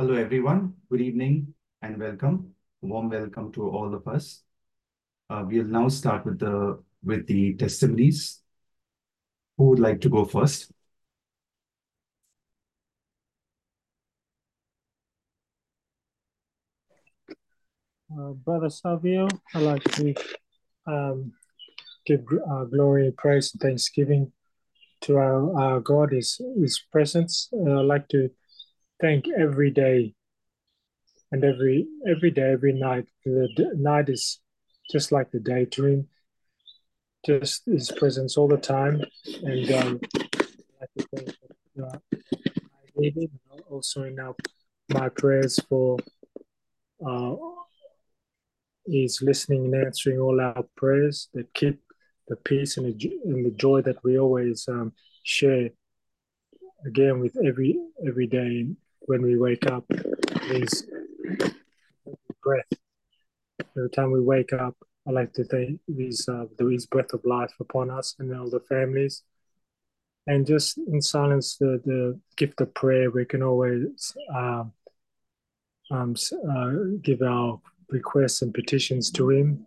Hello, everyone. Good evening and welcome. Warm welcome to all of us. Uh, we'll now start with the with the testimonies. Who would like to go first? Uh, Brother Savio, I'd like to um, give uh, glory, praise, and thanksgiving to our, our God, His, His presence. I'd like to thank every day and every every day, every night. The d- night is just like the day to Him, just His presence all the time. And um, my also in our, my prayers for. Uh, is listening and answering all our prayers that keep the peace and the, and the joy that we always um, share again with every every day when we wake up is breath. Every time we wake up i like to thank these uh, there is breath of life upon us and all the families. And just in silence the, the gift of prayer we can always um, um, uh, give our requests and petitions to him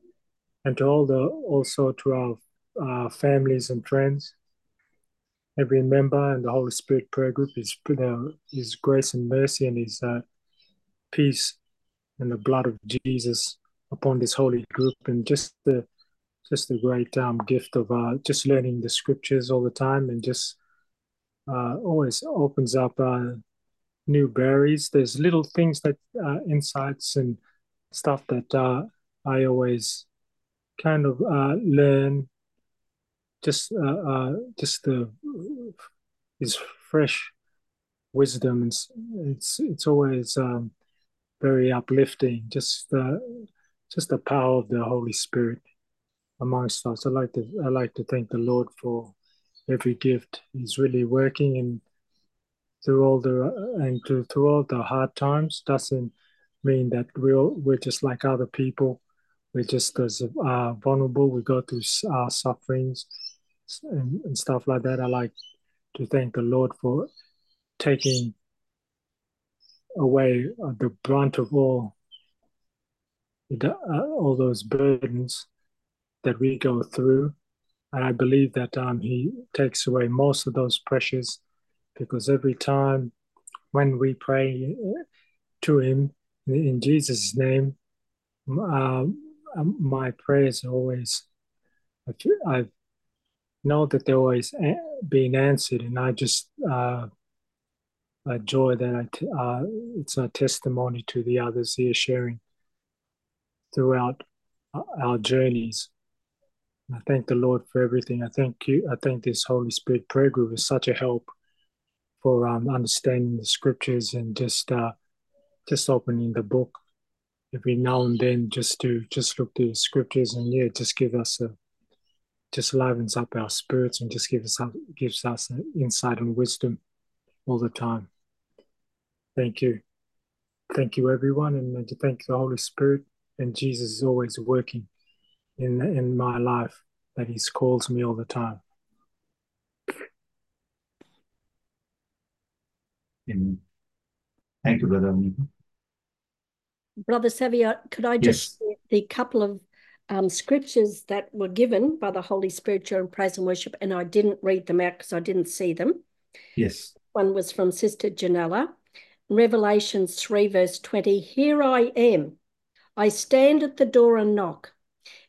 and to all the also to our uh, families and friends every member and the holy spirit prayer group is put his grace and mercy and his uh, peace and the blood of jesus upon this holy group and just the just the great um, gift of uh, just learning the scriptures all the time and just uh, always opens up uh, new berries there's little things that uh, insights and stuff that uh, I always kind of uh, learn. Just uh, uh just the is fresh wisdom. It's it's, it's always um, very uplifting. Just the just the power of the Holy Spirit amongst us. I like to I like to thank the Lord for every gift. He's really working and through all the and through, through all the hard times doesn't mean that we're we're just like other people. We're just as uh, vulnerable. We go through our sufferings and, and stuff like that. I like to thank the Lord for taking away uh, the brunt of all uh, all those burdens that we go through. And I believe that um, He takes away most of those pressures because every time when we pray to Him, in Jesus' name, um, my prayers always, I know that they're always being answered, and I just uh, joy that I t- uh, it's a testimony to the others here sharing throughout uh, our journeys. I thank the Lord for everything. I thank you. I thank this Holy Spirit prayer group is such a help for um, understanding the scriptures and just uh, just opening the book every now and then just to just look through the scriptures and yeah, just give us a just livens up our spirits and just gives us gives us insight and wisdom all the time. Thank you. Thank you everyone and thank the Holy Spirit and Jesus is always working in in my life that He calls me all the time. Amen. Thank you, Brother Brother Savio, could I just yes. the couple of um, scriptures that were given by the Holy Spirit during praise and worship, and I didn't read them out because I didn't see them. Yes. One was from Sister Janella, Revelation 3, verse 20. Here I am. I stand at the door and knock.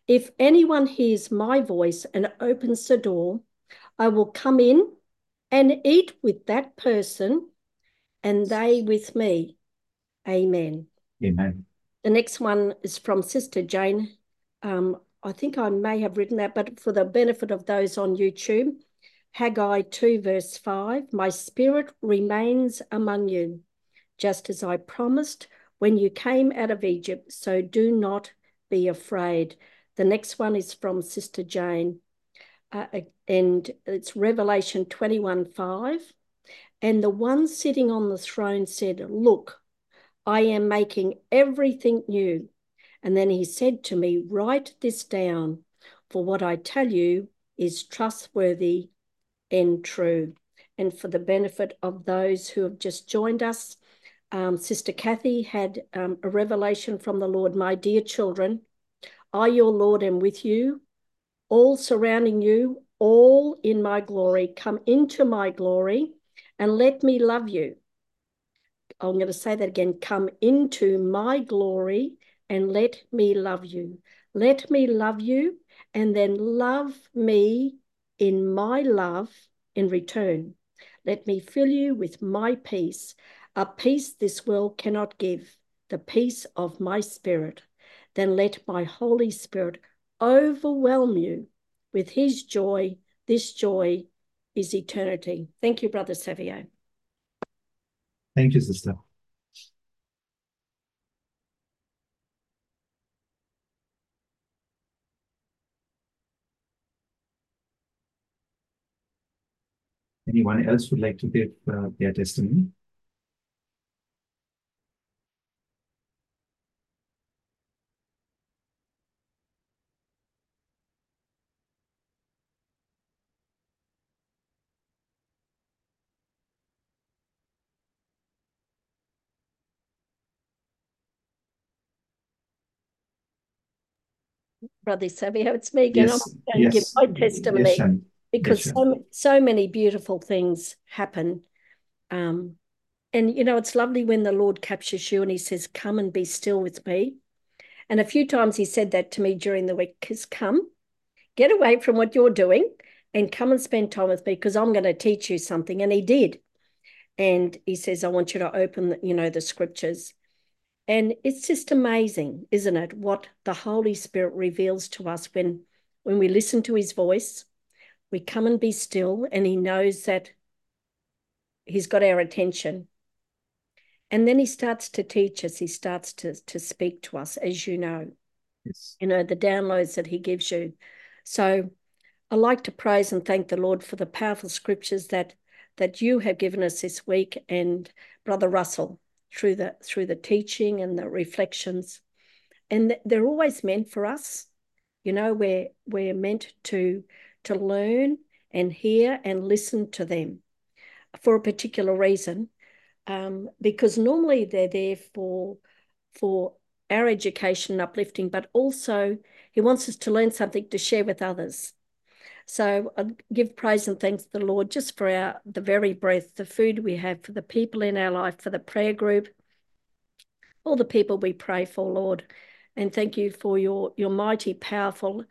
If anyone hears my voice and opens the door, I will come in and eat with that person and they with me. Amen. Amen. The next one is from Sister Jane. Um, I think I may have written that, but for the benefit of those on YouTube, Haggai 2, verse 5 My spirit remains among you, just as I promised when you came out of Egypt, so do not be afraid. The next one is from Sister Jane, uh, and it's Revelation 21 5. And the one sitting on the throne said, Look, I am making everything new. And then he said to me, Write this down, for what I tell you is trustworthy and true. And for the benefit of those who have just joined us, Um, Sister Kathy had um, a revelation from the Lord. My dear children, I, your Lord, am with you, all surrounding you, all in my glory. Come into my glory and let me love you. I'm going to say that again. Come into my glory and let me love you. Let me love you and then love me in my love in return. Let me fill you with my peace, a peace this world cannot give, the peace of my spirit. Then let my Holy Spirit overwhelm you with his joy. This joy is eternity. Thank you, Brother Savio. Thank you, sister. Anyone else would like to give uh, their testimony? Brother Savio, it's me again. Yes, I'm going to give yes, my testimony yes. Because Yes, so, so many beautiful things happen. Um, and, you know, it's lovely when the Lord captures you and he says, Come and be still with me. And a few times he said that to me during the week, because come, get away from what you're doing and come and spend time with me because I'm going to teach you something. And he did. And he says, I want you to open, you know, the scriptures. And it's just amazing, isn't it, what the Holy Spirit reveals to us when, when we listen to his voice, we come and be still, and he knows that he's got our attention. And then he starts to teach us, he starts to, to speak to us, as you know, yes. you know, the downloads that he gives you. So I like to praise and thank the Lord for the powerful scriptures that that you have given us this week and Brother Russell through the through the teaching and the reflections. And they're always meant for us. You know, we're we're meant to to learn and hear and listen to them for a particular reason. Um, because normally they're there for for our education and uplifting, but also he wants us to learn something to share with others. So I give praise and thanks to the Lord just for our the very breath, the food we have, for the people in our life, for the prayer group, all the people we pray for, Lord. And thank you for your, your mighty, powerful,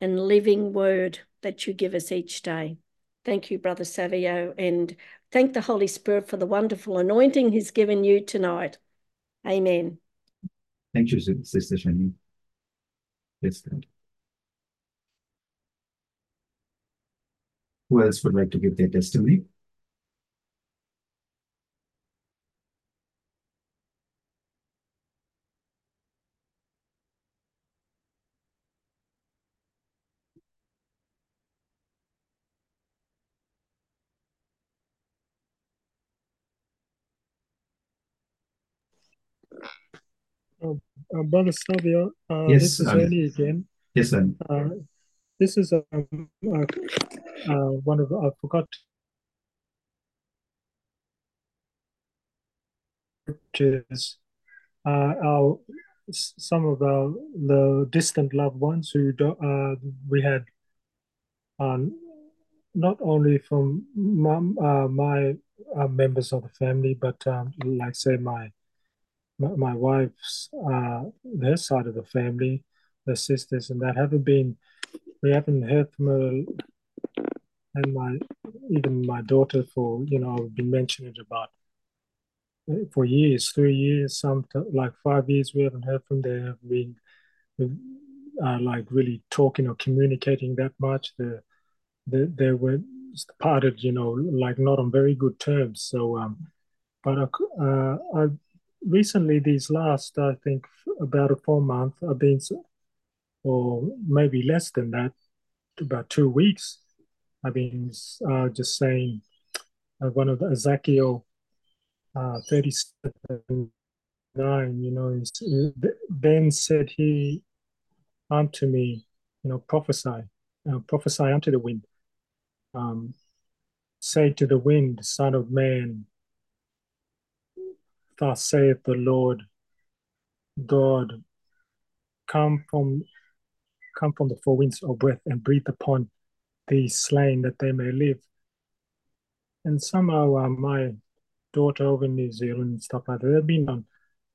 and living word that you give us each day. Thank you, Brother Savio, and thank the Holy Spirit for the wonderful anointing He's given you tonight. Amen. Thank you, Sister Shani. Yes, God. Who else would like to give their testimony? Uh, Brother Savio, uh, Yes, this is um, Ernie again. Yes, sir. Uh, this is um, uh, uh, one of I forgot scriptures. Uh, our some of our the distant loved ones who do, uh, we had um, not only from my, uh, my uh, members of the family, but um, like say my my, wife's uh, their side of the family, the sisters, and that haven't been we haven't heard from her and my even my daughter for you know I've been mentioning it about uh, for years, three years, some like five years. We haven't heard from them. We uh, like really talking or communicating that much. The, the they were parted, you know, like not on very good terms. So, um, but I, uh, I recently these last I think about a four month I've been, or maybe less than that, about two weeks. I've been uh, just saying uh, one of the Ezekiel uh, 37 9, you know, then said he unto me, you know, prophesy, uh, prophesy unto the wind. Um, say to the wind, son of man, Thus saith the Lord God, come from come from the four winds of breath and breathe upon these slain that they may live. And somehow uh, my daughter over in New Zealand and stuff like that, they've been on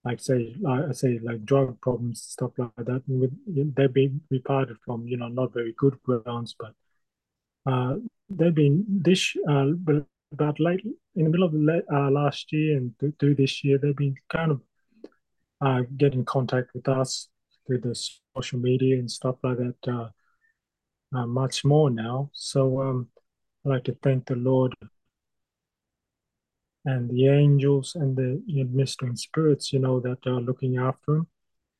like say like I say like drug problems stuff like that. And with, they've been reparted from you know not very good grounds, but uh, they've been this uh, about late in the middle of uh, last year and through this year, they've been kind of uh, in contact with us through the social media and stuff like that uh, uh, much more now. So um, I'd like to thank the Lord and the angels and the administering spirits, you know, that are looking after him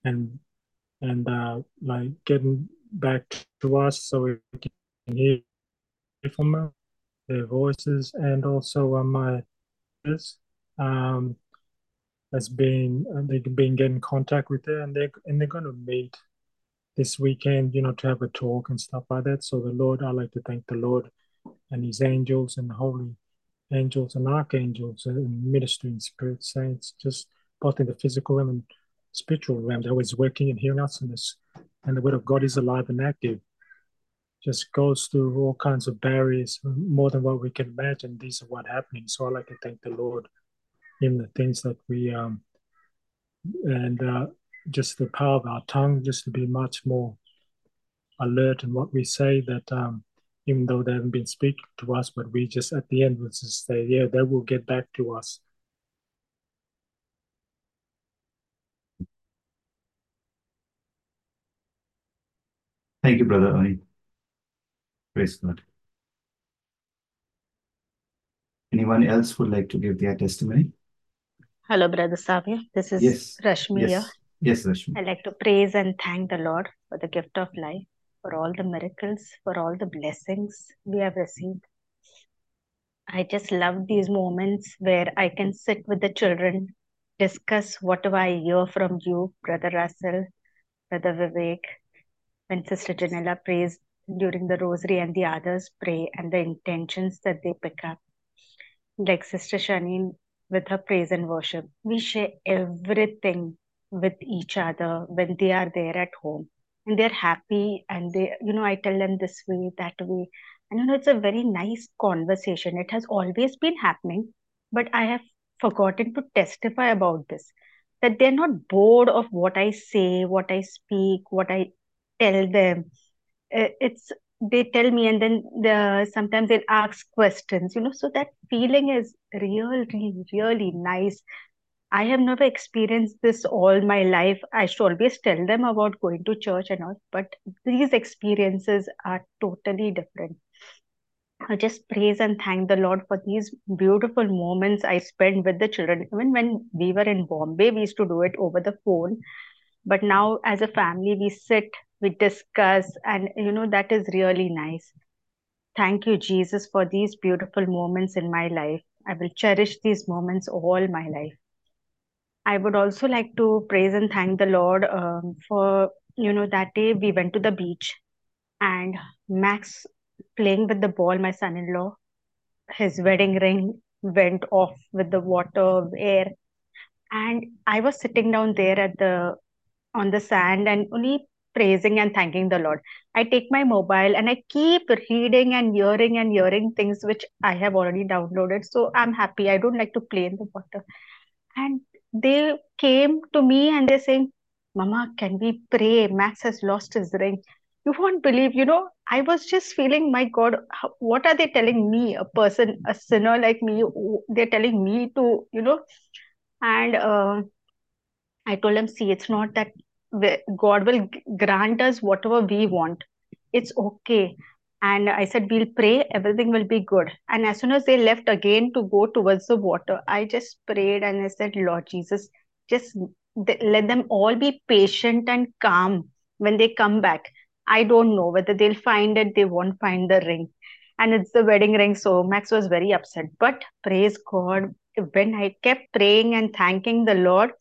and and uh, like getting back to us so we can hear from them, their voices, and also uh, my um, has been uh, they've been getting contact with her, and they and they're going to meet this weekend, you know, to have a talk and stuff like that. So the Lord, I like to thank the Lord and His angels and holy angels and archangels and ministering spirit saints, just both in the physical and spiritual realm. They're always working and hearing us in this. And the word of God is alive and active. Just goes through all kinds of barriers, more than what we can imagine. These are what happening. So I like to thank the Lord in the things that we um and uh, just the power of our tongue, just to be much more alert in what we say. That um, even though they haven't been speaking to us, but we just at the end will just say, yeah, they will get back to us. Thank you, Brother Ernie. Praise God. Anyone else would like to give their testimony? Hello, Brother Savio. This is Yes. Rashmi here. Yes. Yes, Rashmi. I'd like to praise and thank the Lord for the gift of life, for all the miracles, for all the blessings we have received. I just love these moments where I can sit with the children, discuss whatever I hear from you, Brother Russell, Brother Vivek, when Sister Janella prays during the rosary and the others pray and the intentions that they pick up. Like Sister Shanine with her praise and worship. We share everything with each other when they are there at home and they're happy and they you know i tell them this way that way and you know it's a very nice conversation it has always been happening but i have forgotten to testify about this that they're not bored of what i say what i speak what i tell them Uh, it's they tell me and then the, sometimes they'll ask questions you know so that feeling is really really nice I have never experienced this all my life. I should always tell them about going to church and all, but these experiences are totally different. I just praise and thank the Lord for these beautiful moments I spent with the children. Even when we were in Bombay, we used to do it over the phone. But now, as a family, we sit, we discuss, and you know, that is really nice. Thank you, Jesus, for these beautiful moments in my life. I will cherish these moments all my life. I would also like to praise and thank the Lord um, for, you know, that day we went to the beach and Max playing with the ball, my son in law, his wedding ring went off with the water, air. And I was sitting down there at the on the sand and only praising and thanking the Lord. I take my mobile and I keep reading and hearing and hearing things which I have already downloaded. So I'm happy. I don't like to play in the water. And they came to me and they're saying, Mama, can we pray? Max has lost his ring. You won't believe, you know, I was just feeling, my God, what are they telling me? A person, a sinner like me, they're telling me to, you know, and uh, I told them, see, it's not that God will grant us whatever we want. It's okay. And I said, We'll pray, everything will be good. And as soon as they left again to go towards the water, I just prayed and I said, Lord Jesus, just let them all be patient and calm when they come back. I don't know whether they'll find it, they won't find the ring. And it's the wedding ring. So Max was very upset. But praise God, when I kept praying and thanking the Lord,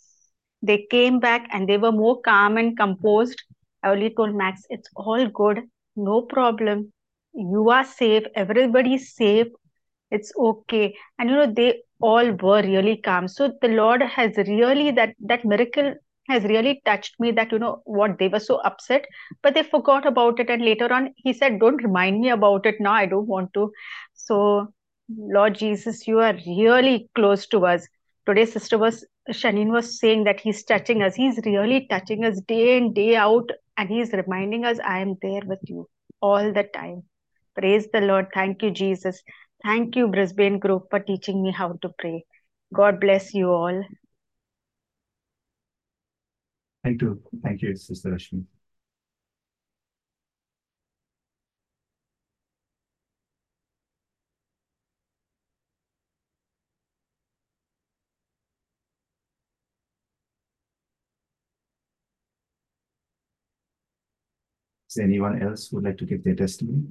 they came back and they were more calm and composed. I only told Max, it's all good, no problem. You are safe. Everybody's safe. It's okay. And you know they all were really calm. So the Lord has really that that miracle has really touched me that you know what they were so upset but they forgot about it. And later on he said don't remind me about it. Now i don't want to. So lord jesus you are really close to us. Today sister was shanine was saying that he's touching us. He's really touching us day in day out and he's reminding us i am there with you all the time. Praise the lord. Thank you jesus. Thank you brisbane group for teaching me how to pray. God bless you all. Thank you. Thank you, Sister Rashmi. Anyone else who would like to give their testimony?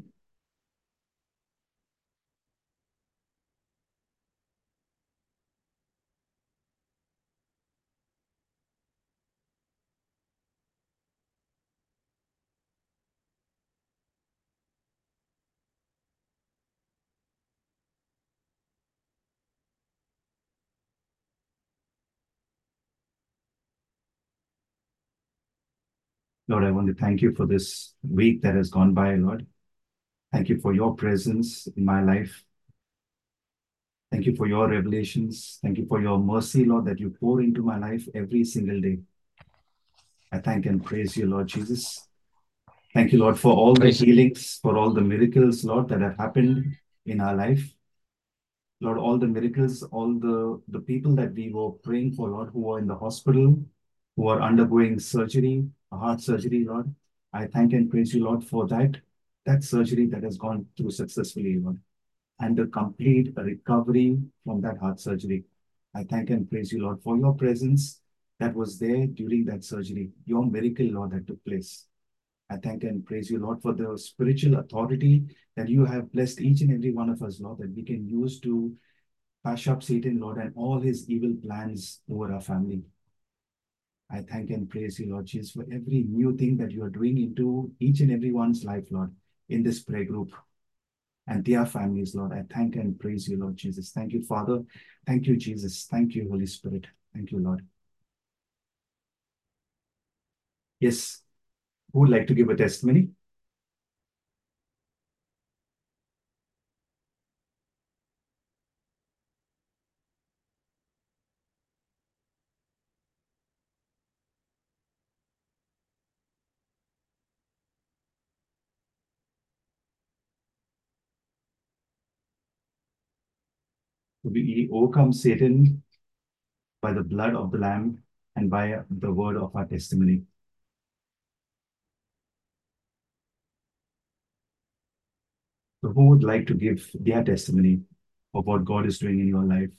Lord, I want to thank you for this week that has gone by, Lord. Thank you for your presence in my life. Thank you for your revelations. Thank you for your mercy, Lord, that you pour into my life every single day. I thank and praise you, Lord Jesus. Thank you, Lord, for all the healings, for all the miracles, Lord, that have happened in our life. Lord, all the miracles, all the, the people that we were praying for, Lord, who are in the hospital, who are undergoing surgery, heart surgery, Lord. I thank and praise you, Lord, for that, that surgery that has gone through successfully, Lord, and the complete recovery from that heart surgery. I thank and praise you, Lord, for your presence that was there during that surgery, your miracle, Lord, that took place. I thank and praise you, Lord, for the spiritual authority that you have blessed each and every one of us, Lord, that we can use to bash up Satan, Lord, and all his evil plans over our family. I thank and praise you, Lord Jesus, for every new thing that you are doing into each and everyone's life, Lord, in this prayer group and their families, Lord. I thank and praise you, Lord Jesus. Thank you, Father. Thank you, Jesus. Thank you, Holy Spirit. Thank you, Lord. Yes. Who would like to give a testimony? We overcome Satan by the blood of the Lamb and by the word of our testimony. So, who would like to give their testimony of what God is doing in your life?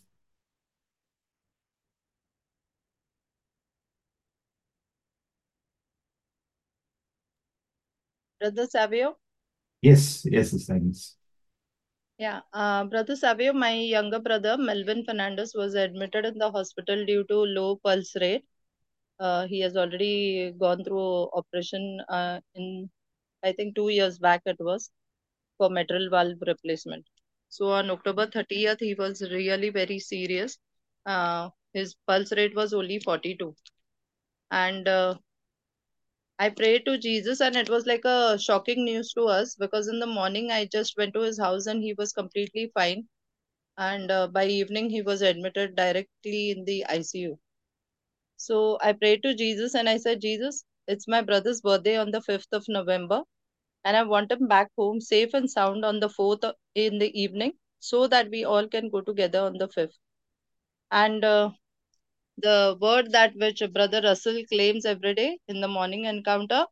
Brother Savio? Yes, yes, Sister Agnes. Yeah, uh, Brother Savio, my younger brother Melvin Fernandez was admitted in the hospital due to low pulse rate. Uh, he has already gone through operation uh, in, I think, two years back it was for mitral valve replacement. So on October 30th, he was really very serious. Uh, his pulse rate was only 42. And uh, I prayed to Jesus, and it was like a shocking news to us because in the morning I just went to his house and he was completely fine. And uh, by evening, he was admitted directly in the ICU. So I prayed to Jesus and I said, Jesus, it's my brother's birthday on the 5th of November, and I want him back home safe and sound on the 4th in the evening so that we all can go together on the 5th. And uh, the word that which brother Russell claims every day in the morning encounter,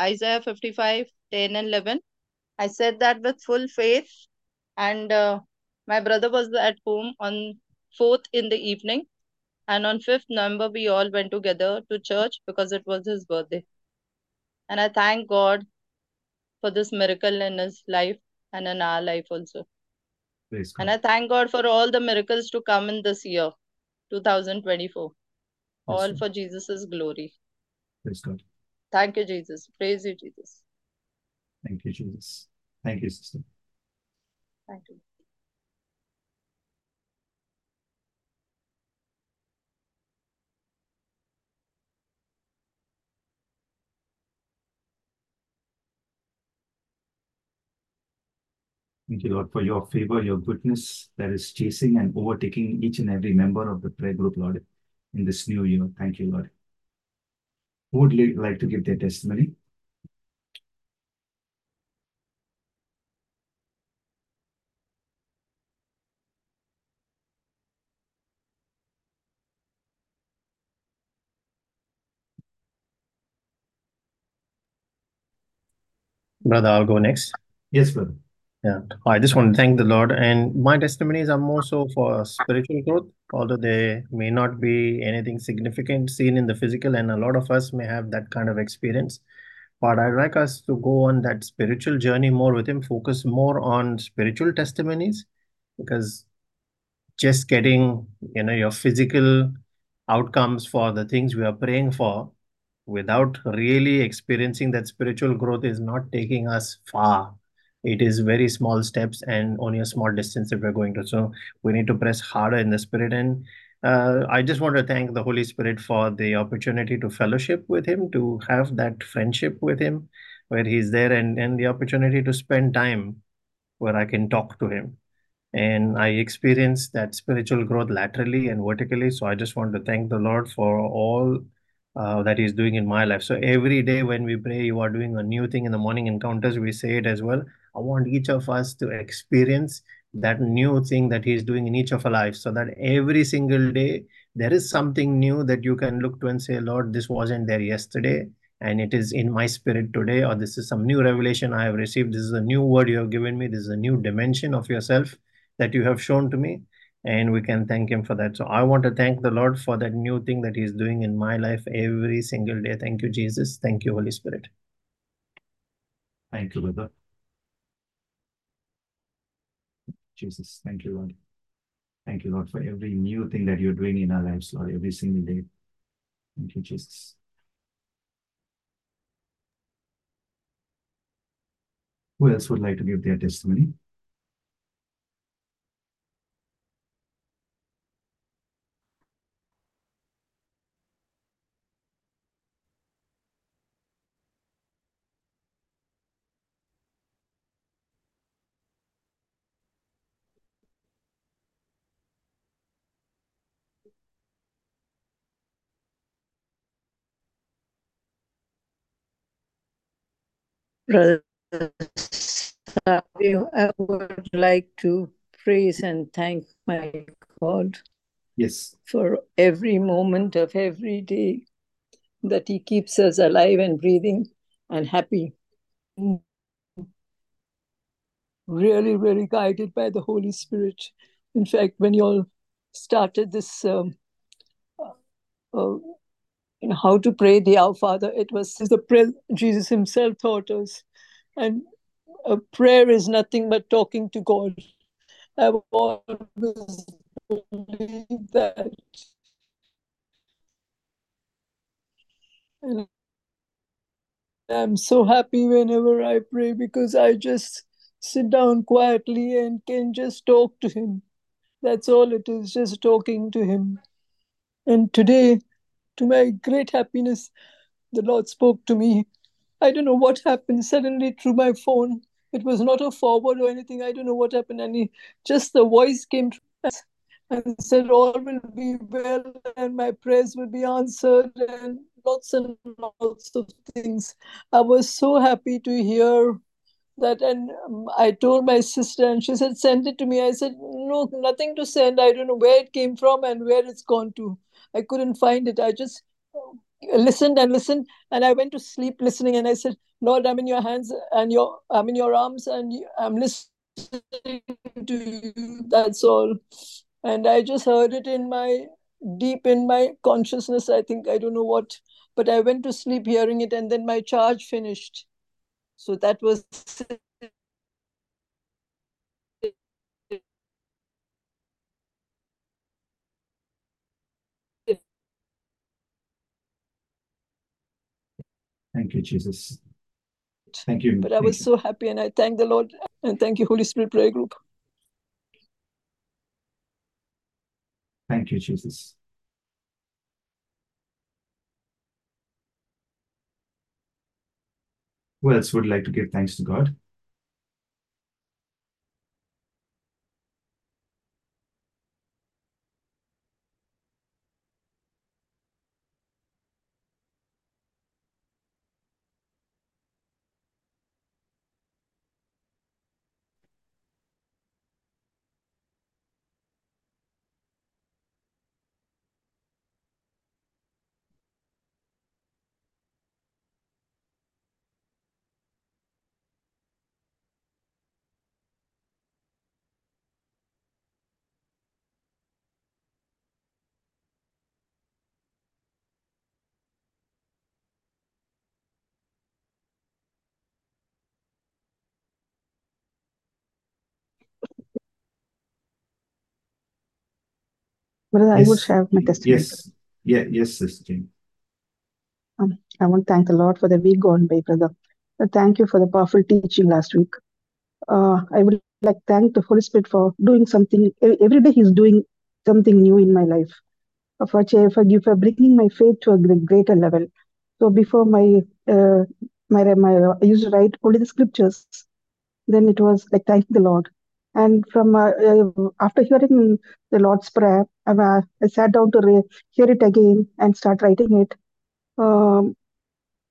Isaiah 55, 10 and 11. I said that with full faith, and uh, my brother was at home on 4th in the evening, and on 5th November, we all went together to church because it was his birthday. And I thank God for this miracle in his life and in our life also. And I thank God for all the miracles to come in this year, 2024, all for Jesus' glory. Praise God. Thank you, Jesus. Praise you, Jesus. Thank you, Jesus. Thank you, sister. Thank you. Thank you, Lord, for your favor, your goodness that is chasing and overtaking each and every member of the prayer group, Lord, in this new year. Thank you, Lord. Who would like to give their testimony? Brother, I'll go next. Yes, brother. Yeah, I just want to thank the Lord. And my testimonies are more so for spiritual growth, although they may not be anything significant seen in the physical, and a lot of us may have that kind of experience. But I'd like us to go on that spiritual journey more with Him, focus more on spiritual testimonies, because just getting, you know, your physical outcomes for the things we are praying for without really experiencing that spiritual growth is not taking us far. It is very small steps and only a small distance that we're going to. So we need to press harder in the spirit. And uh, I just want to thank the Holy Spirit for the opportunity to fellowship with Him, to have that friendship with Him where He's there, and, and the opportunity to spend time where I can talk to Him. And I experienced that spiritual growth laterally and vertically. So I just want to thank the Lord for all uh, that He's doing in my life. So every day when we pray, you are doing a new thing in the morning encounters. We say it as well. I want each of us to experience that new thing that He's doing in each of our lives, so that every single day there is something new that you can look to and say, Lord, this wasn't there yesterday. And it is in my spirit today, or this is some new revelation I have received. This is a new word you have given me. This is a new dimension of yourself that you have shown to me and we can thank him for that so i want to thank the lord for that new thing that he's doing in my life every single day thank you jesus thank you holy spirit thank you brother jesus. Thank you lord. Thank you lord for every new thing that you're doing in our lives lord every single day. Thank you jesus. Who else would like to give their testimony Brother Savio, I would like to praise and thank my God yes for every moment of every day that He keeps us alive and breathing and happy. Really, really guided by the Holy Spirit. In fact, when you all started this, um, uh, you know, how to pray the Our Father, it was the prayer Jesus Himself taught us. And a prayer is nothing but talking to God. I've always believed that. And I'm so happy whenever I pray because I just sit down quietly and can just talk to Him. That's all it is, just talking to Him. And today, to my great happiness, the Lord spoke to me. I don't know what happened suddenly through my phone. It was not a forward or anything. I don't know what happened. And he, just the voice came and said, All will be well and my prayers will be answered and lots and lots of things. I was so happy to hear that. And um, I told my sister, and she said, Send it to me. I said, No, nothing to send. I don't know where it came from and where it's gone to. I couldn't find it. I just listened and listened and i went to sleep listening and i said lord i'm in your hands and your i'm in your arms and i'm listening to you that's all and i just heard it in my deep in my consciousness i think i don't know what but i went to sleep hearing it and then my charge finished so that was Thank you, Jesus. Thank you. But I was so happy and I thank the Lord and thank you, Holy Spirit Prayer Group. Thank you, Jesus. Who else would like to give thanks to God? Brother, I would Yes, share my testimony. yes, yeah, yes, Sister Um, I want to thank the Lord for the week gone by, brother. Uh, thank you for the powerful teaching last week. Uh, I would like to thank the Holy Spirit for doing something. Every day He's doing something new in my life. Uh, For, for, for bringing my faith to a greater level. So before my, uh, my, my, I used to write only the scriptures. Then it was like thanking the Lord. And from uh, uh, after hearing the Lord's prayer, I, I sat down to re- hear it again and start writing it. Um,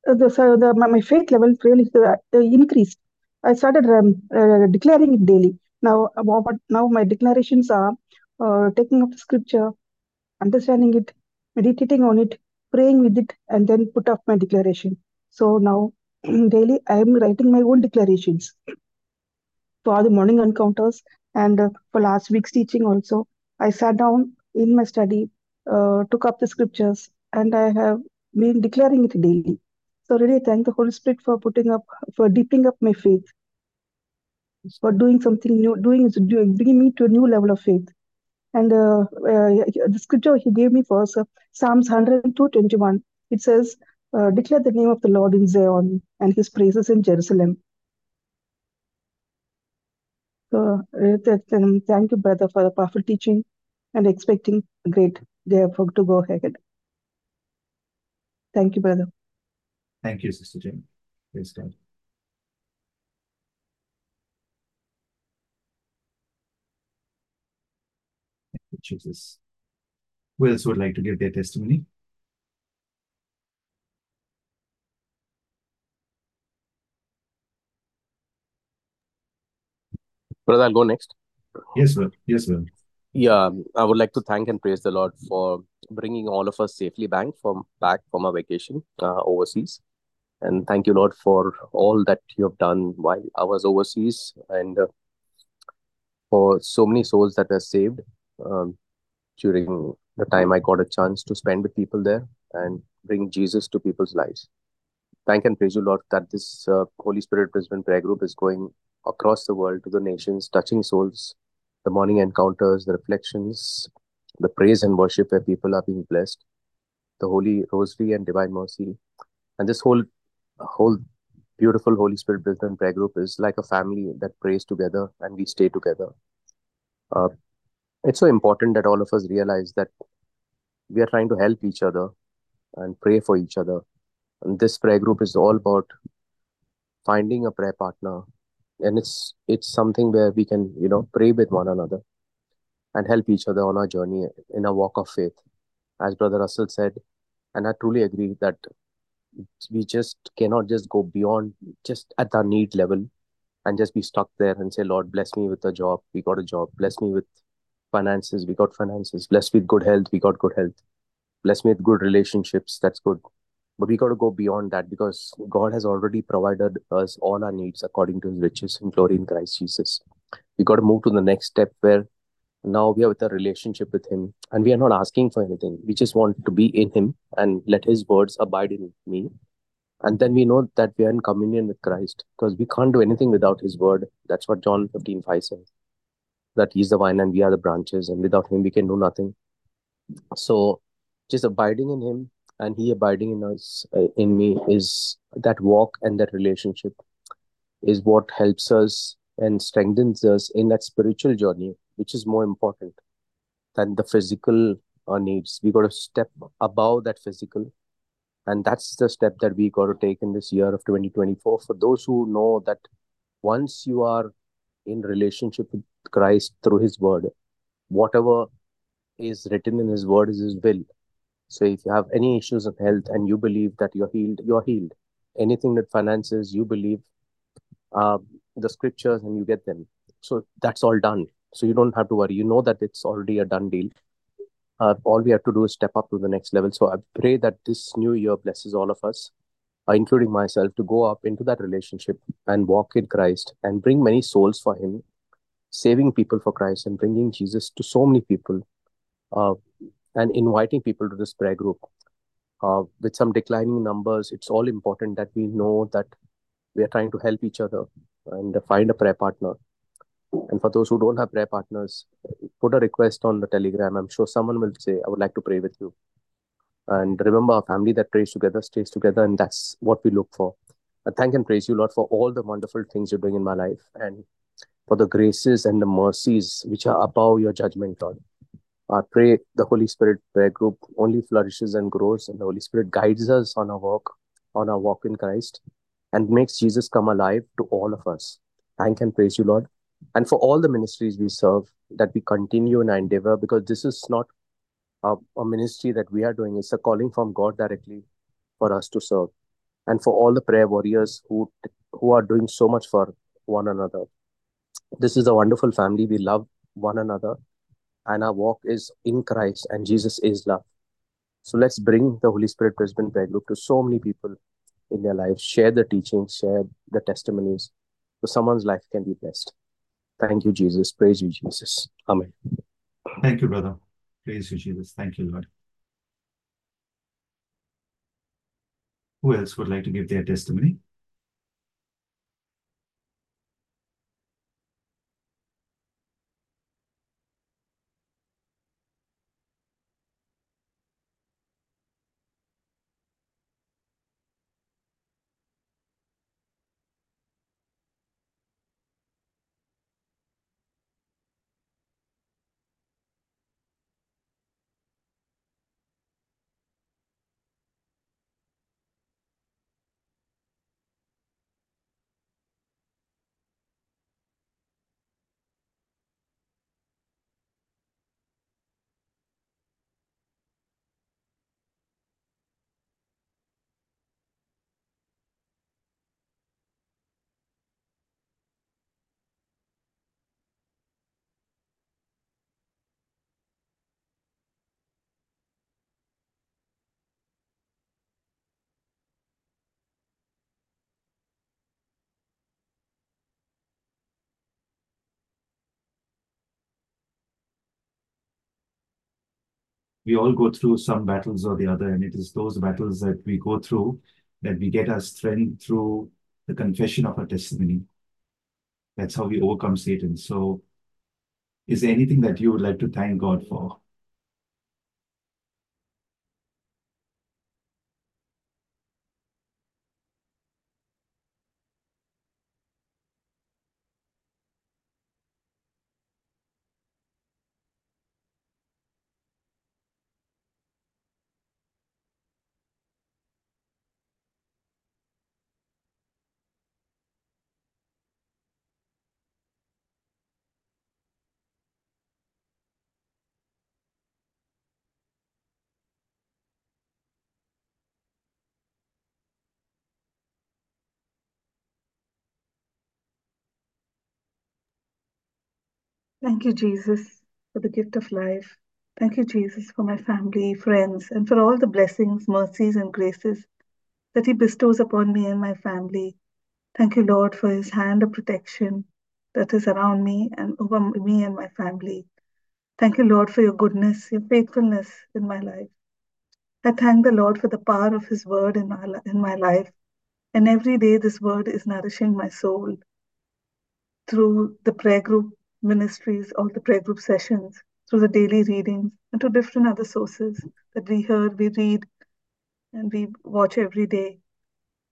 the, so the, my, my faith level really uh, increased. I started um, uh, declaring it daily. Now, what, now my declarations are uh, taking up the scripture, understanding it, meditating on it, praying with it, and then put up my declaration. So now, daily, I am writing my own declarations for the morning encounters and uh, for last week's teaching also. I sat down in my study, uh, took up the scriptures, and I have been declaring it daily. So really thank the Holy Spirit for putting up, for deepening up my faith, for doing something new, doing bringing me to a new level of faith. And uh, uh, the scripture he gave me was uh, Psalms 102, 21. It says, uh, declare the name of the Lord in Zion and his praises in Jerusalem. So uh, that, um, Uh, thank you, brother, for the powerful teaching and expecting great day to go ahead. Thank you, brother. Thank you, Sister Jane. Praise God. Jesus. Who else would like to give their testimony? Brother, I'll go next. Yes, sir. Yes, sir. Yeah, I would like to thank and praise the Lord for bringing all of us safely back from back from our vacation uh, overseas. And thank you, Lord, for all that you have done while I was overseas and uh, for so many souls that were saved um, during the time I got a chance to spend with people there and bring Jesus to people's lives. Thank and praise you, Lord, that this uh, Holy Spirit Brisbane prayer group is going across the world to the nations, touching souls, the morning encounters, the reflections, the praise and worship where people are being blessed, the Holy Rosary and Divine Mercy. And this whole whole beautiful Holy Spirit Brisbane prayer group is like a family that prays together and we stay together. Uh, it's so important that all of us realize that we are trying to help each other and pray for each other. And this prayer group is all about finding a prayer partner. And it's it's something where we can, you know, pray with one another and help each other on our journey in a walk of faith. As Brother Russell said, and I truly agree that we just cannot just go beyond just at our need level and just be stuck there and say, Lord, bless me with a job. We got a job. Bless me with finances. We got finances. Bless me with good health. We got good health. Bless me with good relationships. That's good. But we got to go beyond that because God has already provided us all our needs according to his riches in glory in Christ Jesus. We got to move to the next step where now we are with a relationship with him and we are not asking for anything. We just want to be in him and let his words abide in me. And then we know that we are in communion with Christ because we can't do anything without his word. That's what John 15 5 says. That he's the vine and we are the branches, and without him we can do nothing. So just abiding in him and he abiding in us uh, in me is that walk and that relationship is what helps us and strengthens us in that spiritual journey which is more important than the physical uh, needs. We got to step above that physical and that's the step that we got to take in this year of 2024 for those who know that once you are in relationship with christ through his word whatever is written in his word is his will so if you have any issues of health and you believe that you're healed, you're healed. Anything that finances, you believe uh, the scriptures and you get them. So that's all done. So you don't have to worry. You know that it's already a done deal. Uh, all we have to do is step up to the next level. So I pray that this new year blesses all of us, uh, including myself, to go up into that relationship and walk in Christ and bring many souls for Him, saving people for Christ and bringing Jesus to so many people. And inviting people to this prayer group. Uh, with some declining numbers, it's all important that we know that we are trying to help each other and find a prayer partner. And for those who don't have prayer partners, put a request on the telegram. I'm sure someone will say, I would like to pray with you. And remember, a family that prays together stays together, and that's what we look for. I thank and praise you, Lord, for all the wonderful things you're doing in my life and for the graces and the mercies which are above your judgment, Lord. Pray the Holy Spirit prayer group only flourishes and grows, and the Holy Spirit guides us on our walk, on our walk in Christ, and makes Jesus come alive to all of us. Thank and praise you, Lord. And for all the ministries we serve, that we continue in our endeavor, because this is not a, a ministry that we are doing, it's a calling from God directly for us to serve. And for all the prayer warriors who who are doing so much for one another. This is a wonderful family. We love one another and our walk is in Christ, and Jesus is love. So let's bring the Holy Spirit Brisbane Prayer Group to so many people in their lives. Share the teachings, share the testimonies, so someone's life can be blessed. Thank you, Jesus. Praise you, Jesus. Amen. Thank you, brother. Praise you, Jesus. Thank you, Lord. Who else would like to give their testimony? We all go through some battles or the other, and it is those battles that we go through that we get our strength through the confession of our testimony. That's how we overcome Satan. So, is there anything that you would like to thank God for? Thank you, Jesus, for the gift of life. Thank you, Jesus, for my family, friends, and for all the blessings, mercies, and graces that He bestows upon me and my family. Thank you, Lord, for His hand of protection that is around me and over me and my family. Thank you, Lord, for your goodness, your faithfulness in my life. I thank the Lord for the power of His word in my, in my life. And every day, this word is nourishing my soul through the prayer group ministries, all the prayer group sessions, through the daily readings, and to different other sources that we hear, we read, and we watch every day.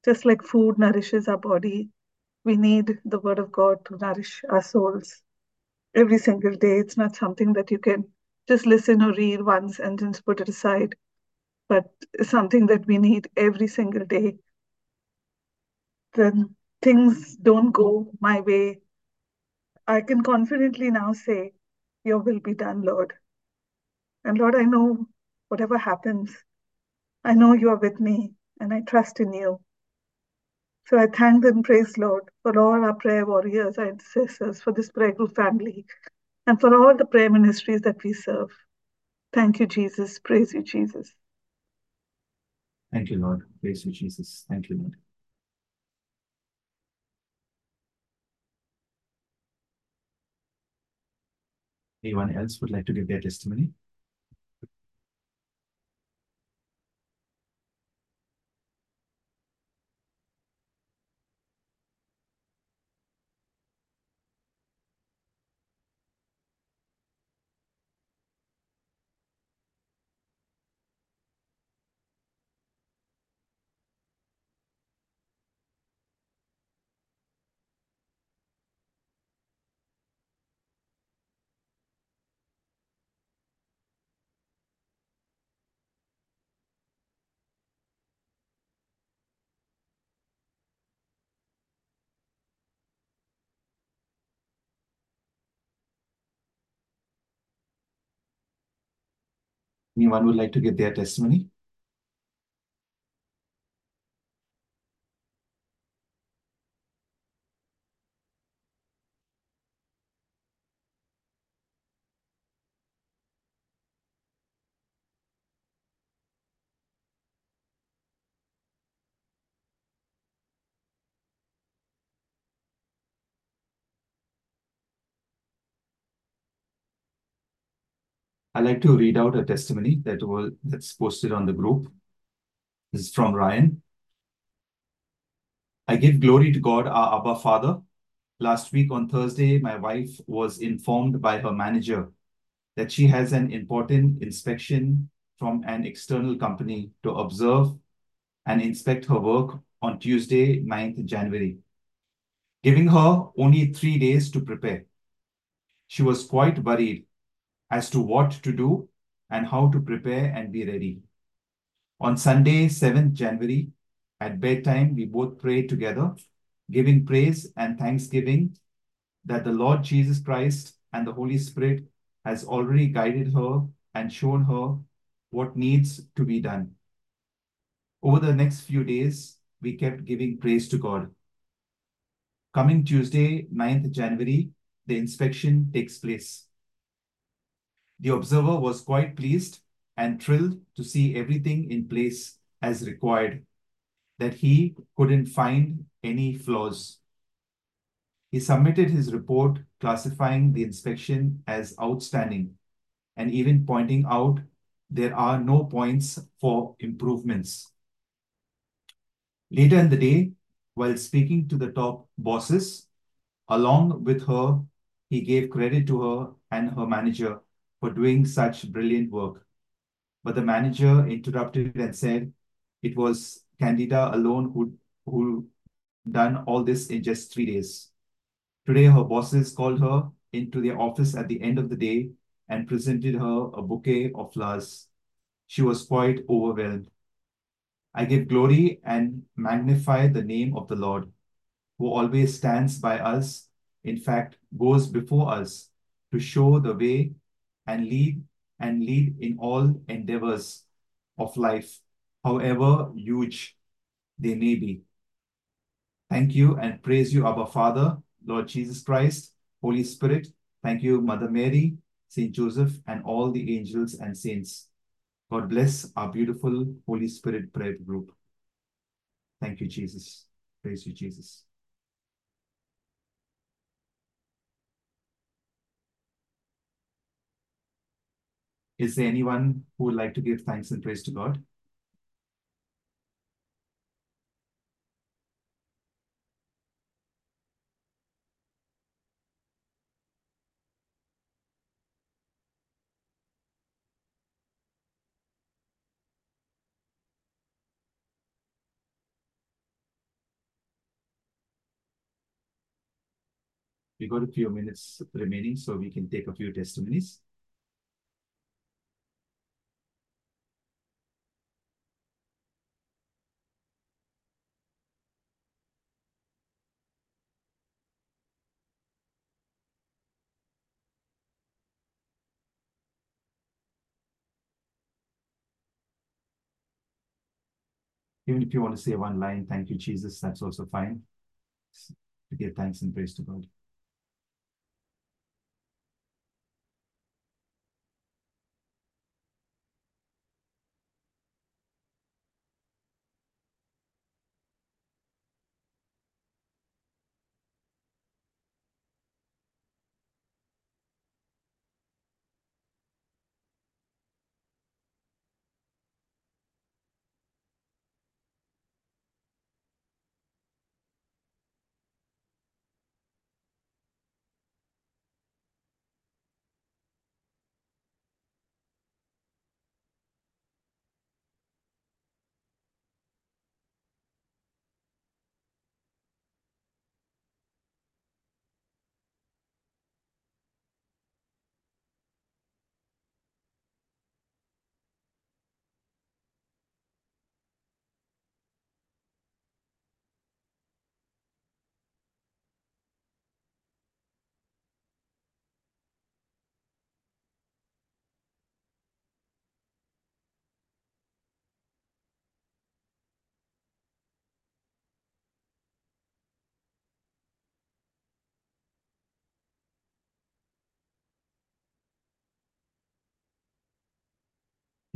Just like food nourishes our body, we need the Word of God to nourish our souls every single day. It's not something that you can just listen or read once and then put it aside, but something that we need every single day. Then things don't go my way I can confidently now say, Your will be done, Lord. And Lord, I know whatever happens, I know you are with me and I trust in you. So I thank and praise Lord for all our prayer warriors, our intercessors, for this prayer group family, and for all the prayer ministries that we serve. Thank you, Jesus. Praise you, Jesus. Thank you, Lord. Praise you, Jesus. Thank you, Lord. Anyone else would like to give their testimony? Anyone would like to give their testimony? I'd like to read out a testimony that was that's posted on the group. This is from Ryan. I give glory to God, our Abba Father. Last week on Thursday, my wife was informed by her manager that she has an important inspection from an external company to observe and inspect her work on Tuesday, 9th January, giving her only three days to prepare. She was quite worried as to what to do and how to prepare and be ready. On Sunday, 7th January, at bedtime, we both prayed together, giving praise and thanksgiving that the Lord Jesus Christ and the Holy Spirit has already guided her and shown her what needs to be done. Over the next few days, we kept giving praise to God. Coming Tuesday, 9th January, the inspection takes place. The observer was quite pleased and thrilled to see everything in place as required, that he couldn't find any flaws. He submitted his report classifying the inspection as outstanding and even pointing out there are no points for improvements. Later in the day, while speaking to the top bosses, along with her, he gave credit to her and her manager for doing such brilliant work. But the manager interrupted and said it was Candida alone who who done all this in just three days. Today, her bosses called her into their office at the end of the day and presented her a bouquet of flowers. She was quite overwhelmed. I give glory and magnify the name of the Lord, who always stands by us, in fact, goes before us to show the way and lead and lead in all endeavors of life, however huge they may be. Thank you and praise you, Abba Father, Lord Jesus Christ, Holy Spirit. Thank you, Mother Mary, Saint Joseph, and all the angels and saints. God bless our beautiful Holy Spirit prayer group. Thank you, Jesus. Praise you, Jesus. Is there anyone who would like to give thanks and praise to God? We got a few minutes remaining, so we can take a few testimonies. Even if you want to say one line, thank you, Jesus, that's also fine. To give thanks and praise to God.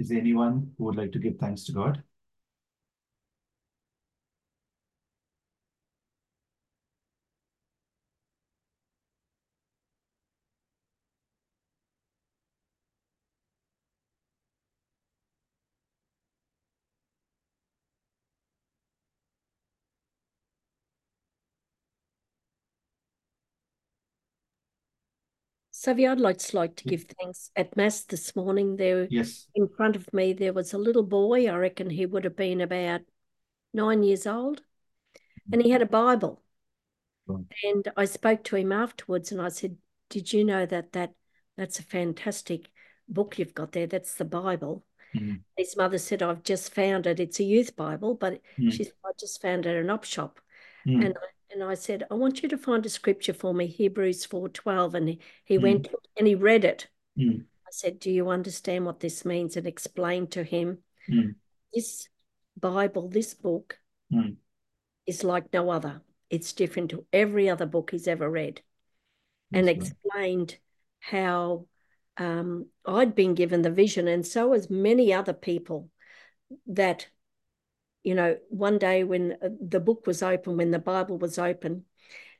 Is there anyone who would like to give thanks to God? Savio, I'd like to like to give thanks. At Mass this morning, there Yes. in front of me, there was a little boy. I reckon he would have been about nine years old, and he had a Bible. Right. And I spoke to him afterwards, and I said, "Did you know that that that's a fantastic book you've got there? That's the Bible." Mm, His mother said, "I've just found it. It's a youth Bible, but mm, she said I just found it at an op shop." mm, And I, and I said, I want you to find a scripture for me, Hebrews 4:12. And he, Mm. went and he read it. mm, I said, Do you understand what this means? And explained to him mm, this Bible, this book mm. is like no other. It's different to every other book he's ever read. And That's right. explained how um, I'd been given the vision, and so as many other people, that you know, one day when uh, the book was open, when the Bible was open,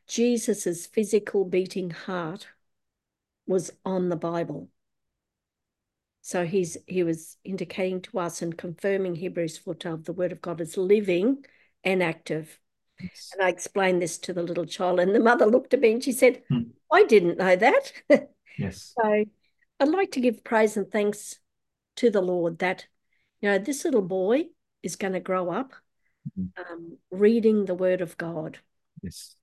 Jesus's physical beating heart was on the Bible. So he's he was indicating to us and confirming Hebrews 4:12, the word of God is living and active. Yes. And I explained this to the little child, and the mother looked at me and she said, Hmm. I didn't know that. Yes. So I'd like to give praise and thanks to the Lord that, you know, this little boy is going to grow up Mhm. um, reading the Word of God. Yes.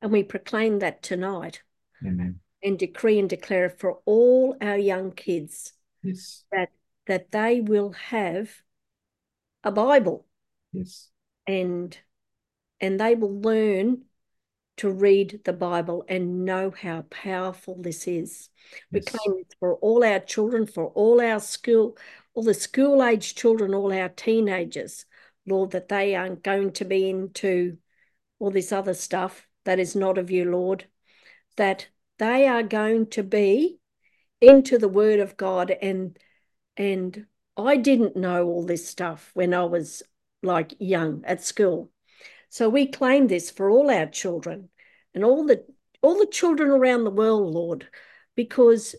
And we proclaim that tonight Amen. and decree and declare for all our young kids Yes. that that they will have a Bible Yes. and and they will learn to read the Bible and know how powerful this is. We claim it for all our children, for all our school, all the school age children, all our teenagers, Lord, that they aren't going to be into all this other stuff that is not of you, Lord, that they are going to be into the Word of God. And and I didn't know all this stuff when I was like young at school. So we claim this for all our children and all the all the children around the world, Lord, because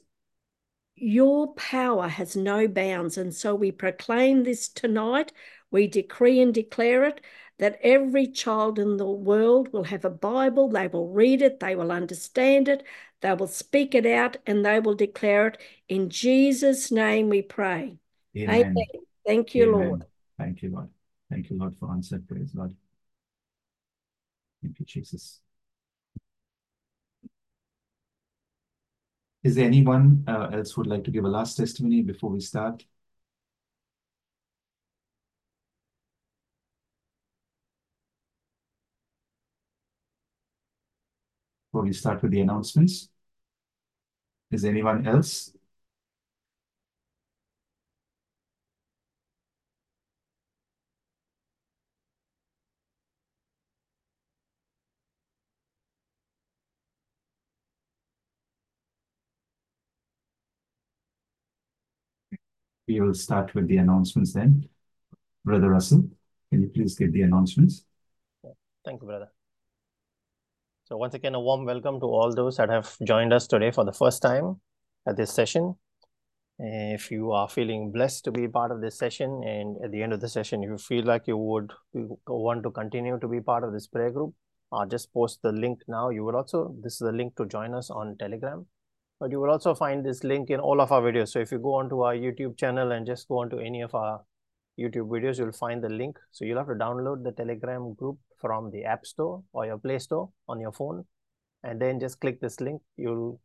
your power has no bounds. And so we proclaim this tonight. We decree and declare it that every child in the world will have a Bible, they will read it, they will understand it, they will speak it out, and they will declare it. In Jesus' name we pray. Amen. Amen. Thank you, Amen. Lord. Thank you, Lord. Thank you, Lord, for answered praise, Lord. Thank you, Jesus. Is there anyone uh, else who would like to give a last testimony before we start? Before we start with the announcements? Is there anyone else? We will start with the announcements then. Brother Russell, can you please give the announcements? Thank you, brother. So once again, a warm welcome to all those that have joined us today for the first time at this session. If you are feeling blessed to be part of this session, and at the end of the session, if you feel like you would want to continue to be part of this prayer group, uh, just post the link now. You will also, this is the link to join us on Telegram, but you will also find this link in all of our videos. So if you go onto our YouTube channel and just go onto any of our YouTube videos, you'll find the link. So you'll have to download the Telegram group from the App Store or your Play Store on your phone, and then just click this link. You'll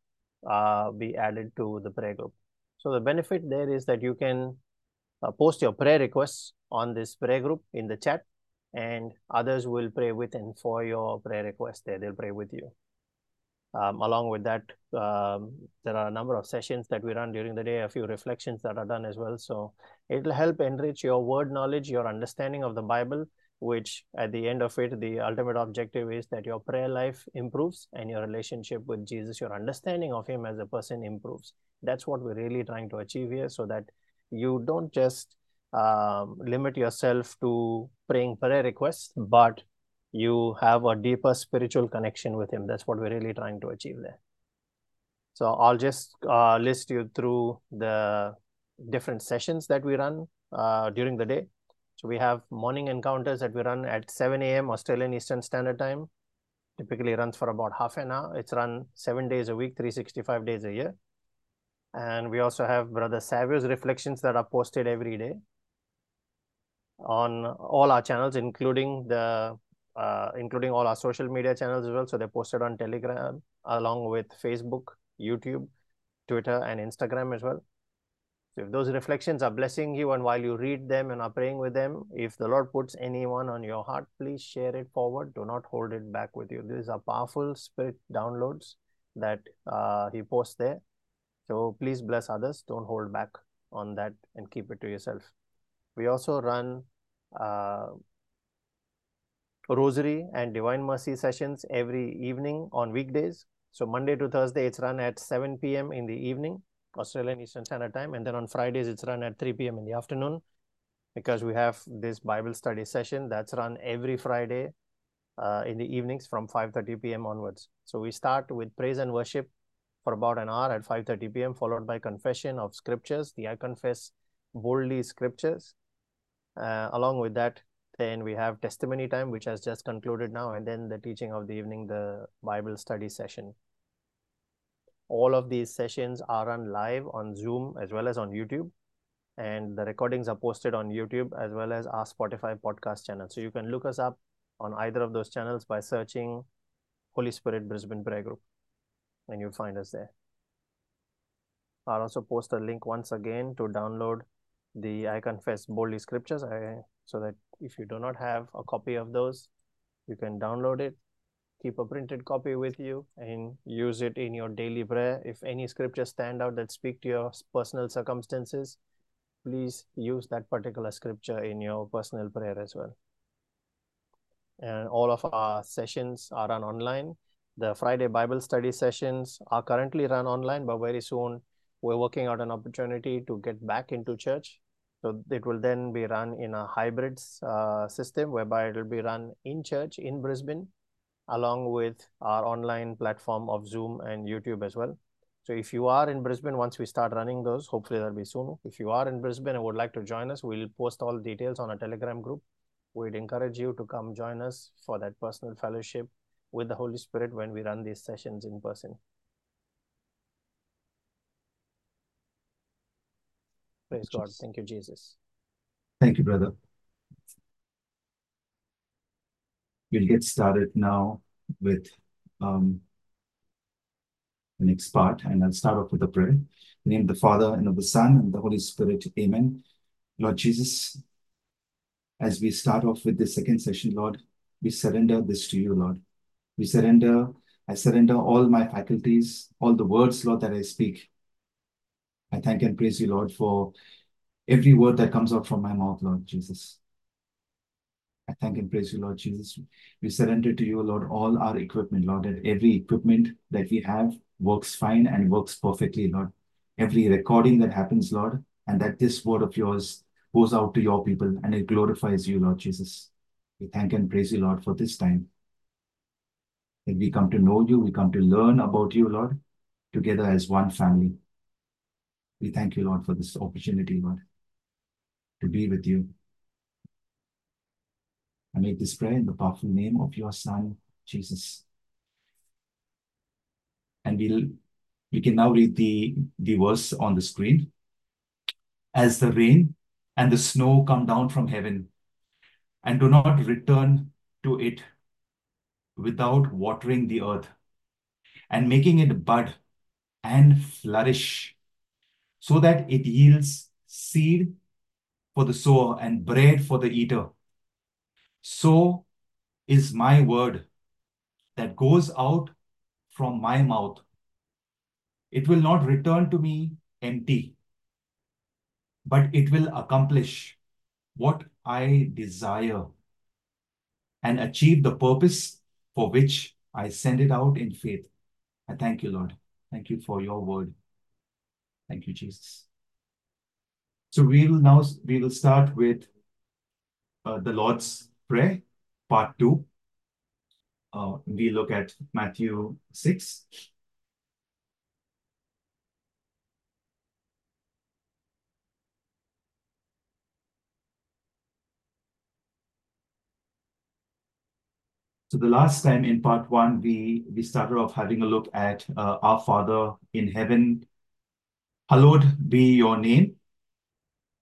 uh, be added to the prayer group. So the benefit there is that you can uh, post your prayer requests on this prayer group in the chat, and others will pray with and for your prayer request there. They'll pray with you. Um, along with that, um, there are a number of sessions that we run during the day, a few reflections that are done as well. So it'll help enrich your word knowledge, your understanding of the Bible, which at the end of it, the ultimate objective is that your prayer life improves and your relationship with Jesus, your understanding of Him as a person improves. That's what we're really trying to achieve here so that you don't just um, limit yourself to praying prayer requests, but you have a deeper spiritual connection with Him. That's what we're really trying to achieve there. So I'll just uh, list you through the different sessions that we run uh, during the day. So we have morning encounters that we run at 7 a.m. Australian Eastern Standard Time. Typically runs for about half an hour. It's run seven days a week, 365 days a year. And we also have Brother Savio's reflections that are posted every day on all our channels, including the uh, including all our social media channels as well. So they're posted on Telegram along with Facebook, YouTube, Twitter, and Instagram as well. So if those reflections are blessing you and while you read them and are praying with them, if the Lord puts anyone on your heart, please share it forward. Do not hold it back with you. These are powerful spirit downloads that uh, he posts there. So please bless others. Don't hold back on that and keep it to yourself. We also run uh, rosary and divine mercy sessions every evening on weekdays. So Monday to Thursday, it's run at 7 p.m. in the evening. Australian Eastern Standard Time. And then on Fridays, it's run at 3 p.m. in the afternoon because we have this Bible study session that's run every Friday uh, in the evenings from 5.30 p.m. onwards. So we start with praise and worship for about an hour at 5.30 p.m. followed by confession of scriptures. The I confess boldly scriptures. Uh, along with that, then we have testimony time, which has just concluded now, and then the teaching of the evening, the Bible study session. All of these sessions are run live on Zoom as well as on YouTube. And the recordings are posted on YouTube as well as our Spotify podcast channel. So you can look us up on either of those channels by searching Holy Spirit Brisbane Prayer Group and you'll find us there. I'll also post a link once again to download the I Confess Boldly Scriptures I, so that if you do not have a copy of those, you can download it keep a printed copy with you and use it in your daily prayer. If any scriptures stand out that speak to your personal circumstances, please use that particular scripture in your personal prayer as well. And all of our sessions are run online. The Friday Bible study sessions are currently run online, but very soon we're working out an opportunity to get back into church. So it will then be run in a hybrid uh, system whereby it will be run in church in Brisbane along with our online platform of Zoom and YouTube as well. So if you are in Brisbane, once we start running those, hopefully that'll be soon. If you are in Brisbane and would like to join us, we'll post all details on a Telegram group. We'd encourage you to come join us for that personal fellowship with the Holy Spirit when we run these sessions in person. Praise God. Thank you, Jesus. Thank you, brother. We'll get started now with um, the next part, and I'll start off with a prayer. In the name of the Father, and of the Son, and the Holy Spirit. Amen. Lord Jesus, as we start off with the second session, Lord, we surrender this to you, Lord. We surrender, I surrender all my faculties, all the words, Lord, that I speak. I thank and praise you, Lord, for every word that comes out from my mouth, Lord Jesus. I thank and praise you, Lord Jesus. We surrender to you, Lord, all our equipment, Lord, that every equipment that we have works fine and works perfectly, Lord. Every recording that happens, Lord, and that this word of yours goes out to your people and it glorifies you, Lord Jesus. We thank and praise you, Lord, for this time. That we come to know you, we come to learn about you, Lord, together as one family. We thank you, Lord, for this opportunity, Lord, to be with you. I make this prayer in the powerful name of your Son, Jesus. And we'll we can now read the, the verse on the screen. As the rain and the snow come down from heaven and do not return to it without watering the earth and making it bud and flourish so that it yields seed for the sower and bread for the eater so is my word that goes out from my mouth. It will not return to me empty, but it will accomplish what I desire and achieve the purpose for which I send it out in faith. I thank you, Lord. Thank you for your word. Thank you, Jesus. So we will now we will start with uh, the Lord's Prayer, part two. Uh, we look at Matthew 6. So the last time in part one, we we started off having a look at uh, our Father in heaven. Hallowed be your name.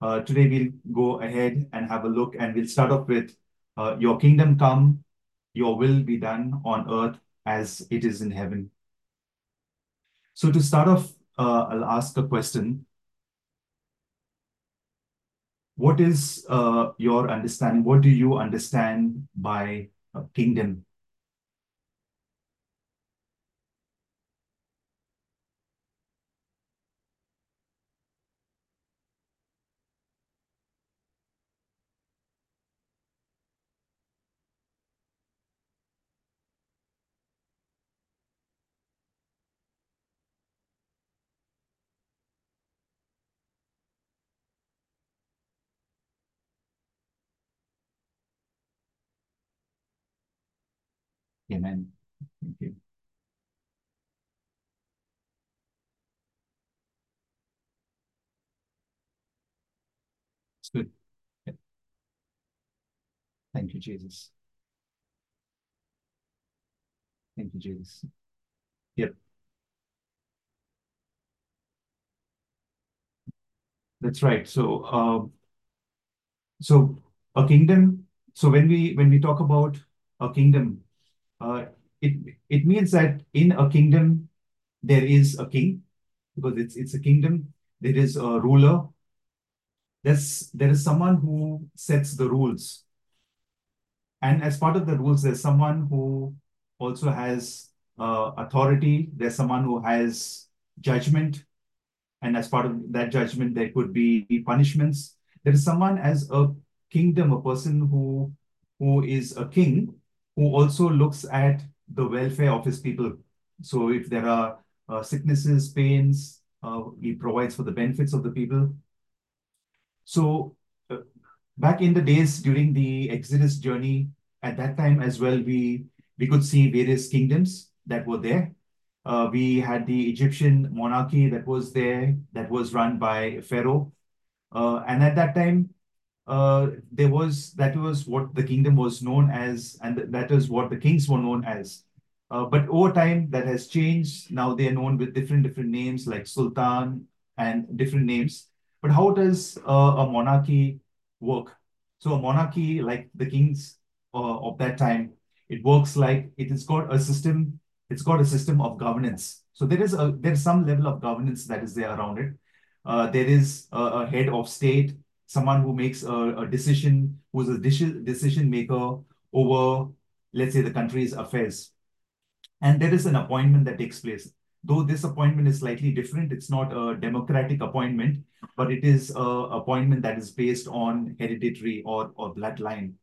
Uh, today we'll go ahead and have a look, and we'll start off with uh, your kingdom come, your will be done on earth as it is in heaven. So to start off, uh, I'll ask a question. What is uh, your understanding? What do you understand by uh, kingdom? Amen. Thank you. It's good. Yeah. Thank you, Jesus. Thank you, Jesus. Yep. That's right. So, uh, so a kingdom. So when we when we talk about a kingdom, uh, it it means that in a kingdom there is a king because it's it's a kingdom. There is a ruler. There's there is someone who sets the rules, and as part of the rules, there's someone who also has uh, authority. There's someone who has judgment, and as part of that judgment, there could be punishments. There is someone as a kingdom, a person who who is a king, who also looks at the welfare of his people. So if there are uh, sicknesses, pains, uh, he provides for the benefits of the people. So uh, back in the days during the Exodus journey, at that time as well, we we could see various kingdoms that were there. Uh, we had the Egyptian monarchy that was there, that was run by Pharaoh. Uh, and at that time, uh, there was that was what the kingdom was known as, and that is what the kings were known as. Uh, but over time, that has changed. Now they are known with different different names like Sultan and different names. But how does uh, a monarchy work? So a monarchy, like the kings uh, of that time, it works like it has got a system. It's got a system of governance. So there is a there is some level of governance that is there around it. Uh, there is a, a head of state someone who makes a, a decision, who's a decision maker over, let's say, the country's affairs. And there is an appointment that takes place. Though this appointment is slightly different, it's not a democratic appointment, but it is an appointment that is based on hereditary or, or bloodline.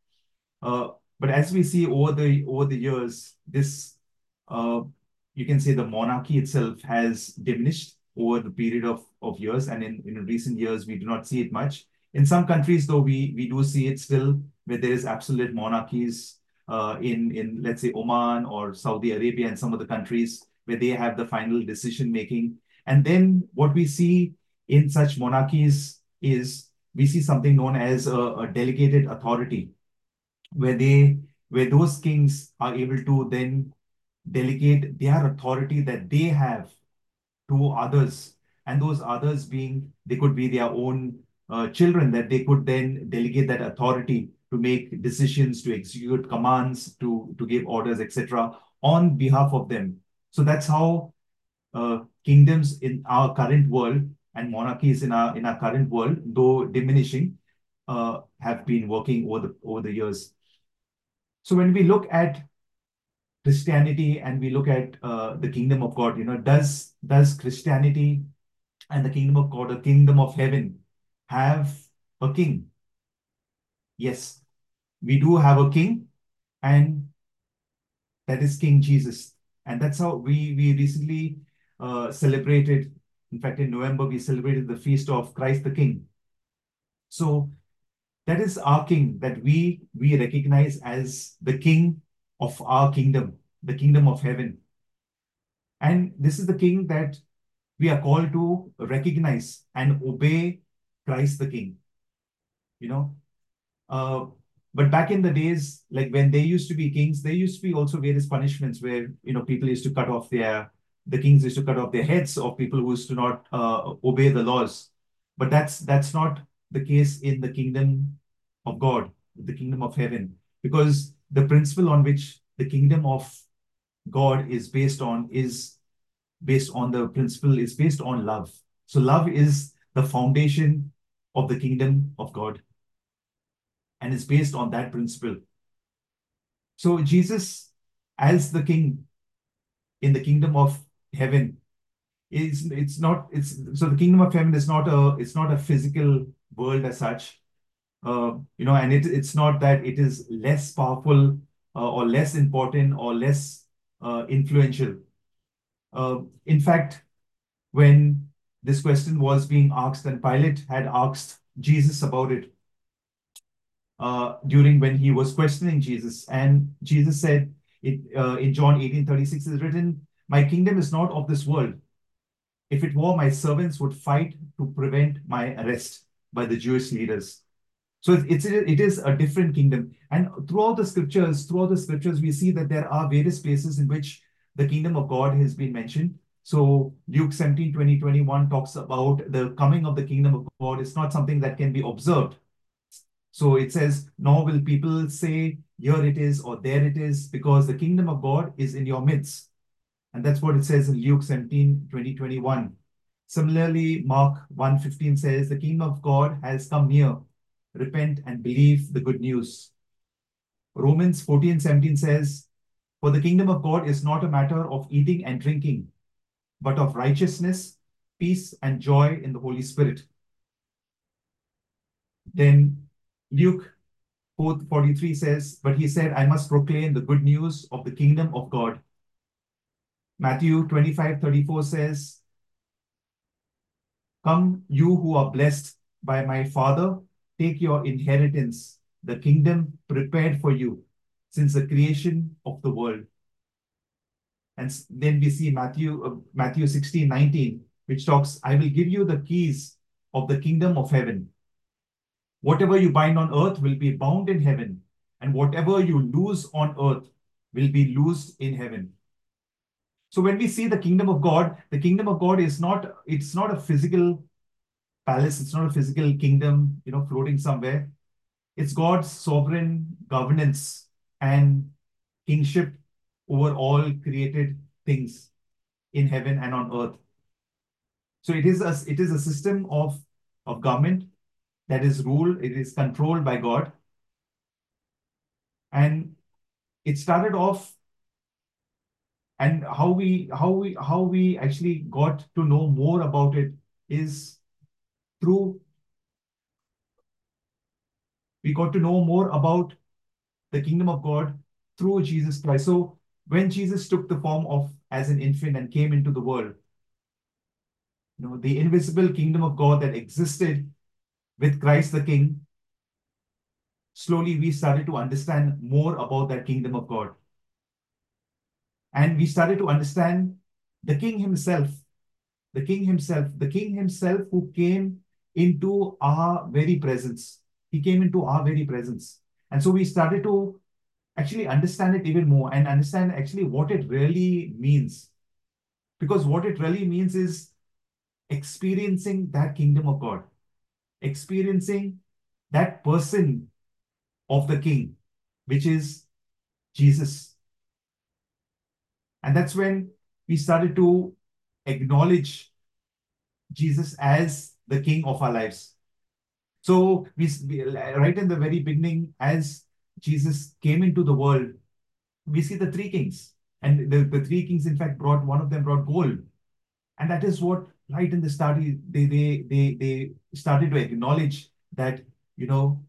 Uh, but as we see over the over the years, this uh, you can say the monarchy itself has diminished over the period of, of years. And in, in recent years, we do not see it much. In some countries, though, we, we do see it still where there is absolute monarchies uh, in, in, let's say, Oman or Saudi Arabia and some of the countries where they have the final decision making. And then what we see in such monarchies is we see something known as a, a delegated authority, where they where those kings are able to then delegate their authority that they have to others and those others being they could be their own uh, children that they could then delegate that authority to make decisions, to execute commands, to, to give orders, etc., on behalf of them. So that's how uh, kingdoms in our current world and monarchies in our in our current world, though diminishing, uh, have been working over the over the years. So when we look at Christianity and we look at uh, the kingdom of God, you know, does does Christianity and the kingdom of God, the kingdom of heaven, have a king. Yes, we do have a king, and that is King Jesus. And that's how we, we recently uh, celebrated, in fact, in November, we celebrated the feast of Christ the King. So that is our king that we we recognize as the king of our kingdom, the kingdom of heaven. And this is the king that we are called to recognize and obey Christ the King. You know, uh, but back in the days, like when there used to be kings, there used to be also various punishments where you know people used to cut off their the kings used to cut off their heads of people who used to not uh, obey the laws. But that's that's not the case in the kingdom of God, the kingdom of heaven, because the principle on which the kingdom of God is based on is based on the principle is based on love. So love is the foundation of the kingdom of God. And is based on that principle. So Jesus as the king in the kingdom of heaven is it's not it's so the kingdom of heaven is not a it's not a physical world as such. Uh, you know and it it's not that it is less powerful uh, or less important or less uh, influential. Uh, in fact when this question was being asked and pilate had asked jesus about it uh, during when he was questioning jesus and jesus said it uh, in john 18 36 is written my kingdom is not of this world if it were, my servants would fight to prevent my arrest by the Jewish leaders. So it's, it is a different kingdom. And throughout the scriptures, throughout the scriptures, we see that there are various places in which the kingdom of God has been mentioned. So Luke 17, 20, 21 talks about the coming of the kingdom of God. It's not something that can be observed. So it says, nor will people say, here it is or there it is, because the kingdom of God is in your midst. And that's what it says in Luke 17, 20, 21. Similarly, Mark 1, 15 says, the kingdom of God has come near. Repent and believe the good news. Romans 14, 17 says, for the kingdom of God is not a matter of eating and drinking, but of righteousness, peace, and joy in the Holy Spirit. Then Luke 4.43 says, but he said, I must proclaim the good news of the kingdom of God. Matthew 25.34 says, Come, you who are blessed by my Father, take your inheritance, the kingdom prepared for you since the creation of the world. And then we see Matthew, uh, Matthew 16, 19, which talks, I will give you the keys of the kingdom of heaven. Whatever you bind on earth will be bound in heaven, and whatever you loose on earth will be loosed in heaven. So when we see the kingdom of God, the kingdom of God is not, it's not a physical palace, it's not a physical kingdom, you know, floating somewhere. It's God's sovereign governance and kingship over all created things in heaven and on earth. So it is a, it is a system of, of government that is ruled, it is controlled by God. And it started off and how we how we how we actually got to know more about it is through we got to know more about the kingdom of God through Jesus Christ. So when Jesus took the form of as an infant and came into the world, you know, the invisible kingdom of God that existed with Christ the King, slowly we started to understand more about that kingdom of God. And we started to understand the king himself, the king himself, the king himself who came into our very presence. He came into our very presence. And so we started to actually understand it even more and understand actually what it really means. Because what it really means is experiencing that kingdom of God, experiencing that person of the king, which is Jesus. And that's when we started to acknowledge Jesus as the king of our lives. So we, right in the very beginning, as Jesus came into the world, we see the three kings. And the, the three kings, in fact, brought one of them brought gold. And that is what right in the start, they they they they started to acknowledge that, you know,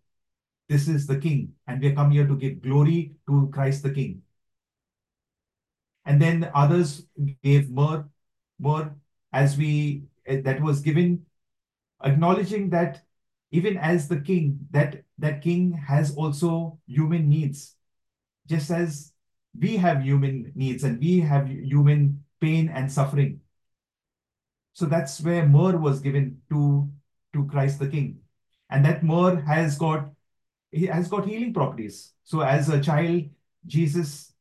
this is the king, and we come here to give glory to Christ the King. And then others gave more, more as we eh, that was given, acknowledging that even as the king, that that king has also human needs, just as we have human needs and we have human pain and suffering. So that's where myrrh was given to, to Christ the King. And that myrrh has got has got healing properties. So as a child, Jesus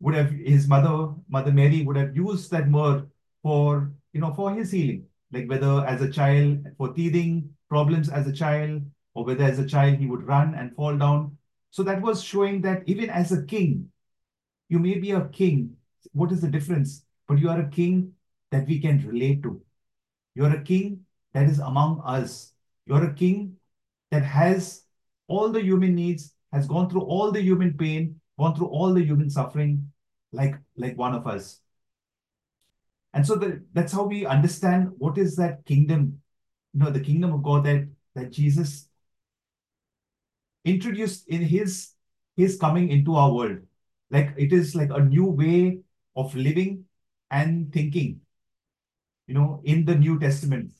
would have his mother, Mother Mary, would have used that myrrh for you know for his healing. Like whether as a child for teething problems as a child, or whether as a child he would run and fall down. So that was showing that even as a king, you may be a king. What is the difference? But you are a king that we can relate to. You're a king that is among us. You're a king that has all the human needs, has gone through all the human pain, gone through all the human suffering, like, like one of us. And so the, that's how we understand what is that kingdom, you know, the kingdom of God that, that Jesus introduced in his, his coming into our world. Like it is like a new way of living and thinking, you know, in the New Testament.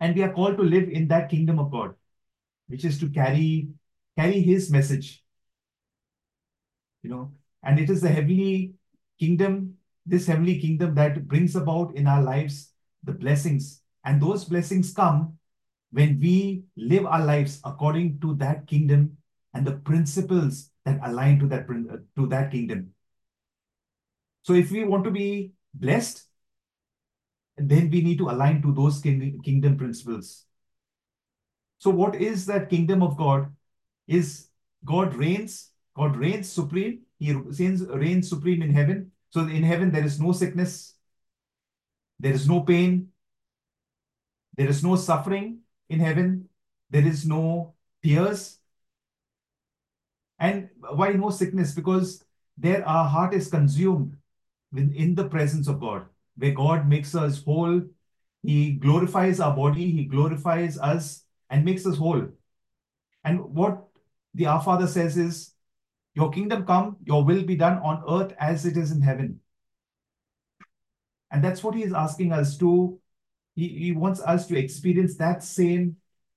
And we are called to live in that kingdom of God, which is to carry, carry his message. You know, and it is the heavenly kingdom, this heavenly kingdom that brings about in our lives the blessings. And those blessings come when we live our lives according to that kingdom and the principles that align to that uh, to that kingdom. So if we want to be blessed, then we need to align to those kingdom principles. So what is that kingdom of God? Is God reigns, God reigns supreme. He reigns, reigns supreme in heaven. So in heaven, there is no sickness. There is no pain. There is no suffering in heaven. There is no tears. And why no sickness? Because there our heart is consumed in the presence of God, where God makes us whole. He glorifies our body, He glorifies us and makes us whole. And what the Our Father says is, Your kingdom come, your will be done on earth as it is in heaven. And that's what He is asking us to. He, he wants us to experience that same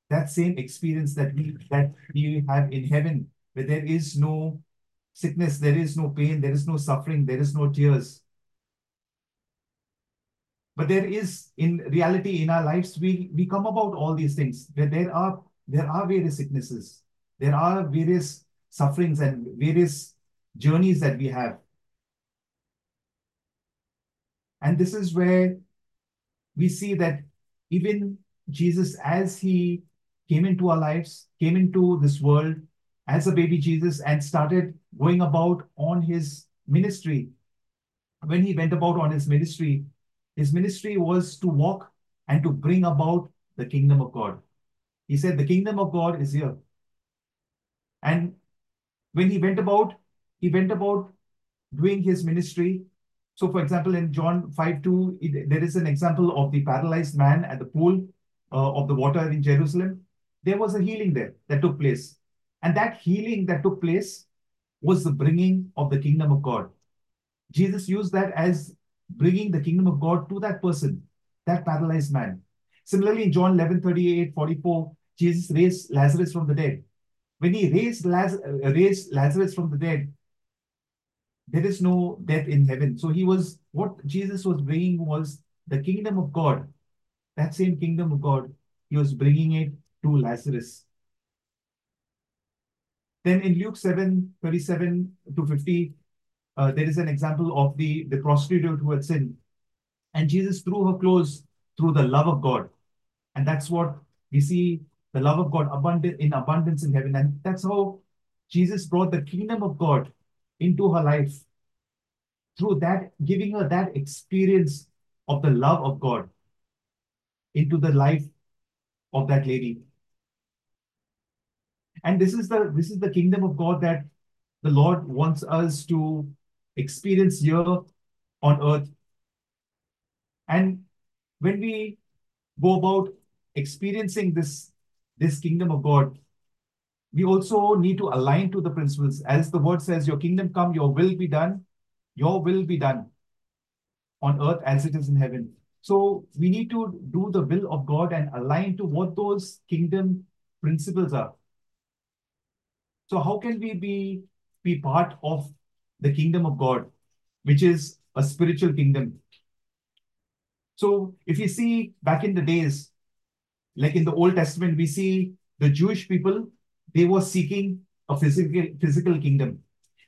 that same experience that we that we have in heaven, where there is no sickness, there is no pain, there is no suffering, there is no tears. But there is, in reality, in our lives, we, we come about all these things. Where there are there are various sicknesses, there are various sufferings and various journeys that we have. And this is where we see that even Jesus, as he came into our lives, came into this world as a baby Jesus and started going about on his ministry. When he went about on his ministry, his ministry was to walk and to bring about the kingdom of God. He said, The kingdom of God is here. And when he went about, he went about doing his ministry. So, for example, in John 5 2, it, there is an example of the paralyzed man at the pool uh, of the water in Jerusalem. There was a healing there that took place. And that healing that took place was the bringing of the kingdom of God. Jesus used that as bringing the kingdom of God to that person, that paralyzed man. Similarly, in John 11 38 44, Jesus raised Lazarus from the dead. When he raised, Laz- uh, raised Lazarus from the dead, there is no death in heaven. So he was, what Jesus was bringing was the kingdom of God. That same kingdom of God, he was bringing it to Lazarus. Then in Luke 7 37 to 50, uh, there is an example of the, the prostitute who had sinned. And Jesus threw her clothes through the love of God. And that's what we see the love of God abundant in abundance in heaven. And that's how Jesus brought the kingdom of God into her life through that, giving her that experience of the love of God into the life of that lady. And this is the this is the kingdom of God that the Lord wants us to experience here on earth. And when we go about experiencing this, this kingdom of God, we also need to align to the principles. As the word says, Your kingdom come, your will be done, your will be done on earth as it is in heaven. So we need to do the will of God and align to what those kingdom principles are. So how can we be be part of the kingdom of God, which is a spiritual kingdom? So if you see back in the days, like in the Old Testament, we see the Jewish people, they were seeking a physical physical kingdom.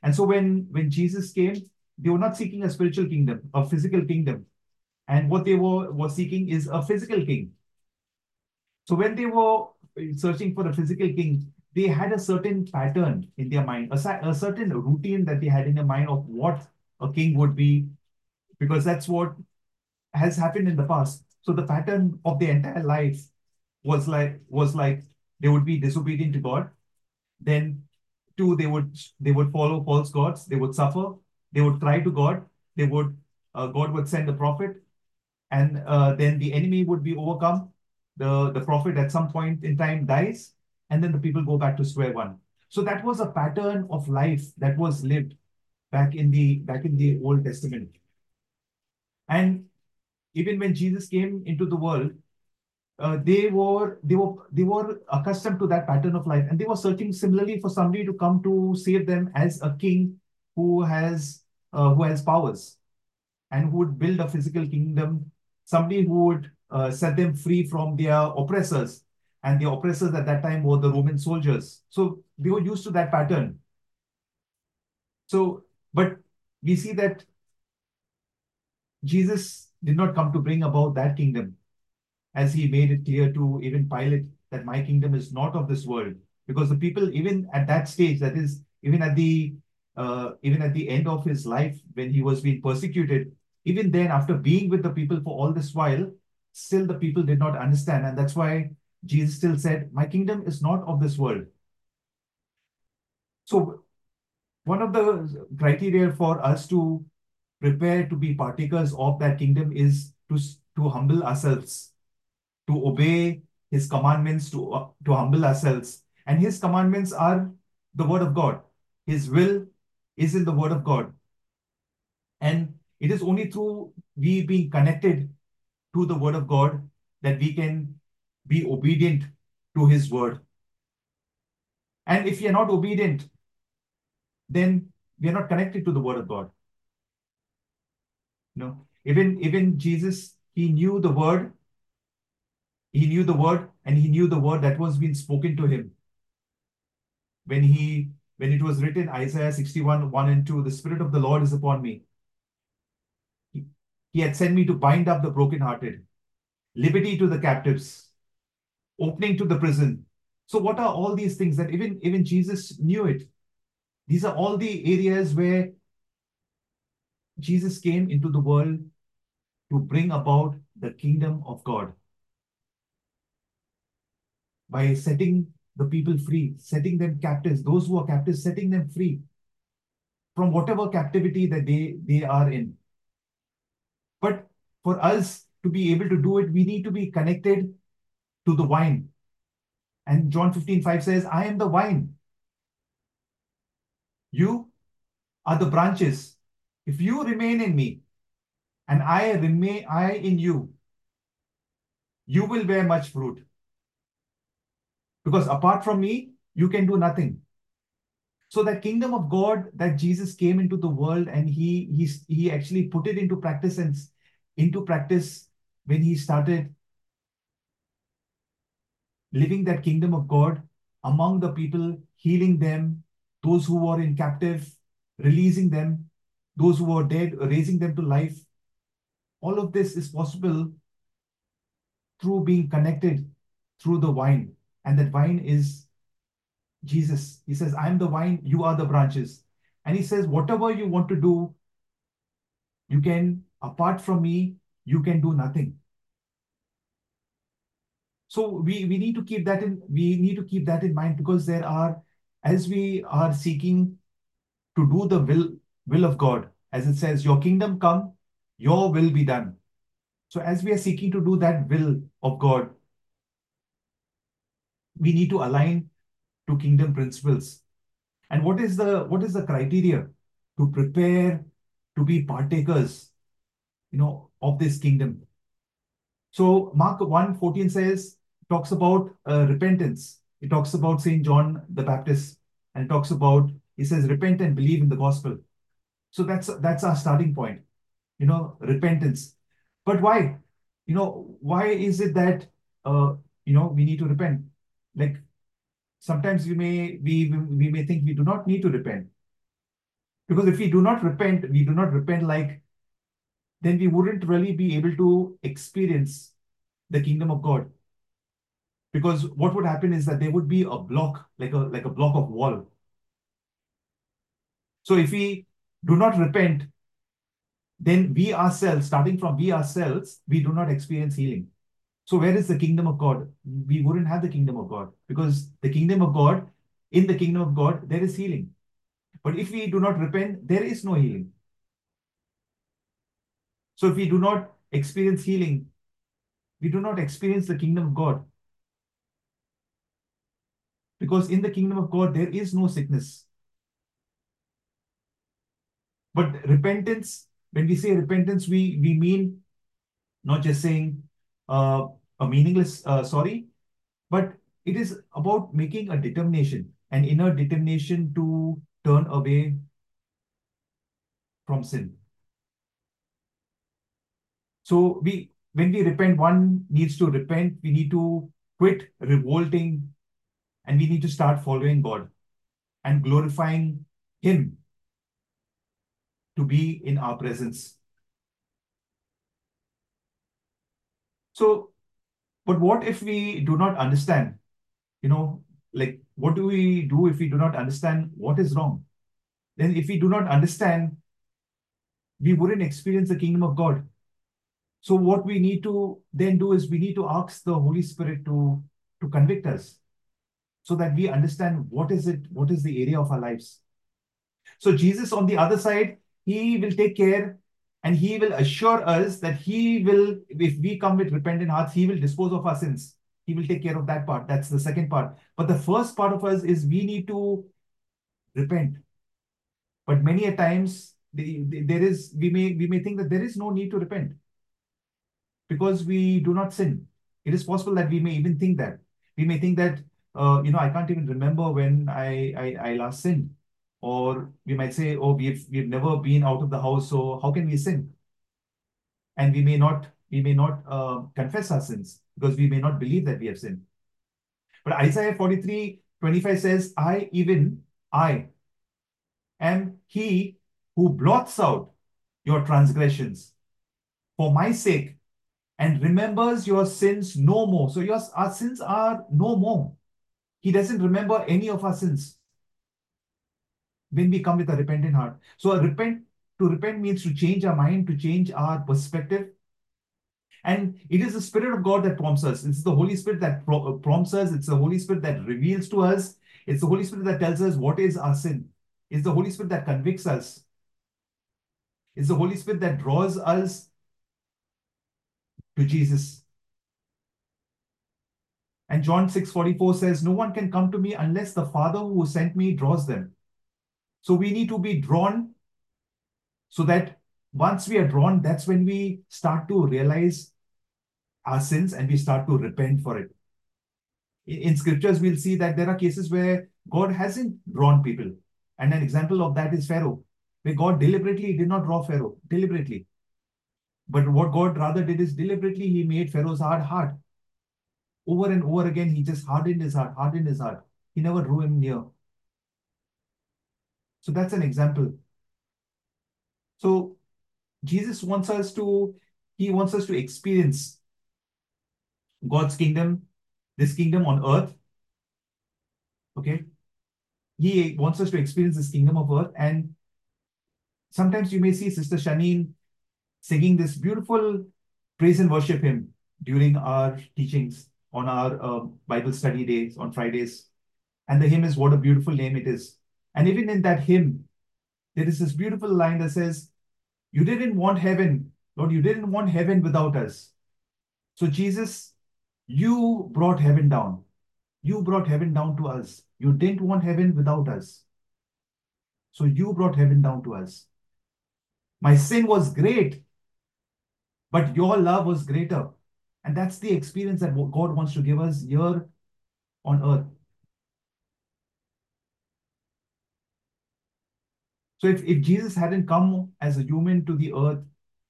And so when when Jesus came, they were not seeking a spiritual kingdom, a physical kingdom. And what they were, were seeking is a physical king. So when they were searching for a physical king, they had a certain pattern in their mind, a, a certain routine that they had in their mind of what a king would be, because that's what has happened in the past. So the pattern of their entire life was like was like they would be disobedient to God. Then two, they would they would follow false gods, they would suffer, they would cry to God, they would uh, God would send a prophet, and uh, then the enemy would be overcome. The, the prophet at some point in time dies, and then the people go back to square one. So that was a pattern of life that was lived back in the back in the Old Testament. And even when Jesus came into the world, uh, they were they were they were accustomed to that pattern of life, and they were searching similarly for somebody to come to save them as a king who has uh, who has powers and who would build a physical kingdom, somebody who would uh, set them free from their oppressors. And the oppressors at that time were the Roman soldiers. So they were used to that pattern. So, but we see that Jesus did not come to bring about that kingdom, as he made it clear to even Pilate that my kingdom is not of this world. Because the people, even at that stage, that is, even at the uh, even at the end of his life when he was being persecuted, even then, after being with the people for all this while, still the people did not understand. And that's why Jesus still said, My kingdom is not of this world. So, one of the criteria for us to prepare to be partakers of that kingdom is to, to humble ourselves, to obey his commandments, to, uh, to humble ourselves. And his commandments are the word of God. His will is in the word of God. And it is only through we being connected to the word of God that we can be obedient to his word. And if we are not obedient, then we are not connected to the word of God. No. even even Jesus, he knew the word, he knew the word, and he knew the word that was being spoken to him. When he when it was written, Isaiah 61, 1 and 2, the Spirit of the Lord is upon me. He, he had sent me to bind up the brokenhearted, liberty to the captives, opening to the prison. So, what are all these things that even, even Jesus knew it? These are all the areas where Jesus came into the world to bring about the kingdom of God by setting the people free, setting them captives, those who are captives, setting them free from whatever captivity that they, they are in. But for us to be able to do it, we need to be connected to the vine. And John 15, 5 says, I am the vine. You are the branches. If you remain in me and I remain I in you, you will bear much fruit. Because apart from me, you can do nothing. So that kingdom of God that Jesus came into the world and he he, he actually put it into practice and into practice when he started living that kingdom of God among the people, healing them, those who were in captive, releasing them, those who were dead, raising them to life. All of this is possible through being connected through the vine. And that vine is Jesus. He says, I'm the vine, you are the branches. And he says, whatever you want to do, you can, apart from me, you can do nothing. So we, we need to keep that in, we need to keep that in mind because there are, as we are seeking to do the will, will of God, as it says, your kingdom come, your will be done. So as we are seeking to do that will of God, we need to align to kingdom principles. And what is the what is the criteria to prepare to be partakers, you know, of this kingdom? So Mark 1 14 says, talks about uh, repentance. It talks about St. John the Baptist and talks about, he says, repent and believe in the gospel. So that's that's our starting point, you know, repentance. But why? You know, why is it that uh, you know we need to repent? Like sometimes we may we we may think we do not need to repent. Because if we do not repent, we do not repent like then we wouldn't really be able to experience the kingdom of God. Because what would happen is that there would be a block, like a like a block of wall. So if we do not repent, then we ourselves, starting from we ourselves, we do not experience healing. So where is the kingdom of God? We wouldn't have the kingdom of God because the kingdom of God, in the kingdom of God, there is healing. But if we do not repent, there is no healing. So if we do not experience healing, we do not experience the kingdom of God. Because in the kingdom of God, there is no sickness. But repentance, when we say repentance, we, we mean not just saying uh, a meaningless uh, sorry, but it is about making a determination, an inner determination to turn away from sin. So we, when we repent, one needs to repent. We need to quit revolting, and we need to start following God and glorifying Him to be in our presence. So, but what if we do not understand? You know, like what do we do if we do not understand what is wrong? Then, if we do not understand, we wouldn't experience the kingdom of God. So, what we need to then do is we need to ask the Holy Spirit to, to convict us so that we understand what is it, what is the area of our lives. So, Jesus on the other side, he will take care and he will assure us that he will, if we come with repentant hearts, he will dispose of our sins. He will take care of that part. That's the second part. But the first part of us is we need to repent. But many a times there is we may we may think that there is no need to repent because we do not sin. It is possible that we may even think that we may think that uh, you know I can't even remember when I, I I last sinned or we might say, oh, we've we've never been out of the house, so how can we sin? And we may not we may not uh, confess our sins because we may not believe that we have sinned. But Isaiah 43, 25 says, I even I am he who blots out your transgressions for my sake and remembers your sins no more. So your our sins are no more. He doesn't remember any of our sins when we come with a repentant heart. So a repent to repent means to change our mind, to change our perspective. And it is the Spirit of God that prompts us. It's the Holy Spirit that uh, prompts us. It's the Holy Spirit that reveals to us. It's the Holy Spirit that tells us what is our sin. It's the Holy Spirit that convicts us. It's the Holy Spirit that draws us to Jesus. And John 6:44 says, No one can come to me unless the Father who sent me draws them. So we need to be drawn so that once we are drawn, that's when we start to realize our sins and we start to repent for it. In in scriptures, we'll see that there are cases where God hasn't drawn people. And an example of that is Pharaoh, where God deliberately did not draw Pharaoh, deliberately. But what God rather did is deliberately, he made Pharaoh's heart hard. Over and over again, he just hardened his heart, hardened his heart. He never drew him near. So that's an example. So Jesus wants us to, he wants us to experience God's kingdom, this kingdom on earth. Okay. He wants us to experience this kingdom of earth. And sometimes you may see Sister Shanine singing this beautiful praise and worship hymn during our teachings on our uh, Bible study days on Fridays. And the hymn is What a Beautiful Name It Is. And even in that hymn, there is this beautiful line that says, You didn't want heaven, Lord, you didn't want heaven without us. So, Jesus, you brought heaven down. You brought heaven down to us. You didn't want heaven without us. So, you brought heaven down to us. My sin was great, but your love was greater. And that's the experience that God wants to give us here on earth. So if, if Jesus hadn't come as a human to the earth,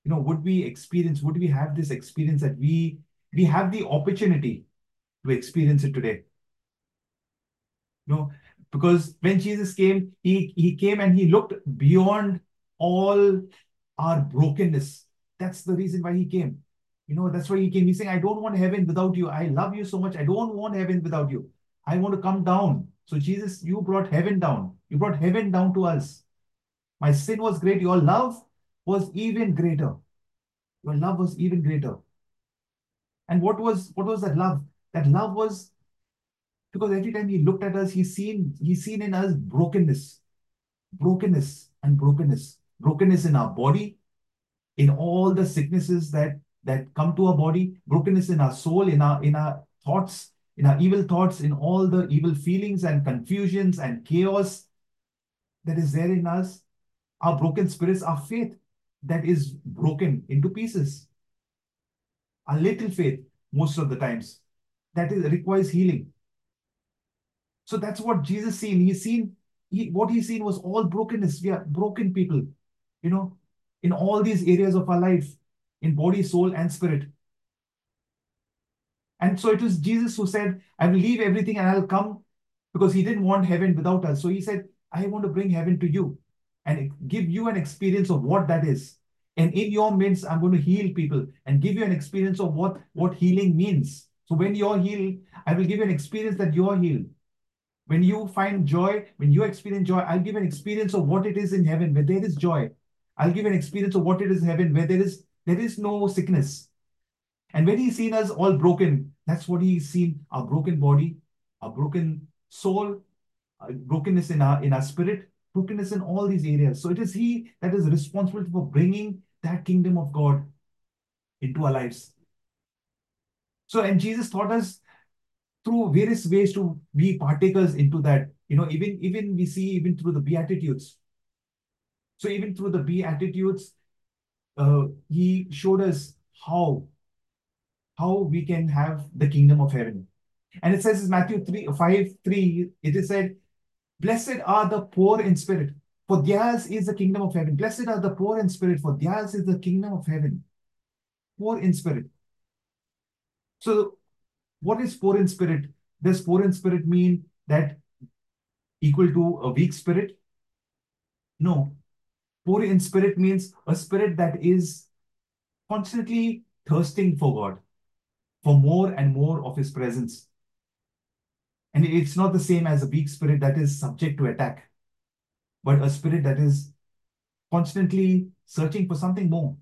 you know, would we experience, would we have this experience that we we have the opportunity to experience it today? You know, because when Jesus came, he, he came and he looked beyond all our brokenness. That's the reason why he came. You know, that's why he came. He's saying, I don't want heaven without you. I love you so much. I don't want heaven without you. I want to come down. So, Jesus, you brought heaven down. You brought heaven down to us. My sin was great. Your love was even greater. Your love was even greater. And what was what was that love? That love was because every time he looked at us, he seen he seen in us brokenness, brokenness and brokenness, brokenness in our body, in all the sicknesses that that come to our body, brokenness in our soul, in our in our thoughts, in our evil thoughts, in all the evil feelings and confusions and chaos that is there in us, our broken spirits, our faith that is broken into pieces. A little faith, most of the times, that is requires healing. So that's what Jesus seen. He's seen he, what he's seen was all brokenness. We are broken people, you know, in all these areas of our life, in body, soul, and spirit. And so it was Jesus who said, I will leave everything and I'll come because he didn't want heaven without us. So he said, I want to bring heaven to you and give you an experience of what that is. And in your midst, I'm going to heal people and give you an experience of what, what healing means. So when you're healed, I will give you an experience that you're healed. When you find joy, when you experience joy, I'll give an experience of what it is in heaven where there is joy. I'll give an experience of what it is in heaven where there is there is no sickness. And when he's seen us all broken, that's what he's seen our broken body, our broken soul, our brokenness in our in our spirit, brokenness in all these areas. So it is he that is responsible for bringing that kingdom of God into our lives. So, and Jesus taught us through various ways to be partakers into that. You know, even even we see even through the Beatitudes. So even through the Beatitudes, uh, he showed us how how we can have the kingdom of heaven. And it says in Matthew 3, 5, 3, it is said, Blessed are the poor in spirit, for theirs is the kingdom of heaven. Blessed are the poor in spirit, for theirs is the kingdom of heaven. Poor in spirit. So, what is poor in spirit? Does poor in spirit mean that equal to a weak spirit? No. Poor in spirit means a spirit that is constantly thirsting for God, for more and more of His presence. And it's not the same as a weak spirit that is subject to attack but a spirit that is constantly searching for something more,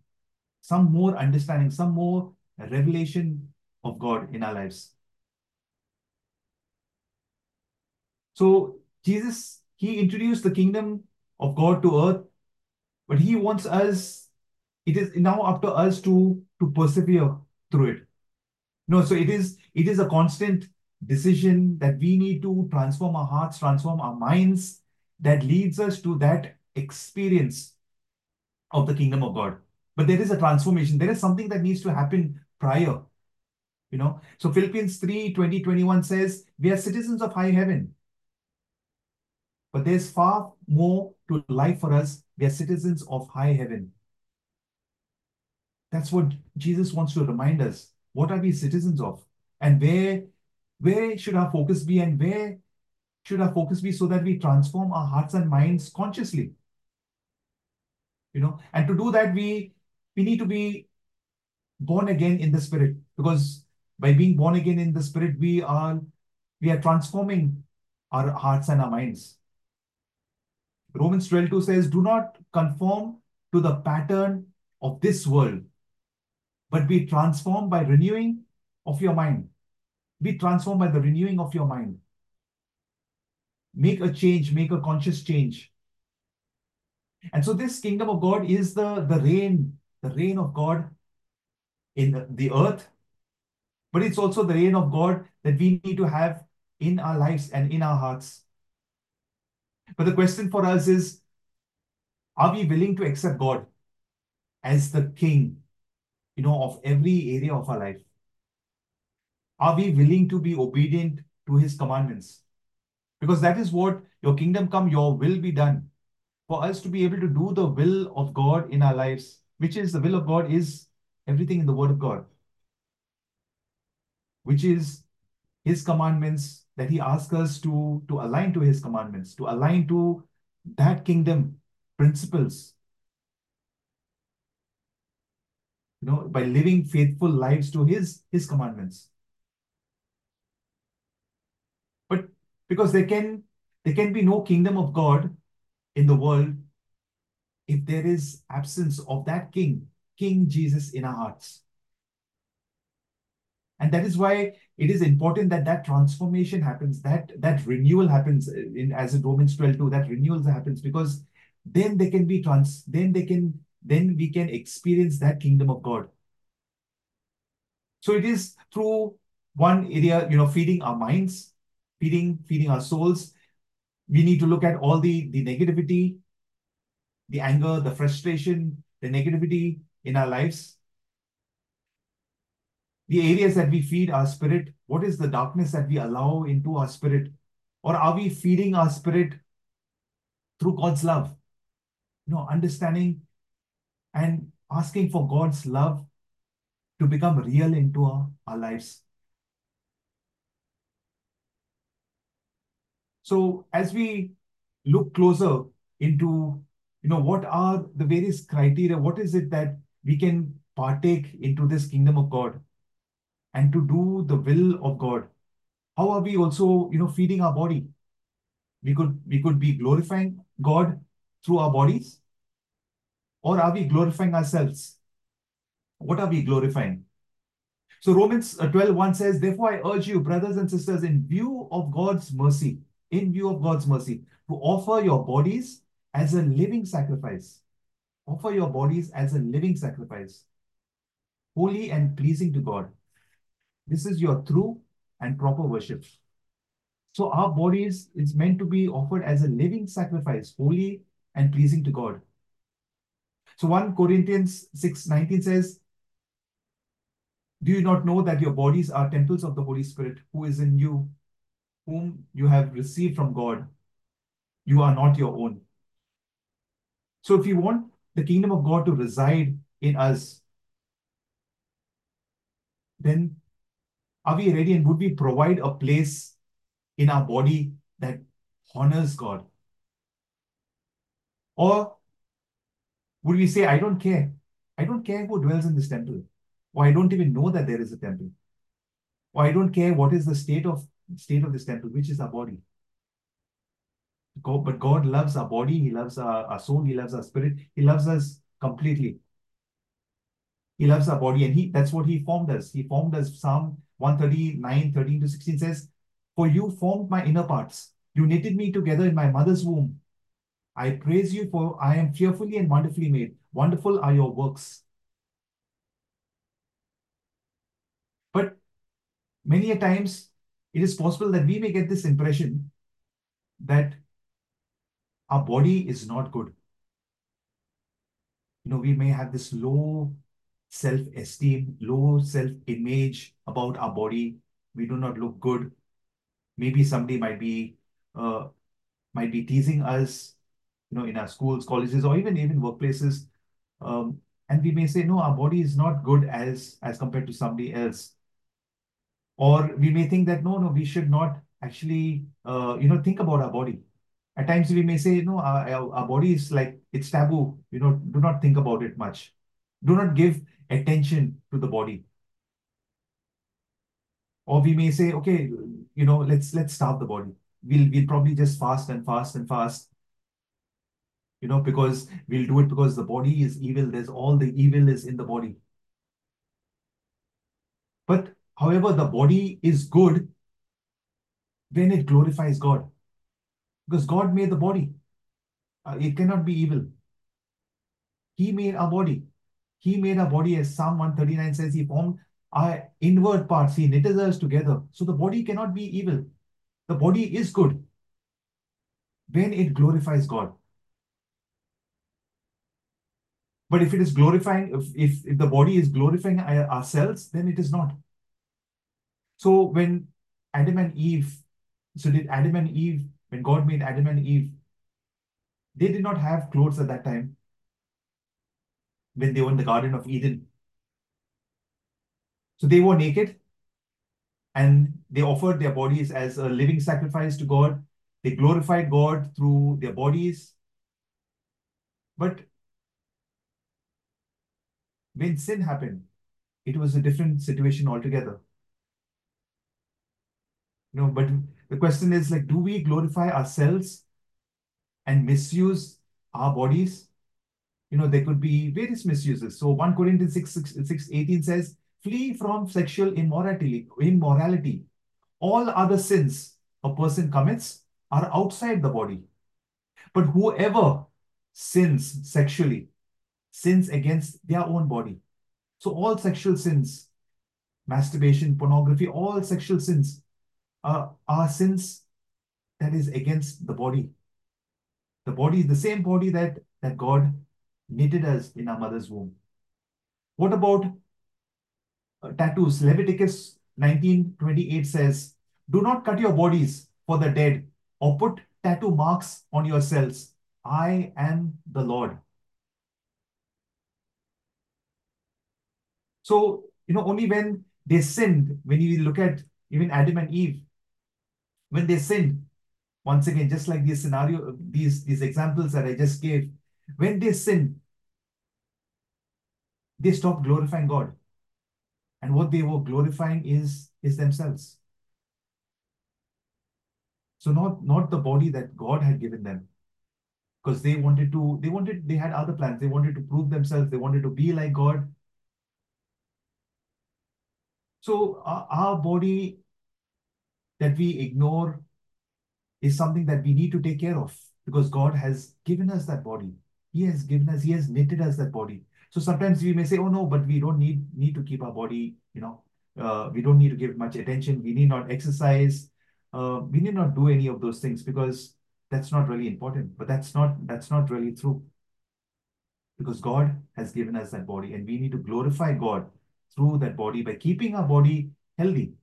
some more understanding, some more revelation of God in our lives. So Jesus, he introduced the kingdom of God to earth, but he wants us, it is now up to us to, to persevere through it. No, so it is it is a constant decision that we need to transform our hearts, transform our minds, that leads us to that experience of the kingdom of God. But there is a transformation. There is something that needs to happen prior. You know, so Philippians 3 20, 21 says, We are citizens of high heaven. But there's far more to life for us. We are citizens of high heaven. That's what Jesus wants to remind us. What are we citizens of? And where, where should our focus be? And where should our focus be so that we transform our hearts and minds consciously? You know, and to do that, we we need to be born again in the spirit because by being born again in the spirit, we are we are transforming our hearts and our minds. Romans 12 2 says, Do not conform to the pattern of this world, but be transformed by renewing of your mind. Be transformed by the renewing of your mind make a change, make a conscious change. And so this kingdom of God is the, the reign, the reign of God in the the earth, but it's also the reign of God that we need to have in our lives and in our hearts. But the question for us is, are we willing to accept God as the king, you know, of every area of our life? Are we willing to be obedient to his commandments? because that is what your kingdom come, your will be done for us to be able to do the will of God in our lives, which is the will of God is everything in the Word of God, which is His commandments that He asks us to, to align to His commandments, to align to that kingdom principles. You know, by living faithful lives to His His commandments. But because there can there can be no kingdom of God in the world if there is absence of that king, King Jesus in our hearts. And that is why it is important that that transformation happens, that that renewal happens in as in Romans 12 too, that renewal happens because then they can be trans, then they can, then we can experience that kingdom of God. So it is through one area, you know, feeding our minds, feeding, feeding our souls. We need to look at all the, the negativity, the anger, the frustration, the negativity in our lives. The areas that we feed our spirit, what is the darkness that we allow into our spirit? Or are we feeding our spirit through God's love? You know, understanding and asking for God's love to become real into our, our lives. So as we look closer into, you know, what are the various criteria, what is it that we can partake into this kingdom of God and to do the will of God? How are we also, you know, feeding our body? We could we could be glorifying God through our bodies, or are we glorifying ourselves? What are we glorifying? So Romans uh, 12 1 says, Therefore I urge you, brothers and sisters, in view of God's mercy, in view of God's mercy, to offer your bodies as a living sacrifice. Offer your bodies as a living sacrifice, holy and pleasing to God. This is your true and proper worship. So our bodies is meant to be offered as a living sacrifice, holy and pleasing to God. So 1 Corinthians 6 19 says, Do you not know that your bodies are temples of the Holy Spirit who is in you, whom you have received from God? You are not your own. So if you want the kingdom of God to reside in us, then are we ready and would we provide a place in our body that honors God? Or would we say, I don't care. I don't care who dwells in this temple. Or I don't even know that there is a temple. Or I don't care what is the state of state of this temple, which is our body. God, but God loves our body, He loves our, our soul, He loves our spirit, He loves us completely. He loves our body, and He that's what He formed us. He formed us. Psalm 139, 13 to 16 says, For you formed my inner parts. You knitted me together in my mother's womb. I praise you for I am fearfully and wonderfully made. Wonderful are your works. But many a times it is possible that we may get this impression that our body is not good. You know, we may have this low self-esteem, low self-image about our body. We do not look good. Maybe somebody might be uh, might be teasing us, you know, in our schools, colleges, or even even workplaces. Um, and we may say, no, our body is not good as as compared to somebody else. Or we may think that no, no, we should not actually, uh, you know, think about our body. At times we may say, no, our, our body is like, it's taboo, you know, do not think about it much. Do not give attention to the body. Or we may say, okay, you know, let's let's starve the body. We'll we'll probably just fast and fast and fast. You know, because we'll do it because the body is evil. There's all the evil is in the body. But however, the body is good when it glorifies God. Because God made the body. Uh, it cannot be evil. He made our body. He made our body, as Psalm 139 says, He formed our inward parts. He knitted us together. So the body cannot be evil. The body is good when it glorifies God. But if it is glorifying, if, if, if the body is glorifying ourselves, then it is not. So when Adam and Eve, so did Adam and Eve, when God made Adam and Eve, They did not have clothes at that time when they were in the Garden of Eden. So they were naked and they offered their bodies as a living sacrifice to God. They glorified God through their bodies. But when sin happened, it was a different situation altogether. Know, but the question is like, do we glorify ourselves and misuse our bodies? You know, there could be various misuses. So 1 Corinthians 6, 6, 6 18 says, flee from sexual immorality, immorality. All other sins a person commits are outside the body. But whoever sins sexually sins against their own body. So all sexual sins, masturbation, pornography, all sexual sins uh, are sins that is against the body. The body is the same body that, that God knitted us in our mother's womb. What about uh, tattoos? Leviticus 19:28 says, Do not cut your bodies for the dead or put tattoo marks on yourselves. I am the Lord. So, you know, only when they sinned, when you look at even Adam and Eve, when they sinned, once again, just like this scenario, these, these examples that I just gave, when they sinned, they stopped glorifying God. And what they were glorifying is, is themselves. So not, not the body that God had given them. Because they wanted to, they wanted, they had other plans. They wanted to prove themselves. They wanted to be like God. So our, our body that we ignore is something that we need to take care of because God has given us that body. He has given us, He has knitted us that body. So sometimes we may say, oh no, but we don't need need to keep our body, you know, uh, we don't need to give much attention. We need not exercise. Uh, we need not do any of those things because that's not really important. But that's not that's not really true. Because God has given us that body and we need to glorify God through that body by keeping our body healthy.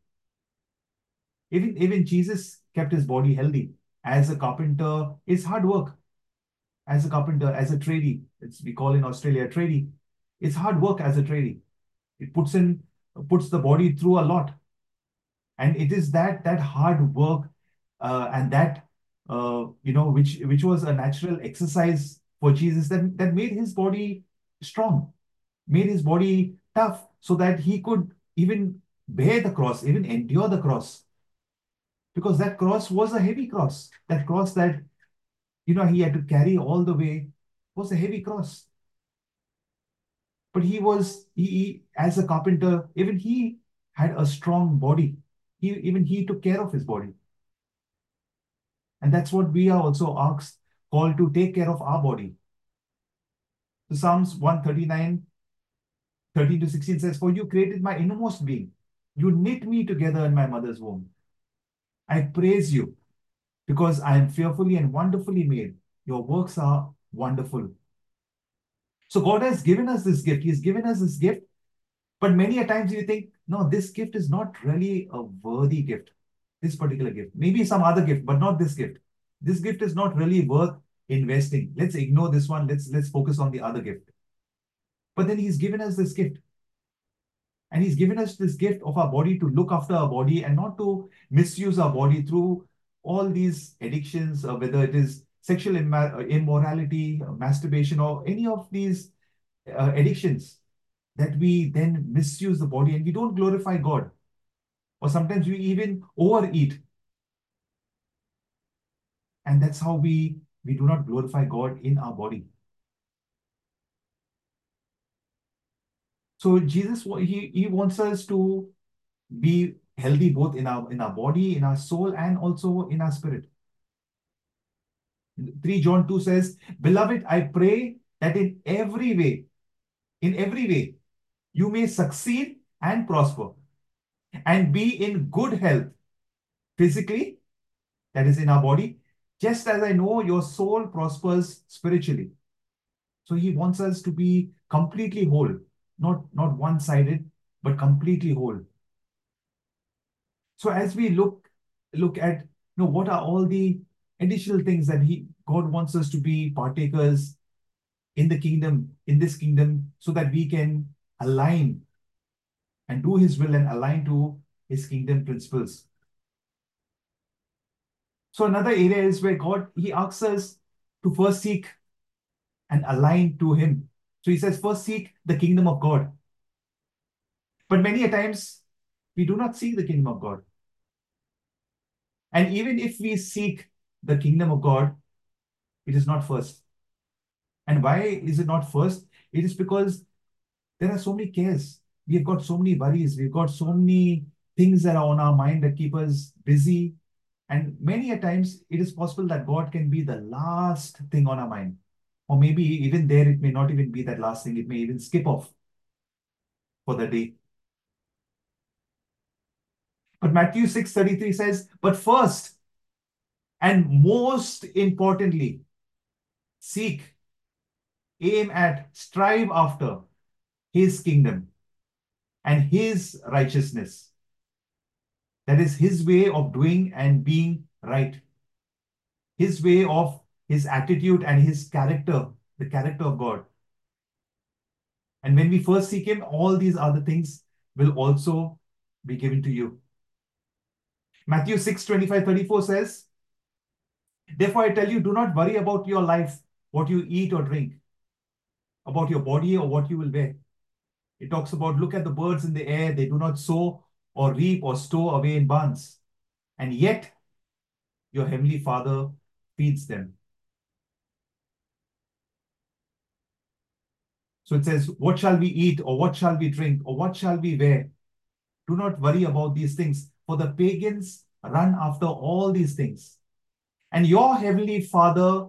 Even, even Jesus kept his body healthy. As a carpenter, it's hard work. As a carpenter, as a tradie, it's we call in Australia tradie. It's hard work as a tradie. It puts in puts the body through a lot. And it is that that hard work uh, and that uh, you know which which was a natural exercise for Jesus that, that made his body strong, made his body tough so that he could even bear the cross, even endure the cross. Because that cross was a heavy cross. That cross that, you know, he had to carry all the way was a heavy cross. But he was, he, as a carpenter, even he had a strong body. He, even he took care of his body. And that's what we are also asked, called to take care of our body. The Psalms 139 13 to 16 says, For you created my innermost being. You knit me together in my mother's womb. I praise you because I am fearfully and wonderfully made. Your works are wonderful. So God has given us this gift. He's given us this gift. But many a times you think, no, this gift is not really a worthy gift. This particular gift. Maybe some other gift, but not this gift. This gift is not really worth investing. Let's ignore this one. Let's let's focus on the other gift. But then he's given us this gift. And he's given us this gift of our body to look after our body and not to misuse our body through all these addictions, uh, whether it is sexual immorality, uh, masturbation, or any of these uh, addictions that we then misuse the body and we don't glorify God. Or sometimes we even overeat. And that's how we, we do not glorify God in our body. So Jesus, he, he wants us to be healthy both in our in our body, in our soul, and also in our spirit. 3 John 2 says, Beloved, I pray that in every way, in every way, you may succeed and prosper and be in good health physically, that is in our body, just as I know your soul prospers spiritually. So he wants us to be completely whole not, not one-sided, but completely whole. So as we look, look at, you know, what are all the additional things that he God wants us to be partakers in the kingdom, in this kingdom, so that we can align and do his will and align to his kingdom principles. So another area is where God he asks us to first seek and align to him. So he says, first seek the kingdom of God. But many a times we do not seek the kingdom of God. And even if we seek the kingdom of God, it is not first. And why is it not first? It is because there are so many cares. We've got so many worries. We've got so many things that are on our mind that keep us busy. And many a times it is possible that God can be the last thing on our mind. Or maybe even there, it may not even be that last thing. It may even skip off for the day. But Matthew 6:33 says, but first and most importantly, seek, aim at, strive after his kingdom and his righteousness. That is his way of doing and being right. His way of his attitude and his character, the character of God. And when we first seek him, all these other things will also be given to you. Matthew 6 25 34 says, Therefore, I tell you, do not worry about your life, what you eat or drink, about your body or what you will wear. It talks about look at the birds in the air, they do not sow or reap or store away in barns, and yet your heavenly Father feeds them. So it says, What shall we eat, or what shall we drink, or what shall we wear? Do not worry about these things, for the pagans run after all these things. And your heavenly Father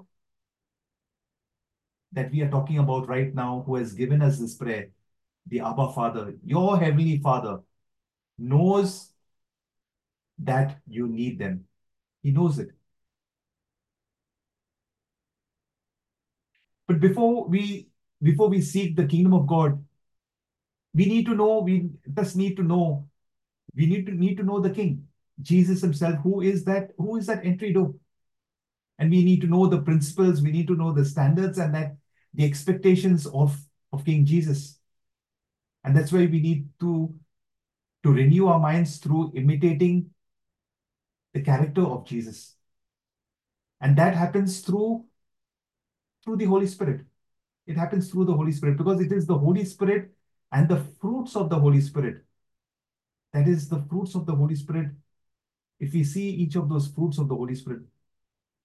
that we are talking about right now, who has given us this prayer, the Abba Father, your heavenly Father knows that you need them. He knows it. But before we before we seek the kingdom of God, we need to know, we just need to know, we need to need to know the King, Jesus Himself. Who is that? Who is that entry door? And we need to know the principles, we need to know the standards and that the expectations of, of King Jesus. And that's why we need to, to renew our minds through imitating the character of Jesus. And that happens through, through the Holy Spirit. It happens through the Holy Spirit because it is the Holy Spirit and the fruits of the Holy Spirit. That is the fruits of the Holy Spirit. If we see each of those fruits of the Holy Spirit,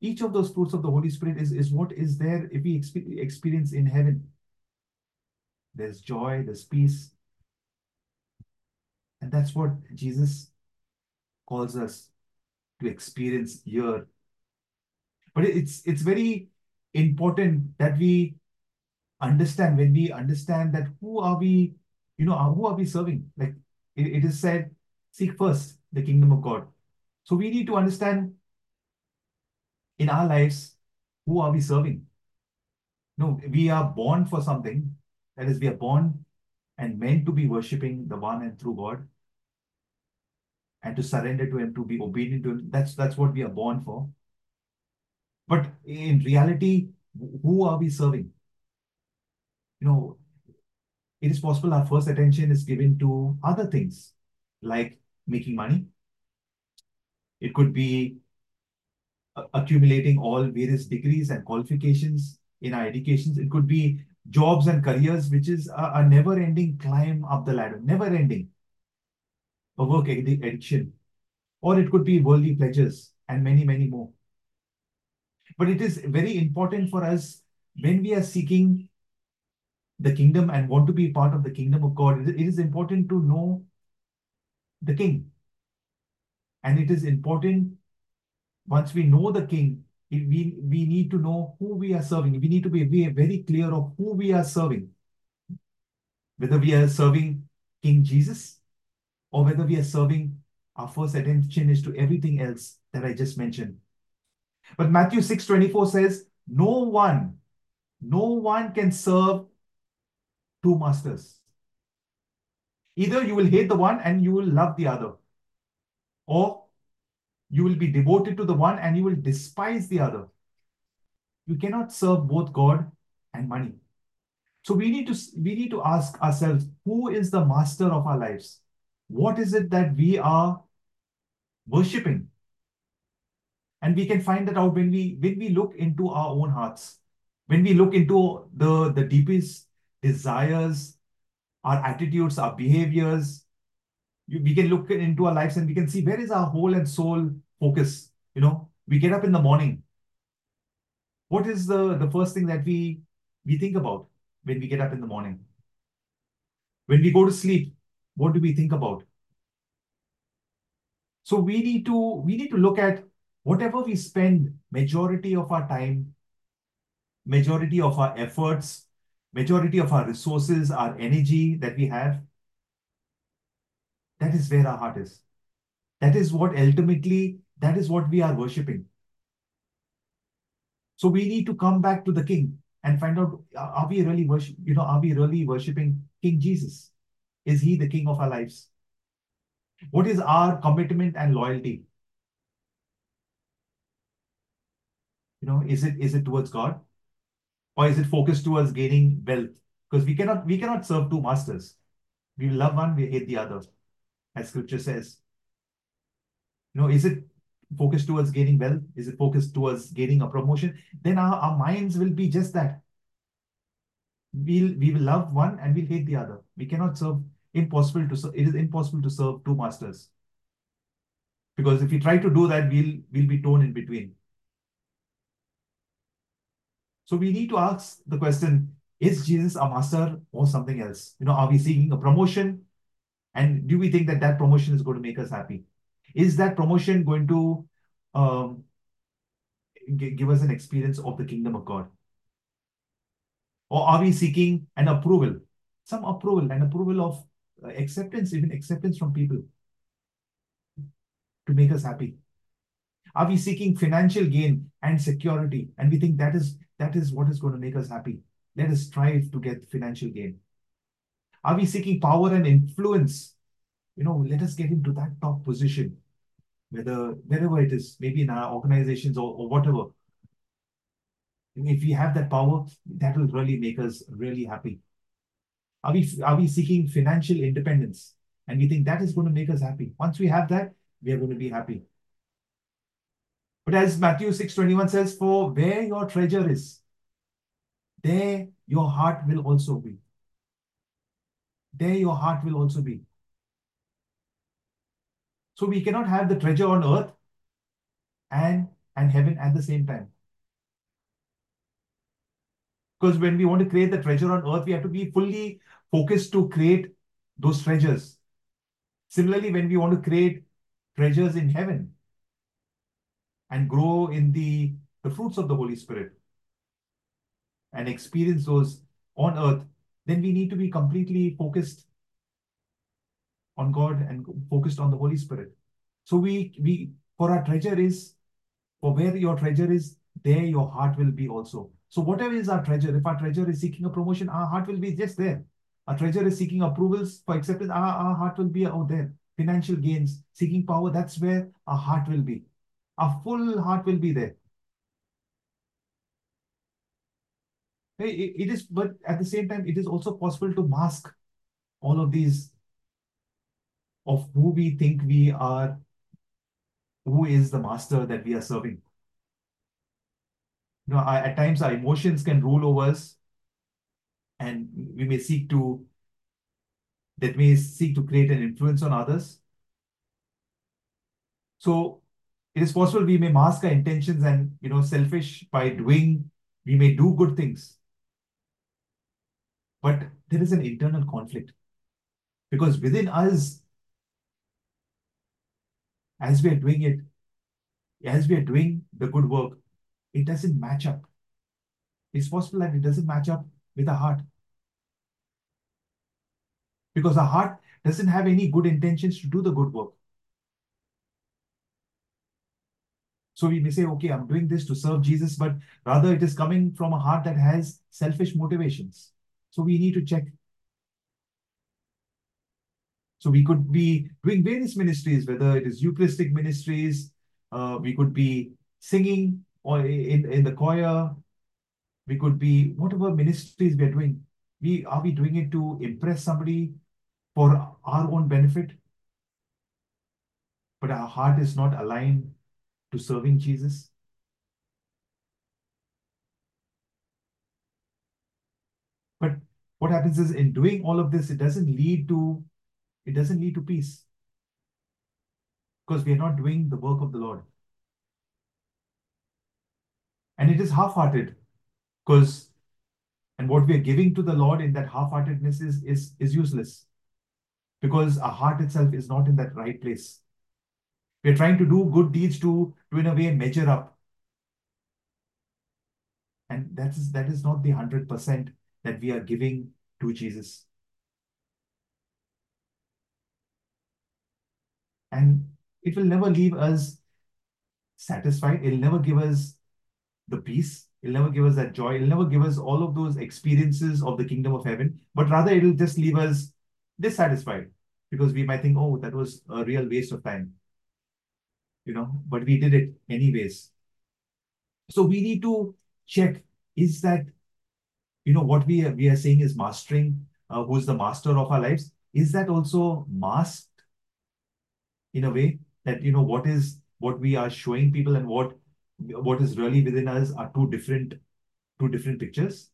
each of those fruits of the Holy Spirit is, is what is there if we experience in heaven. There's joy, there's peace. And that's what Jesus calls us to experience here. But it's it's very important that we understand when we understand that who are we, you know, uh, who are we serving? Like it, it is said, seek first the kingdom of God. So we need to understand in our lives, who are we serving? No, we are born for something. That is, we are born and meant to be worshipping the one and true God and to surrender to Him, to be obedient to Him. That's, that's what we are born for. But in reality, who are we serving? You know, it is possible our first attention is given to other things like making money. It could be uh, accumulating all various degrees and qualifications in our educations. It could be jobs and careers, which is a, a never-ending climb up the ladder, never-ending. A work addiction. Or it could be worldly pleasures and many, many more. But it is very important for us when we are seeking the kingdom and want to be part of the kingdom of God, it is important to know the king. And it is important once we know the king, we, we need to know who we are serving. We need to be very clear of who we are serving. Whether we are serving King Jesus or whether we are serving, our first attention is to everything else that I just mentioned. But Matthew 6 24 says, No one, no one can serve two masters. Either you will hate the one and you will love the other, or You will be devoted to the one and you will despise the other. You cannot serve both God and money. So we need to we need to ask ourselves, who is the master of our lives? What is it that we are worshipping? And we can find that out when we when we look into our own hearts, when we look into the, the deepest desires, our attitudes, our behaviors, we can look into our lives and we can see where is our whole and soul focus. You know, we get up in the morning. What is the, the first thing that we we think about when we get up in the morning? When we go to sleep, what do we think about? So we need to we need to look at whatever we spend majority of our time, majority of our efforts, majority of our resources, our energy that we have, that is where our heart is. That is what ultimately, that is what we are worshipping. So we need to come back to the King and find out, are we really worship, you know, are we really worshipping King Jesus? Is he the King of our lives? What is our commitment and loyalty? You know, is it is it towards God? Or is it focused towards gaining wealth? Because we cannot we cannot serve two masters. We love one, we hate the other as scripture says. You know, is it focused towards gaining wealth? Is it focused towards gaining a promotion? Then our, our minds will be just that. We'll we will love one and we'll hate the other. We cannot serve impossible to serve. It is impossible to serve two masters. Because if we try to do that, we'll we'll be torn in between. So we need to ask the question, is Jesus a master or something else? You know, are we seeking a promotion? And do we think that that promotion is going to make us happy? Is that promotion going to um, give us an experience of the kingdom of God? Or are we seeking an approval, some approval, an approval of uh, acceptance, even acceptance from people to make us happy? Are we seeking financial gain and security? And we think that is that is what is going to make us happy. Let us strive to get financial gain. Are we seeking power and influence? You know, let us get into that top position, whether wherever it is, maybe in our organizations or, or whatever. If we have that power, that will really make us really happy. Are we are we seeking financial independence? And we think that is going to make us happy. Once we have that, we are going to be happy. But as Matthew 6:21 says, For where your treasure is, there your heart will also be there your heart will also be. So we cannot have the treasure on earth and, and heaven at the same time. Because when we want to create the treasure on earth, we have to be fully focused to create those treasures. Similarly, when we want to create treasures in heaven and grow in the, the fruits of the Holy Spirit and experience those on earth, then we need to be completely focused on God and focused on the Holy Spirit. So we we for our treasure is for where your treasure is, there your heart will be also. So whatever is our treasure, if our treasure is seeking a promotion, our heart will be just there. Our treasure is seeking approvals for acceptance, our, our heart will be out there. Financial gains, seeking power, that's where our heart will be. Our full heart will be there. it is, but at the same time, it is also possible to mask all of these of who we think we are, who is the master that we are serving. You know, at times our emotions can rule over us, and we may seek to that may seek to create an influence on others. So it is possible we may mask our intentions and you know selfish by doing we may do good things but there is an internal conflict because within us, as we are doing it, as we are doing the good work, it doesn't match up. It's possible that it doesn't match up with our heart. Because our heart doesn't have any good intentions to do the good work. So we may say, okay, I'm doing this to serve Jesus, but rather it is coming from a heart that has selfish motivations. So we need to check. So we could be doing various ministries, whether it is Eucharistic ministries, uh, we could be singing or in, in the choir, we could be whatever ministries we are doing. We are we doing it to impress somebody for our own benefit? But our heart is not aligned to serving Jesus. But what happens is in doing all of this, it doesn't lead to it doesn't lead to peace. Because we are not doing the work of the Lord. And it is half-hearted. Because and what we are giving to the Lord in that half-heartedness is, is, is useless. Because our heart itself is not in that right place. We're trying to do good deeds to, to in a way measure up. And that is that is not the 100% that we are giving to Jesus. And it will never leave us satisfied. It'll never give us the peace. It'll never give us that joy. It'll never give us all of those experiences of the kingdom of heaven, but rather it'll just leave us dissatisfied because we might think, oh, that was a real waste of time. You know, but we did it anyways. So we need to check is that, you know, what we are, we are saying is mastering, uh, who's the master of our lives, is that also masked in a way that, you know, what is what we are showing people and what what is really within us are two different two different pictures.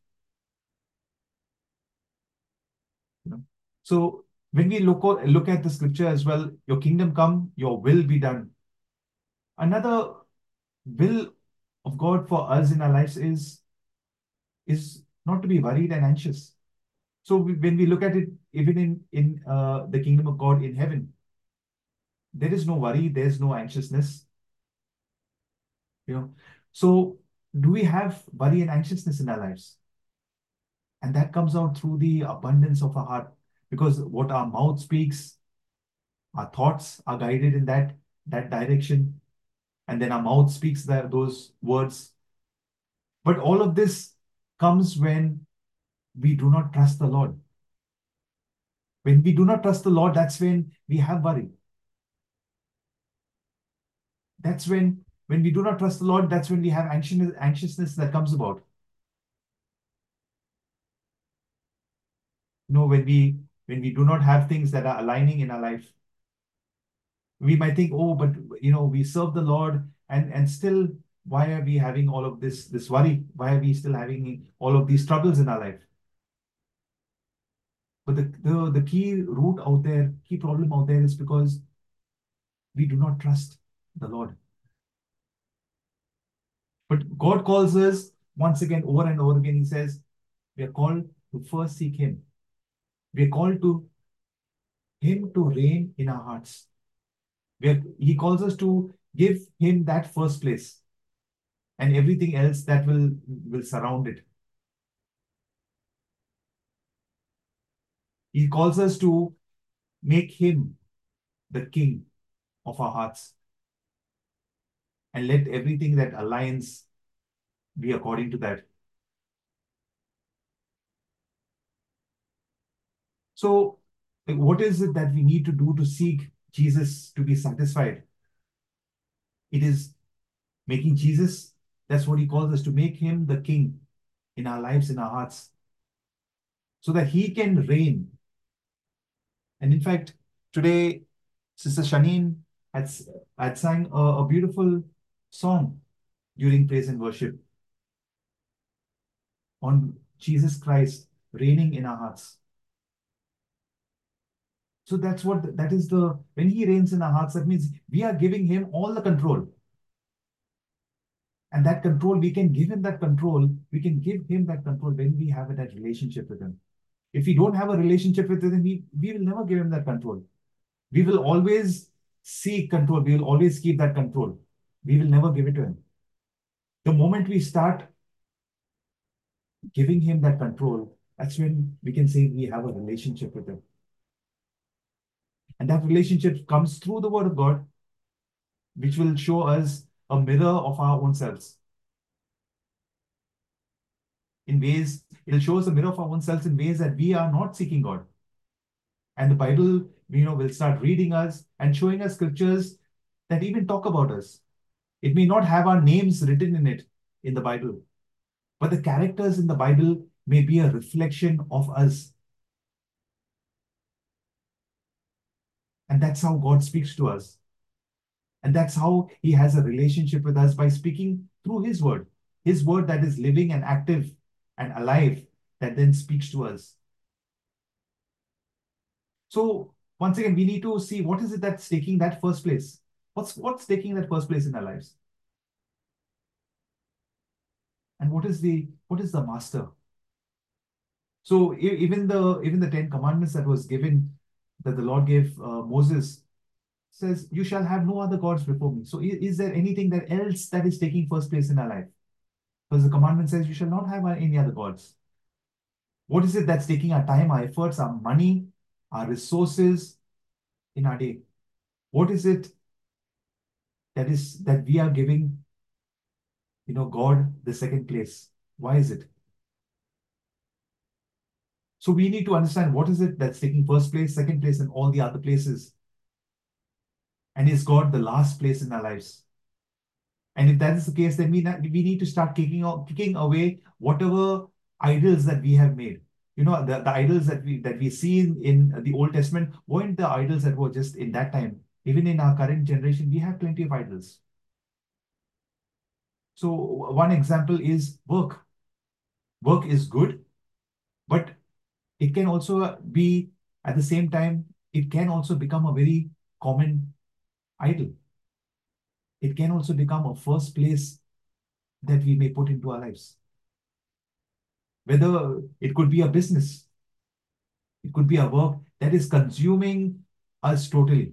You know? So when we look, look at the scripture as well, your kingdom come, your will be done. Another will of God for us in our lives is, is not to be worried and anxious. So we, when we look at it, even in, in uh, the kingdom of God in heaven, there is no worry, there's no anxiousness. You know, so do we have worry and anxiousness in our lives? And that comes out through the abundance of our heart, because what our mouth speaks, our thoughts are guided in that that direction, and then our mouth speaks that, those words. But all of this comes when we do not trust the Lord. When we do not trust the Lord, that's when we have worry. That's when when we do not trust the Lord, that's when we have anxiousness, anxiousness that comes about. You know, when we when we do not have things that are aligning in our life, we might think, oh, but you know, we serve the Lord, and and still, why are we having all of this this worry? Why are we still having all of these troubles in our life? But the, the, the key root out there, key problem out there is because we do not trust the Lord. But God calls us once again, over and over again, He says, we are called to first seek Him. We are called to Him to reign in our hearts. We are, he calls us to give Him that first place and everything else that will, will surround it. He calls us to make Him the King of our hearts and let everything that aligns be according to that. So, what is it that we need to do to seek Jesus to be satisfied? It is making Jesus, that's what he calls us, to make him the king in our lives, in our hearts, so that he can reign. And in fact, today, Sister Shanine had, had sang a, a beautiful song during praise and worship on Jesus Christ reigning in our hearts. So that's what that is the when he reigns in our hearts, that means we are giving him all the control. And that control, we can give him that control, we can give him that control when we have that relationship with him. If we don't have a relationship with him, we, we will never give him that control. We will always seek control, we will always keep that control we will never give it to him. The moment we start giving him that control, that's when we can say we have a relationship with him. And that relationship comes through the word of God, which will show us a mirror of our own selves. In ways, it'll show us a mirror of our own selves in ways that we are not seeking God. And the Bible, you know, will start reading us and showing us scriptures that even talk about us It may not have our names written in it in the Bible, but the characters in the Bible may be a reflection of us. And that's how God speaks to us. And that's how He has a relationship with us by speaking through His word, His word that is living and active and alive, that then speaks to us. So, once again, we need to see what is it that's taking that first place? What's what's taking that first place in our lives? And what is the what is the master? So even the even the Ten Commandments that was given that the Lord gave uh, Moses says, "You shall have no other gods before me." So is, is there anything that else that is taking first place in our life? Because the commandment says, "You shall not have any other gods." What is it that's taking our time, our efforts, our money, our resources in our day? What is it that is that we are giving, you know, God the second place? Why is it? So we need to understand what is it that's taking first place, second place, and all the other places. And is God the last place in our lives? And if that is the case, then we, we need to start kicking, out, kicking away whatever idols that we have made. You know, the, the idols that we that we see in, in the Old Testament weren't the idols that were just in that time. Even in our current generation, we have plenty of idols. So one example is work. Work is good, but it can also be at the same time, it can also become a very common idol. It can also become a first place that we may put into our lives. Whether it could be a business, it could be a work that is consuming us totally.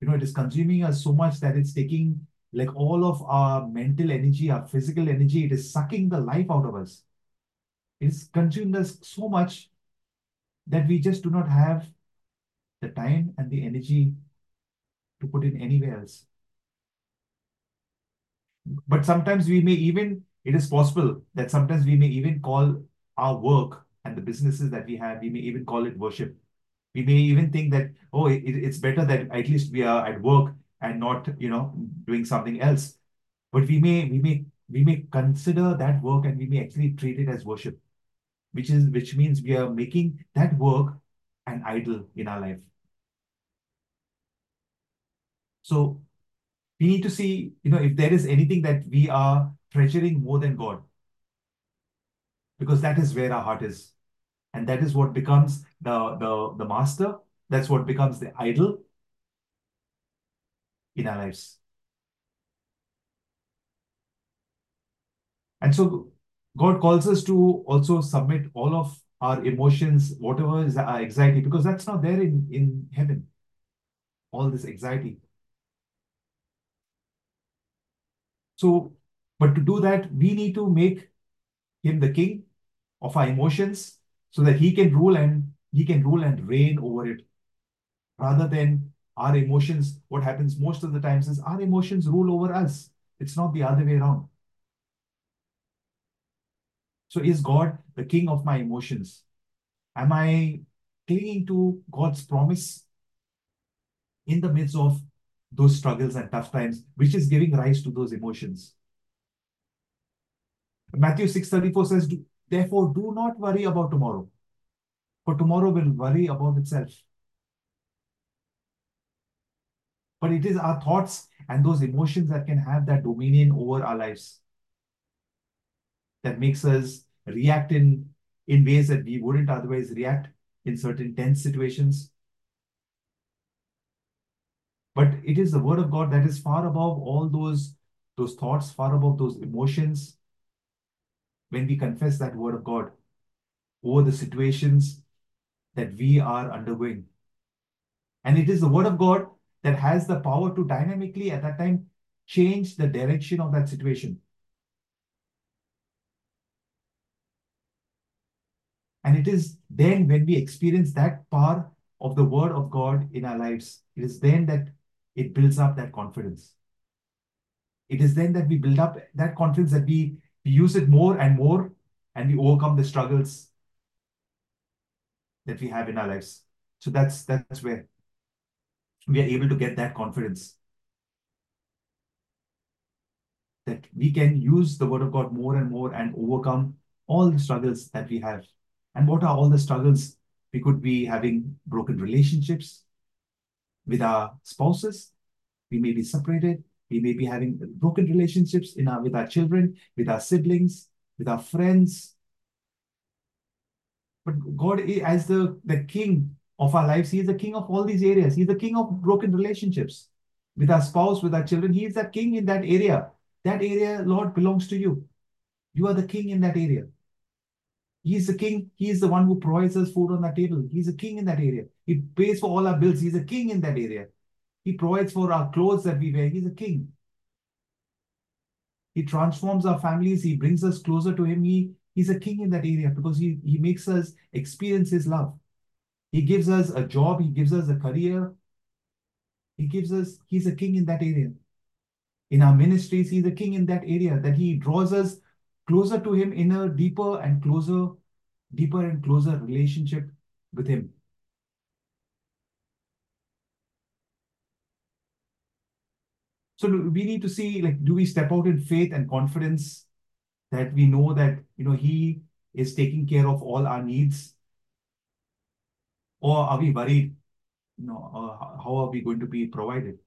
You know, it is consuming us so much that it's taking like all of our mental energy, our physical energy, it is sucking the life out of us. It's consuming us so much that we just do not have the time and the energy to put in anywhere else. But sometimes we may even, it is possible that sometimes we may even call our work and the businesses that we have, we may even call it worship. We may even think that, oh, it, it's better that at least we are at work and not, you know, doing something else. But we may, we may, we may consider that work and we may actually treat it as worship which is which means we are making that work an idol in our life. So we need to see, you know, if there is anything that we are treasuring more than God, because that is where our heart is. And that is what becomes the, the, the master. That's what becomes the idol in our lives. And so God calls us to also submit all of our emotions, whatever is our anxiety, because that's not there in, in heaven. All this anxiety. So, but to do that, we need to make him the king of our emotions so that he can rule and he can rule and reign over it. Rather than our emotions, what happens most of the times is our emotions rule over us. It's not the other way around. So is God the king of my emotions? Am I clinging to God's promise in the midst of those struggles and tough times, which is giving rise to those emotions? Matthew 6:34 says, Therefore, do not worry about tomorrow, for tomorrow will worry about itself. But it is our thoughts and those emotions that can have that dominion over our lives that makes us react in, in ways that we wouldn't otherwise react in certain tense situations. But it is the word of God that is far above all those, those thoughts, far above those emotions. When we confess that word of God over the situations that we are undergoing. And it is the word of God that has the power to dynamically at that time change the direction of that situation. And it is then when we experience that power of the word of God in our lives, it is then that it builds up that confidence. It is then that we build up that confidence that we, we use it more and more and we overcome the struggles that we have in our lives. So that's that's where we are able to get that confidence. that we can use the word of God more and more and overcome all the struggles that we have. And what are all the struggles? We could be having broken relationships with our spouses. We may be separated. We may be having broken relationships in our with our children, with our siblings, with our friends. But God, as the, the king of our lives, He is the king of all these areas. He's the king of broken relationships with our spouse, with our children. He is the king in that area. That area, Lord, belongs to you. You are the king in that area. He is the king. He is the one who provides us food on the table. He's a king in that area. He pays for all our bills. He's a king in that area. He provides for our clothes that we wear. He's a king. He transforms our families. He brings us closer to him. He, he's a king in that area because he, he makes us experience his love. He gives us a job. He gives us a career. He gives us, he's a king in that area. In our ministries, he's a king in that area that he draws us closer to him in a deeper and closer, deeper and closer relationship with him. So we need to see, like, do we step out in faith and confidence that we know that, you know, he is taking care of all our needs? Or are we worried, you know, how are we going to be provided?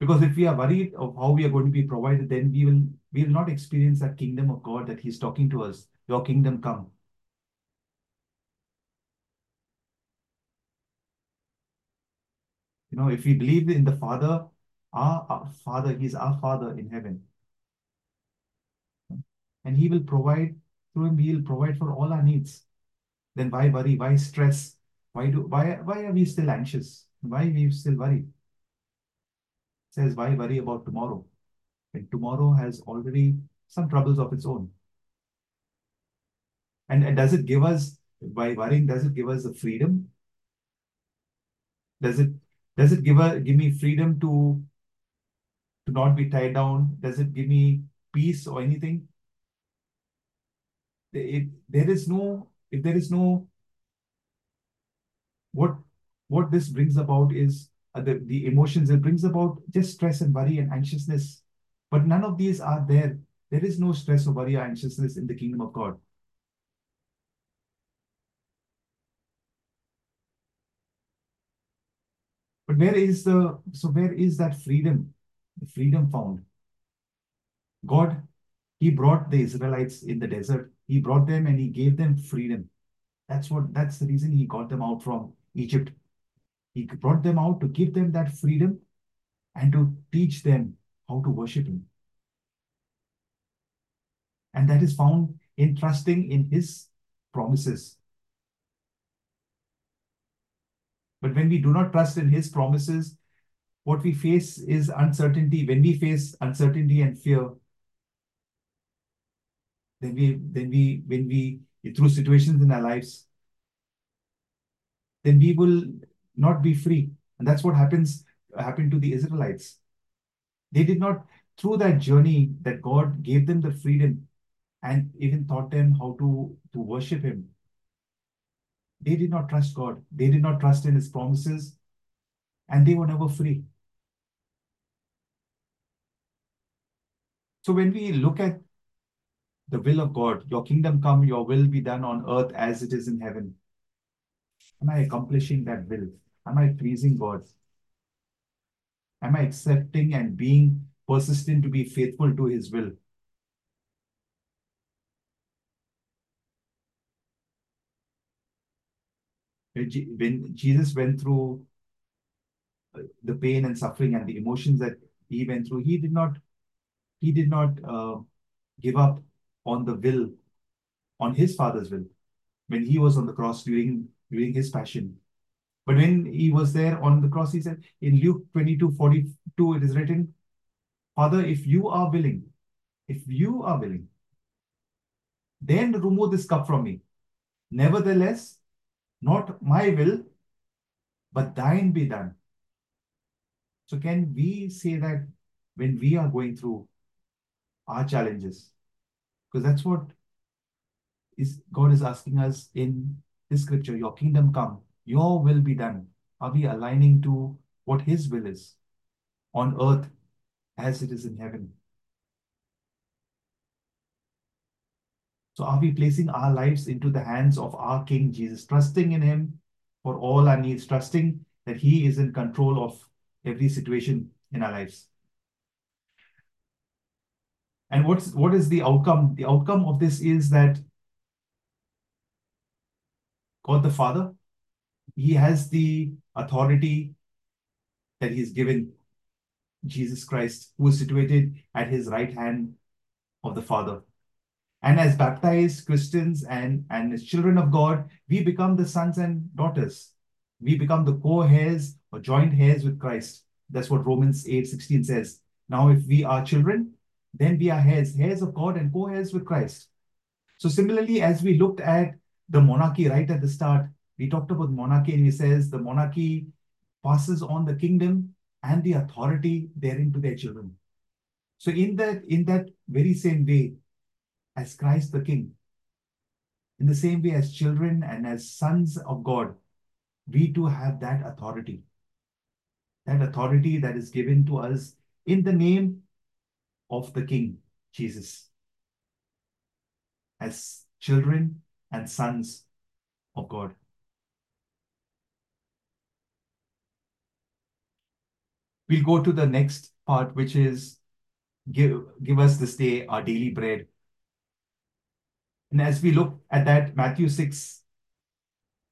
Because if we are worried of how we are going to be provided, then we will we will not experience that kingdom of God that He's talking to us. Your kingdom come. You know, if we believe in the Father, our, our Father, He's our Father in heaven. And He will provide through Him, He will provide for all our needs. Then why worry? Why stress? Why do why why are we still anxious? Why we still worried? Says, why worry about tomorrow? And tomorrow has already some troubles of its own. And, and does it give us, by worrying, does it give us the freedom? Does it does it give a give me freedom to to not be tied down? Does it give me peace or anything? If there is no, if there is no, what what this brings about is Uh, the, the emotions. It brings about just stress and worry and anxiousness. But none of these are there. There is no stress or worry or anxiousness in the kingdom of God. But where is the, so where is that freedom? The freedom found. God, He brought the Israelites in the desert. He brought them and He gave them freedom. That's what, that's the reason He got them out from Egypt. He brought them out to give them that freedom and to teach them how to worship Him. And that is found in trusting in His promises. But when we do not trust in His promises, what we face is uncertainty. When we face uncertainty and fear, then we, then we, when we, through situations in our lives, then we will not be free. And that's what happens happened to the Israelites. They did not, through that journey that God gave them the freedom and even taught them how to, to worship Him. They did not trust God. They did not trust in His promises, and they were never free. So when we look at the will of God, your kingdom come, your will be done on earth as it is in heaven. Am I accomplishing that will? Am I pleasing God? Am I accepting and being persistent to be faithful to His will? When Jesus went through uh, the pain and suffering and the emotions that he went through, he did not, he did not uh, give up on the will, on his Father's will, when he was on the cross during during his passion. But when he was there on the cross, he said in Luke 22 42, it is written, Father, if you are willing, if you are willing, then remove this cup from me. Nevertheless, not my will, but thine be done. So, can we say that when we are going through our challenges? Because that's what is God is asking us in this scripture, your kingdom come, your will be done. Are we aligning to what His will is on earth as it is in heaven. So, are we placing our lives into the hands of our King Jesus, trusting in Him for all our needs, trusting that He is in control of every situation in our lives? And what's what is the outcome? The outcome of this is that God the Father, He has the authority that He's given Jesus Christ, who is situated at His right hand of the Father. And as baptized Christians and, and as children of God, we become the sons and daughters. We become the co-heirs or joint heirs with Christ. That's what Romans 8 16 says. Now, if we are children, then we are heirs, heirs of God and co-heirs with Christ. So similarly, as we looked at the monarchy right at the start, we talked about monarchy and he says the monarchy passes on the kingdom and the authority therein to their children. So in that, in that very same way, as Christ the King, in the same way as children and as sons of God, we too have that authority. That authority that is given to us in the name of the King, Jesus, as children and sons of God. We'll go to the next part, which is give, give us this day our daily bread. And as we look at that, Matthew 6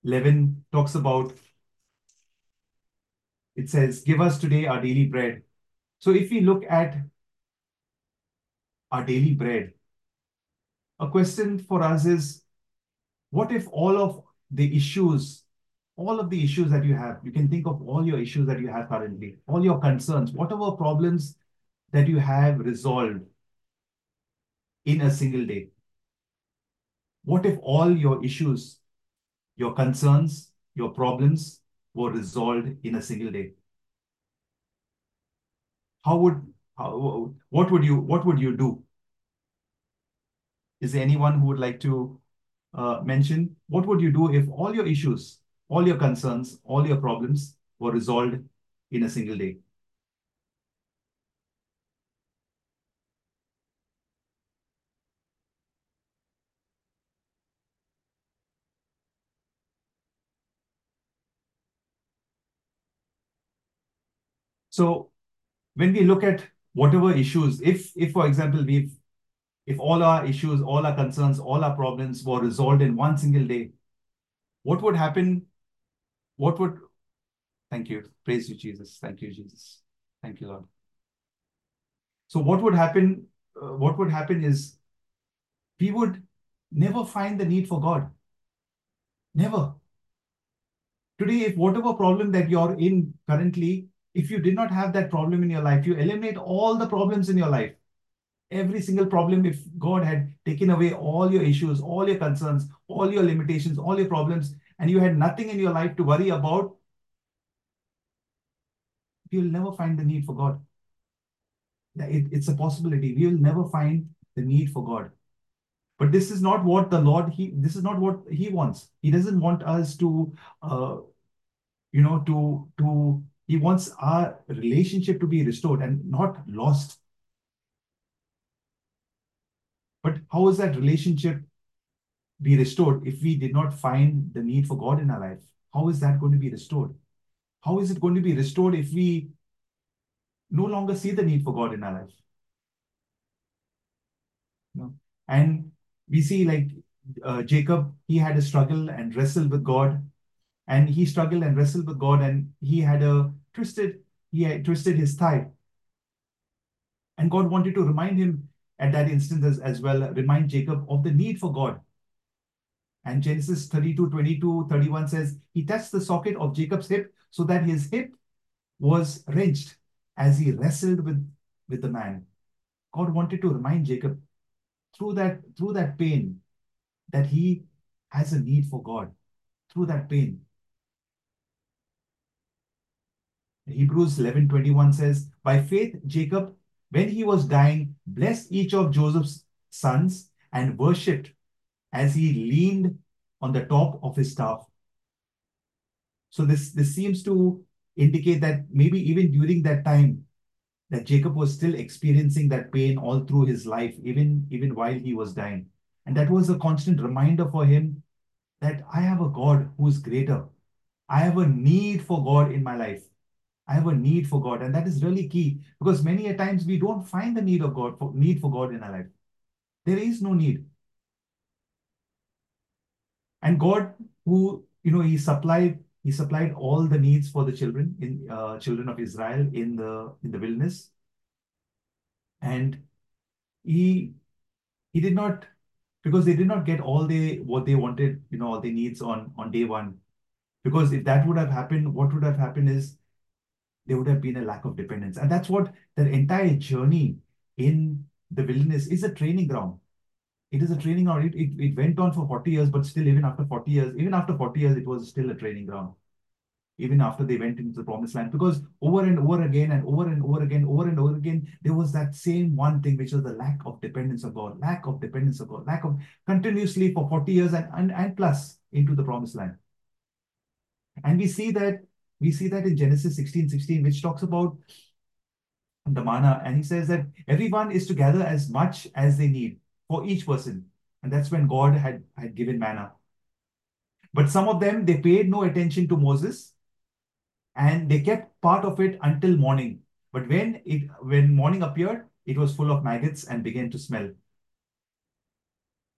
11 talks about it says, Give us today our daily bread. So if we look at our daily bread, a question for us is what if all of the issues, all of the issues that you have, you can think of all your issues that you have currently, all your concerns, whatever problems that you have resolved in a single day? What if all your issues, your concerns, your problems were resolved in a single day? How would how, what would you what would you do? Is there anyone who would like to uh, mention what would you do if all your issues, all your concerns, all your problems were resolved in a single day? So when we look at whatever issues, if, if for example, we've, if all our issues, all our concerns, all our problems were resolved in one single day, what would happen? What would, thank you. Praise you, Jesus. Thank you, Jesus. Thank you, Lord. So what would happen? Uh, what would happen is we would never find the need for God. Never. Today, if whatever problem that you're in currently, if you did not have that problem in your life, you eliminate all the problems in your life. Every single problem, if God had taken away all your issues, all your concerns, all your limitations, all your problems, and you had nothing in your life to worry about, you'll never find the need for God. It, it's a possibility. We will never find the need for God. But this is not what the Lord, he this is not what he wants. He doesn't want us to uh, you know, to to he wants our relationship to be restored and not lost. But how is that relationship be restored if we did not find the need for God in our life? How is that going to be restored? How is it going to be restored if we no longer see the need for God in our life? Know? And we see like uh, Jacob, he had a struggle and wrestled with God and he struggled and wrestled with God and he had a twisted, he had twisted his thigh. And God wanted to remind him at that instance as, as well, remind Jacob of the need for God. And Genesis 32, 22, 31 says, he touched the socket of Jacob's hip so that his hip was wrenched as he wrestled with, with the man. God wanted to remind Jacob through that, through that pain that he has a need for God. Through that pain, Hebrews 11:21 says, By faith, Jacob, when he was dying, blessed each of Joseph's sons and worshipped as he leaned on the top of his staff. So this, this seems to indicate that maybe even during that time, that Jacob was still experiencing that pain all through his life, even, even while he was dying. And that was a constant reminder for him that I have a God who is greater. I have a need for God in my life. I have a need for God. And that is really key because many a times we don't find the need of God, for need for God in our life. There is no need. And God, who, you know, He supplied, He supplied all the needs for the children in uh, children of Israel in the in the wilderness. And He He did not because they did not get all they what they wanted, you know, all their needs on on day one. Because if that would have happened, what would have happened is there would have been a lack of dependence. And that's what the entire journey in the wilderness is a training ground. It is a training ground. It, it, it went on for 40 years, but still, even after 40 years, even after 40 years, it was still a training ground. Even after they went into the promised land, because over and over again, and over and over again, over and over again, there was that same one thing, which was the lack of dependence of God, lack of dependence of God, lack of continuously for 40 years and, and, and plus into the promised land. And we see that we see that in Genesis 16 16, which talks about the manna. And he says that everyone is to gather as much as they need for each person. And that's when God had, had given manna. But some of them, they paid no attention to Moses and they kept part of it until morning. But when it when morning appeared, it was full of maggots and began to smell.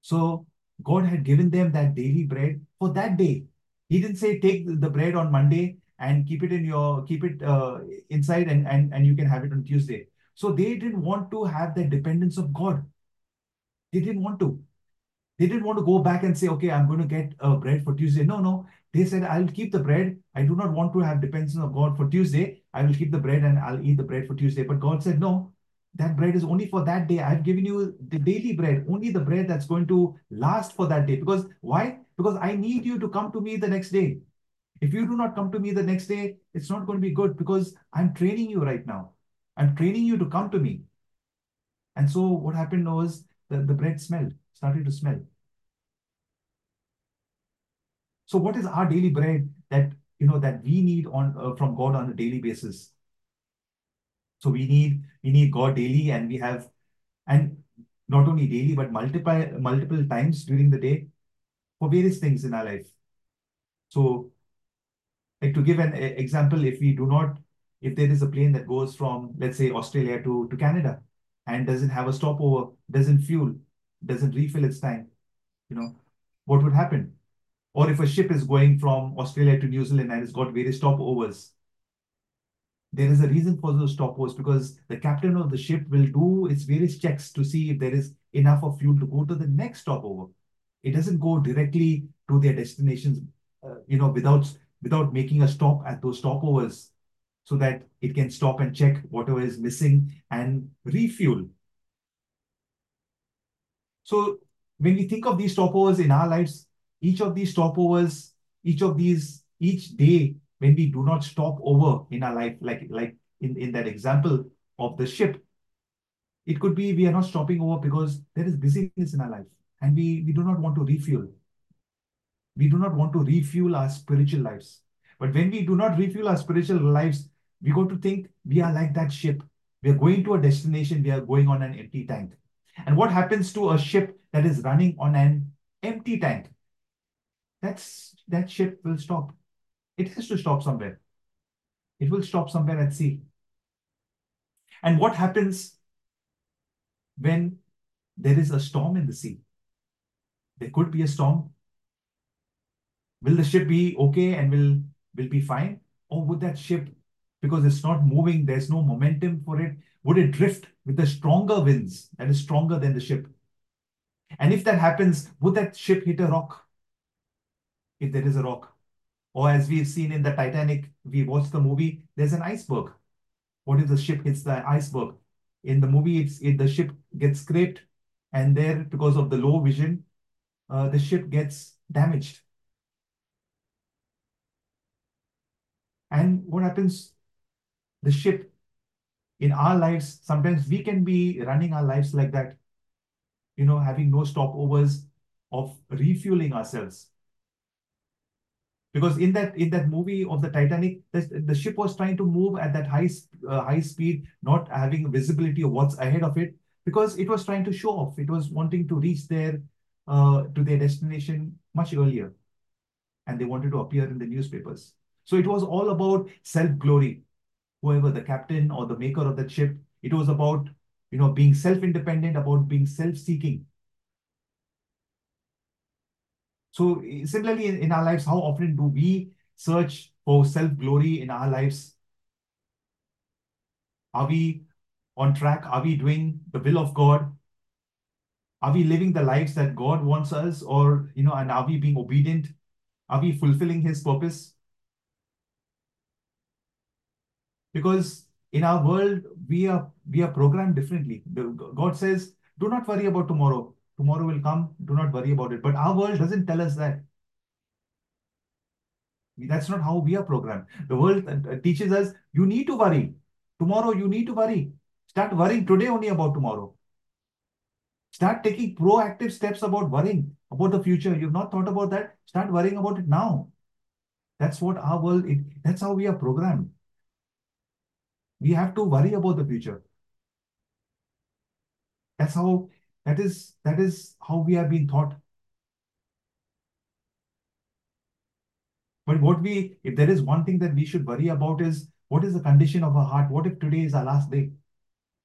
So God had given them that daily bread for that day. He didn't say take the bread on Monday and keep it in your keep it uh, inside and, and and you can have it on Tuesday. So they didn't want to have that dependence of God. They didn't want to. They didn't want to go back and say, okay, I'm going to get uh, bread for Tuesday. No, no. They said, I'll keep the bread. I do not want to have dependence of God for Tuesday. I will keep the bread and I'll eat the bread for Tuesday. But God said, no, that bread is only for that day. I've given you the daily bread, only the bread that's going to last for that day. Because why? Because I need you to come to me the next day. If you do not come to me the next day, it's not going to be good because I'm training you right now. I'm training you to come to me. And so what happened was the, the bread smelled, started to smell. So what is our daily bread that you know that we need on uh, from God on a daily basis? So we need we need God daily, and we have, and not only daily but multiple multiple times during the day for various things in our life. So like to give an example, if we do not, if there is a plane that goes from, let's say, Australia to, to Canada and doesn't have a stopover, doesn't fuel, doesn't refill its tank, you know, what would happen? Or if a ship is going from Australia to New Zealand and it's got various stopovers, there is a reason for those stopovers because the captain of the ship will do its various checks to see if there is enough of fuel to go to the next stopover. It doesn't go directly to their destinations, uh, you know, without without making a stop at those stopovers so that it can stop and check whatever is missing and refuel. So when we think of these stopovers in our lives, each of these stopovers, each of these, each day, when we do not stop over in our life, like, like in, in that example of the ship, it could be we are not stopping over because there is busyness in our life and we, we do not want to refuel. We do not want to refuel our spiritual lives. But when we do not refuel our spiritual lives, we go to think we are like that ship. We are going to a destination, we are going on an empty tank. And what happens to a ship that is running on an empty tank? That's that ship will stop. It has to stop somewhere. It will stop somewhere at sea. And what happens when there is a storm in the sea? There could be a storm will the ship be okay and will will be fine or would that ship because it's not moving there's no momentum for it would it drift with the stronger winds that is stronger than the ship? And if that happens would that ship hit a rock? If there is a rock. Or as we've seen in the titanic we watched the movie there's an iceberg. What if the ship hits the iceberg? In the movie it's it, the ship gets scraped and there because of the low vision uh, the ship gets damaged. And what happens? The ship in our lives, sometimes we can be running our lives like that, you know, having no stopovers of refueling ourselves. because in that in that movie of the Titanic, the, the ship was trying to move at that high uh, high speed, not having visibility of what's ahead of it, because it was trying to show off. It was wanting to reach their uh, to their destination much earlier, and they wanted to appear in the newspapers. So it was all about self glory. Whoever the captain or the maker of that ship, it was about you know being self independent, about being self seeking. So similarly, in, in our lives, how often do we search for self-glory in our lives? Are we on track? Are we doing the will of God? Are we living the lives that God wants us? Or, you know, and are we being obedient? Are we fulfilling his purpose? Because in our world, we are we are programmed differently. God says, do not worry about tomorrow. Tomorrow will come. Do not worry about it. But our world doesn't tell us that. That's not how we are programmed. The world uh, teaches us you need to worry. Tomorrow you need to worry. Start worrying today only about tomorrow. Start taking proactive steps about worrying about the future. You've not thought about that. Start worrying about it now. That's what our world, it, that's how we are programmed. We have to worry about the future. That's how that is that is how we have been taught. But what we, if there is one thing that we should worry about is what is the condition of our heart? What if today is our last day?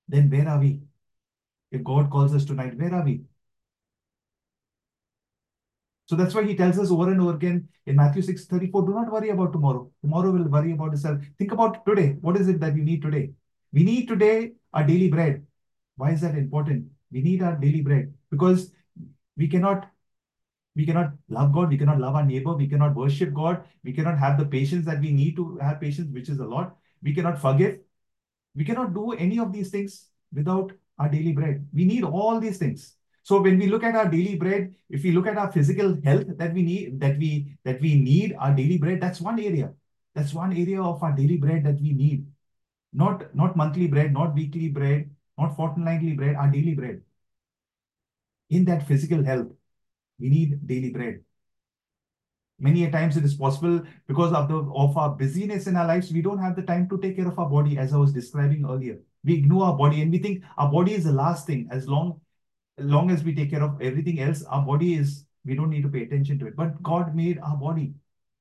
Then where are we? If God calls us tonight, where are we? So that's why he tells us over and over again in Matthew 6 34, do not worry about tomorrow. Tomorrow will worry about itself. Think about today. What is it that you need today? We need today our daily bread. Why is that important? We need our daily bread because we cannot we cannot love God, we cannot love our neighbor, we cannot worship God, we cannot have the patience that we need to have patience, which is a lot. We cannot forgive. We cannot do any of these things without our daily bread. We need all these things. So when we look at our daily bread, if we look at our physical health that we need, that we that we need our daily bread, that's one area. That's one area of our daily bread that we need. Not, not monthly bread, not weekly bread, not fortnightly bread, our daily bread. In that physical health, we need daily bread. Many a times it is possible because of the of our busyness in our lives, we don't have the time to take care of our body, as I was describing earlier. We ignore our body and we think our body is the last thing. As long, long as we take care of everything else, our body is, we don't need to pay attention to it. But God made our body.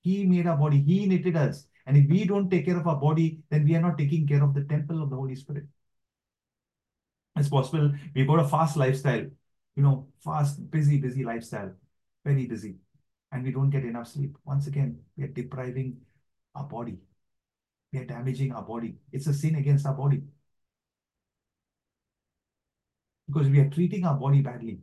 He made our body. He knitted us. And if we don't take care of our body, then we are not taking care of the temple of the Holy Spirit it's possible we've got a fast lifestyle, you know, fast, busy, busy lifestyle, very busy, and we don't get enough sleep. Once again, we are depriving our body. We are damaging our body. It's a sin against our body. Because we are treating our body badly.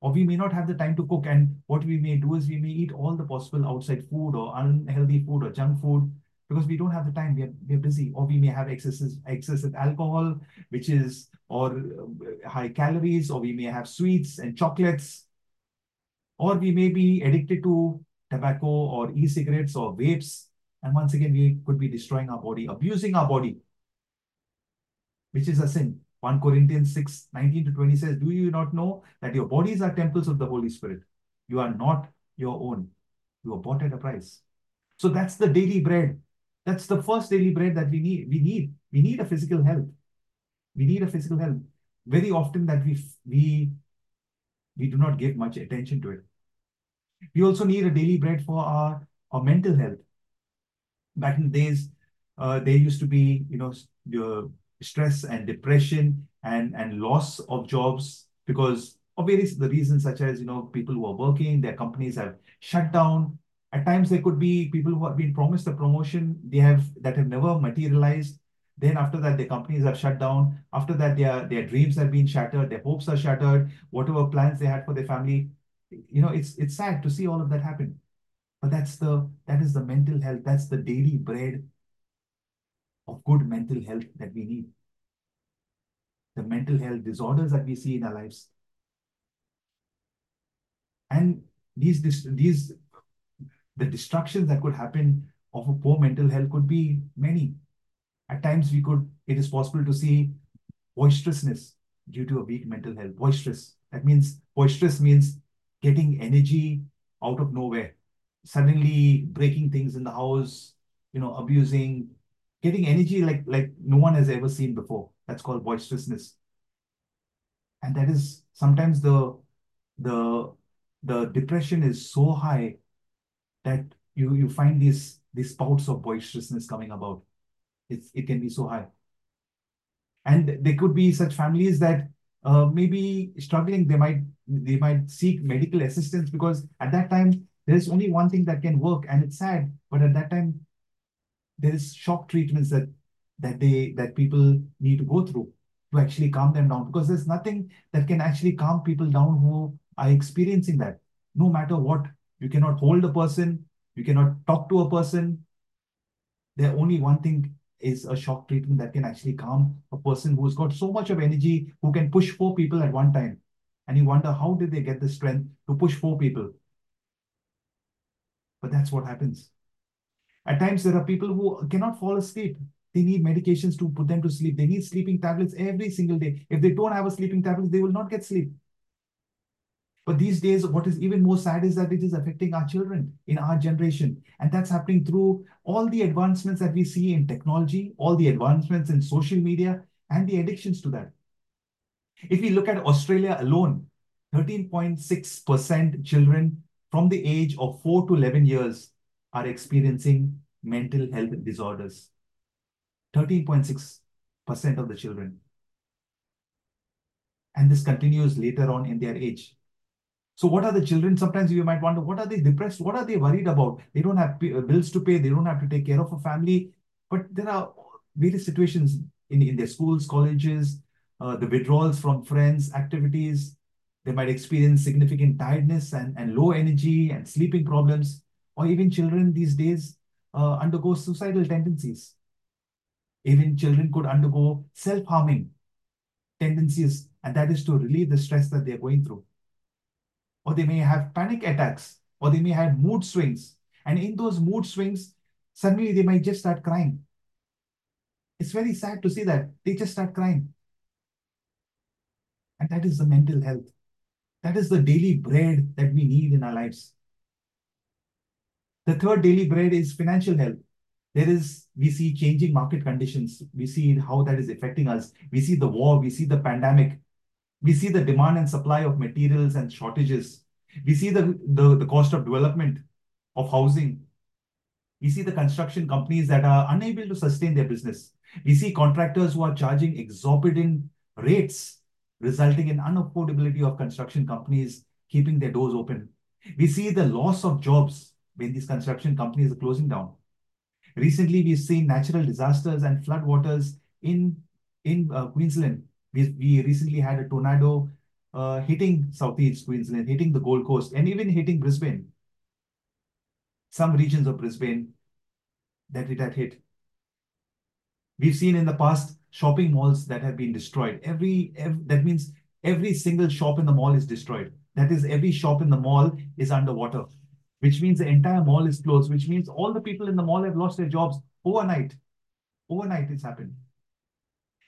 Or we may not have the time to cook. And what we may do is we may eat all the possible outside food or unhealthy food or junk food because we don't have the time. We are, we are busy, or we may have excessive excessive alcohol, which is or uh, high calories, or we may have sweets and chocolates, or we may be addicted to tobacco or e-cigarettes or vapes. And once again, we could be destroying our body, abusing our body, which is a sin. 1 Corinthians 6, 19 to 20 says, Do you not know that your bodies are temples of the Holy Spirit? You are not your own. You are bought at a price. So that's the daily bread that's the first daily bread that we need. We need we need a physical health. We need a physical health. Very often that we we we do not give much attention to it. We also need a daily bread for our, our mental health. Back in the days, uh, there used to be, you know, the stress and depression and, and loss of jobs because various the reasons such as, you know, people who are working, their companies have shut down, at times, there could be people who have been promised a promotion they have that have never materialized. Then after that, their companies have shut down. After that, their their dreams have been shattered. Their hopes are shattered. Whatever plans they had for their family, you know, it's it's sad to see all of that happen. But that's the that is the mental health. That's the daily bread of good mental health that we need. The mental health disorders that we see in our lives. And these these the destructions that could happen of a poor mental health could be many. At times, we could, it is possible to see boisterousness due to a weak mental health. Boisterous. That means, boisterous means getting energy out of nowhere. suddenly breaking things in the house, you know, abusing, getting energy like like no one has ever seen before. That's called boisterousness. And that is sometimes the the the depression is so high that you you find these these spouts of boisterousness coming about. It's it can be so high. And there could be such families that uh, maybe struggling, they might they might seek medical assistance because at that time there's only one thing that can work, and it's sad, but at that time there is shock treatments that that they that people need to go through to actually calm them down because there's nothing that can actually calm people down who are experiencing that. No matter what, you cannot hold a person, you cannot talk to a person. There only one thing is a shock treatment that can actually calm a person who's got so much of energy, who can push four people at one time. And you wonder how did they get the strength to push four people? But that's what happens. At times, there are people who cannot fall asleep. They need medications to put them to sleep. They need sleeping tablets every single day. If they don't have a sleeping tablet, they will not get sleep. But these days, what is even more sad is that it is affecting our children in our generation. And that's happening through all the advancements that we see in technology, all the advancements in social media, and the addictions to that. If we look at Australia alone, 13.6% children from the age of 4 to 11 years are experiencing mental health disorders. 13.6% of the children. And this continues later on in their age. So what are the children? Sometimes you might wonder, what are they depressed? What are they worried about? They don't have bills to pay. They don't have to take care of a family. But there are various situations in, in their schools, colleges, uh, the withdrawals from friends, activities. They might experience significant tiredness and, and low energy and sleeping problems. Or even children these days uh, undergo suicidal tendencies. Even children could undergo self-harming tendencies, and that is to relieve the stress that they're going through or they may have panic attacks, or they may have mood swings. And in those mood swings, suddenly they might just start crying. It's very sad to see that. They just start crying. And that is the mental health. That is the daily bread that we need in our lives. The third daily bread is financial health. There is, we see changing market conditions. We see how that is affecting us. We see the war, we see the pandemic, we see the demand and supply of materials and shortages. We see the, the, the cost of development of housing. We see the construction companies that are unable to sustain their business. We see contractors who are charging exorbitant rates, resulting in unaffordability of construction companies keeping their doors open. We see the loss of jobs when these construction companies are closing down. Recently, we've seen natural disasters and floodwaters in, in uh, Queensland we, we recently had a tornado uh, hitting southeast Queensland, hitting the Gold Coast, and even hitting Brisbane. Some regions of Brisbane that it had hit. We've seen in the past shopping malls that have been destroyed. Every, every that means every single shop in the mall is destroyed. That is, every shop in the mall is underwater, which means the entire mall is closed, which means all the people in the mall have lost their jobs overnight. Overnight, it's happened.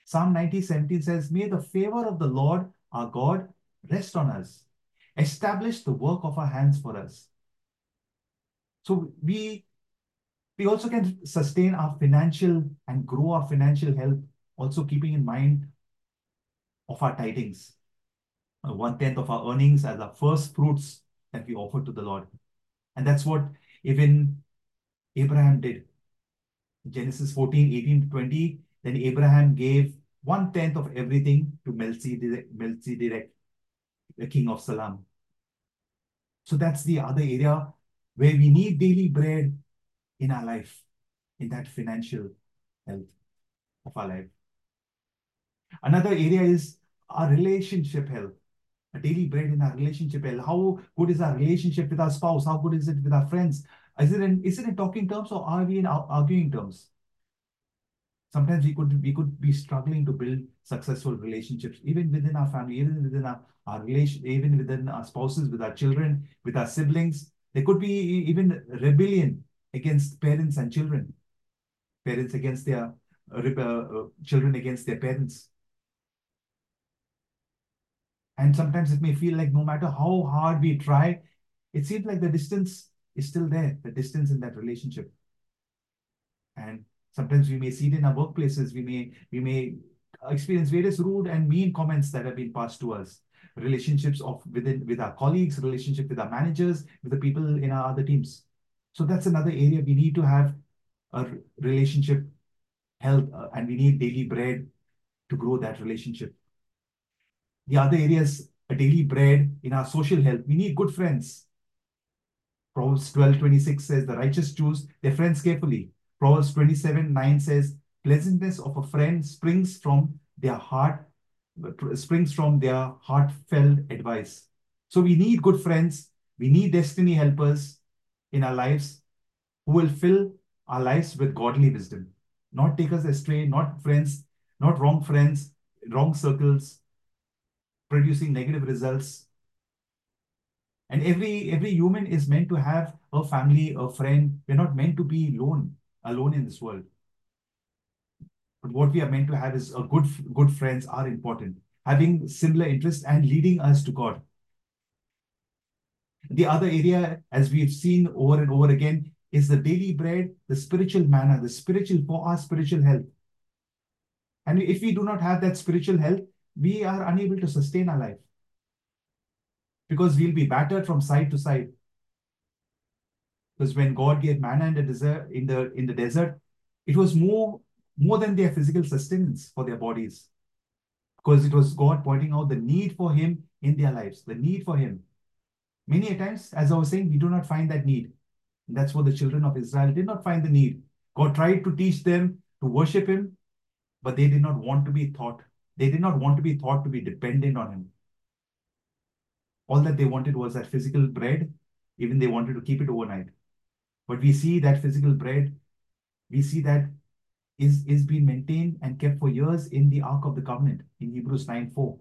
Psalm 90, 17 says, May the favor of the Lord our God rest on us. Establish the work of our hands for us. So we, we also can sustain our financial and grow our financial health, also keeping in mind of our tithings. Uh, one tenth of our earnings as our first fruits that we offer to the Lord. And that's what even Abraham did. Genesis 14, 18 to 20, then Abraham gave one tenth of everything to Melchizedek, the king of Salem. So that's the other area where we need daily bread in our life, in that financial health of our life. Another area is our relationship health, daily bread in our relationship. How good is our relationship with our spouse? How good is it with our friends? Is it in, is it in talking terms or are we in arguing terms? sometimes we could we could be struggling to build successful relationships even within our family even within our, our relation even within our spouses with our children with our siblings there could be even rebellion against parents and children parents against their uh, children against their parents and sometimes it may feel like no matter how hard we try it seems like the distance is still there, the distance in that relationship. And sometimes we may see it in our workplaces, we may we may experience various rude and mean comments that have been passed to us. Relationships of within with our colleagues, relationship with our managers, with the people in our other teams. So that's another area we need to have a relationship health, uh, and we need daily bread to grow that relationship. The other areas, a daily bread in our social health. We need good friends. Proverbs 12 26 says, The righteous choose their friends carefully. Proverbs 27 9 says, Pleasantness of a friend springs from their heart, springs from their heartfelt advice. So we need good friends. We need destiny helpers in our lives who will fill our lives with godly wisdom, not take us astray, not friends, not wrong friends, wrong circles, producing negative results. And every every human is meant to have a family, a friend. We're not meant to be alone, alone in this world. But what we are meant to have is a good good friends are important, having similar interests and leading us to God. The other area, as we've seen over and over again, is the daily bread, the spiritual manna, the spiritual for our spiritual health. And if we do not have that spiritual health, we are unable to sustain our life because we'll be battered from side to side. Because when God gave manna in the desert, in the in the desert, it was more more than their physical sustenance for their bodies. Because it was God pointing out the need for Him in their lives, the need for Him. Many a times, as I was saying, we do not find that need. That's what the children of Israel did not find the need. God tried to teach them to worship Him, but they did not want to be taught. They did not want to be thought to be dependent on Him. All that they wanted was that physical bread, even they wanted to keep it overnight. But we see that physical bread, we see that is, is being maintained and kept for years in the Ark of the Covenant in Hebrews 9 4.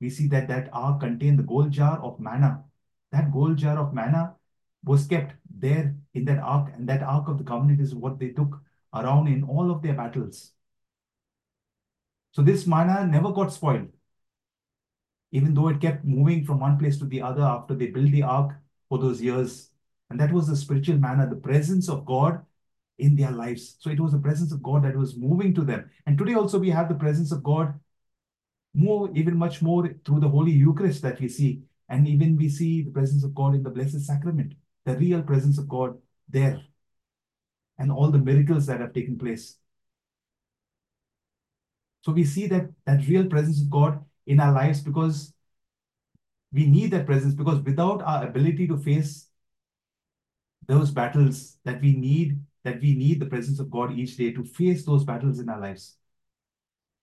We see that that Ark contained the gold jar of manna. That gold jar of manna was kept there in that ark, and that ark of the covenant is what they took around in all of their battles. So this manna never got spoiled, even though it kept moving from one place to the other after they built the ark for those years. And that was the spiritual manna, the presence of God in their lives. So it was the presence of God that was moving to them. And today also we have the presence of God more, even much more through the Holy Eucharist that we see. And even we see the presence of God in the Blessed Sacrament the real presence of God there and all the miracles that have taken place. So we see that that real presence of God in our lives because we need that presence because without our ability to face those battles that we need, that we need the presence of God each day to face those battles in our lives.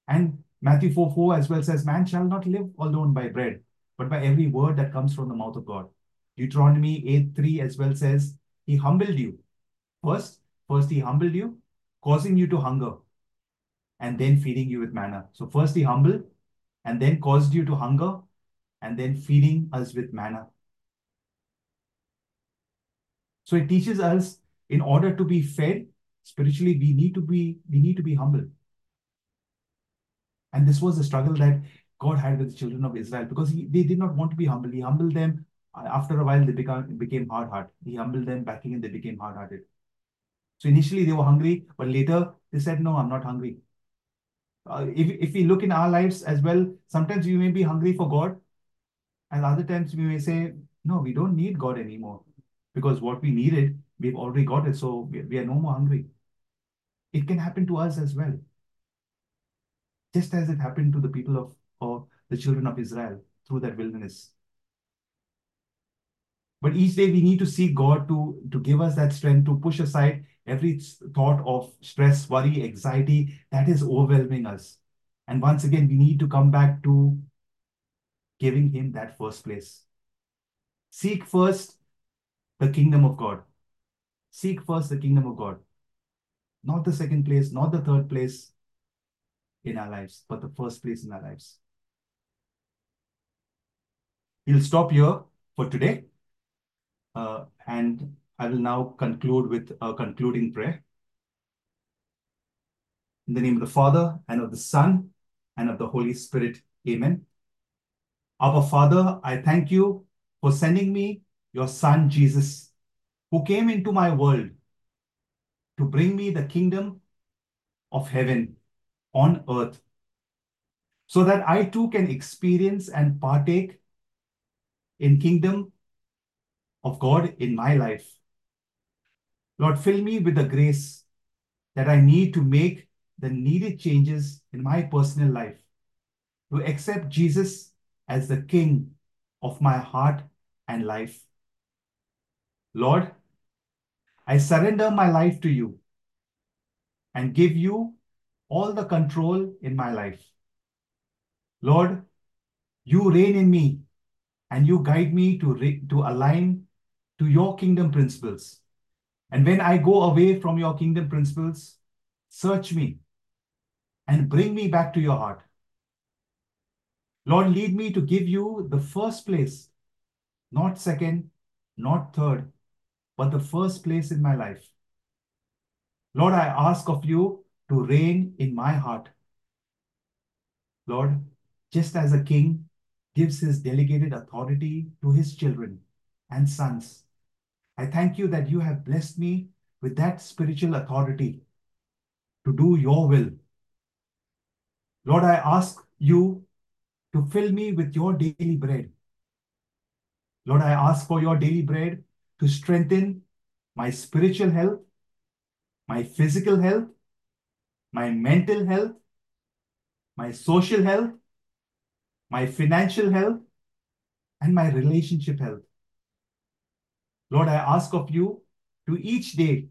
And Matthew 4 4 as well says, Man shall not live alone by bread, but by every word that comes from the mouth of God. Deuteronomy 8 3 as well says, He humbled you. First, first He humbled you, causing you to hunger, and then feeding you with manna. So, first He humbled, and then caused you to hunger, and then feeding us with manna. So, it teaches us in order to be fed spiritually, we need to be we need to be humble. And this was the struggle that God had with the children of Israel because he, they did not want to be humble. He humbled them uh, after a while, they become, became hard-hearted. He humbled them back again, they became hard-hearted. So initially they were hungry, but later they said, no, I'm not hungry. Uh, if, if we look in our lives as well, sometimes we may be hungry for God, and other times we may say, no, we don't need God anymore because what we needed, we've already got it, so we, we are no more hungry. It can happen to us as well. Just as it happened to the people of, or the children of Israel through that wilderness. But each day we need to seek God to, to give us that strength to push aside every thought of stress, worry, anxiety that is overwhelming us. And once again, we need to come back to giving Him that first place. Seek first the kingdom of God. Seek first the kingdom of God. Not the second place, not the third place in our lives, but the first place in our lives. We'll stop here for today. Uh, and I will now conclude with a concluding prayer. In the name of the Father, and of the Son, and of the Holy Spirit. Amen. Our Father, I thank you for sending me your Son, Jesus, who came into my world to bring me the kingdom of heaven on earth, so that I too can experience and partake in kingdom of God in my life. Lord, fill me with the grace that I need to make the needed changes in my personal life, to accept Jesus as the King of my heart and life. Lord, I surrender my life to you and give you all the control in my life. Lord, you reign in me and you guide me to, re- to align to your kingdom principles. And when I go away from your kingdom principles, search me and bring me back to your heart. Lord, lead me to give you the first place, not second, not third, but the first place in my life. Lord, I ask of you to reign in my heart. Lord, just as a king gives his delegated authority to his children and sons, I thank you that you have blessed me with that spiritual authority to do your will. Lord, I ask you to fill me with your daily bread. Lord, I ask for your daily bread to strengthen my spiritual health, my physical health, my mental health, my social health, my financial health, and my relationship health. Lord, I ask of you to each day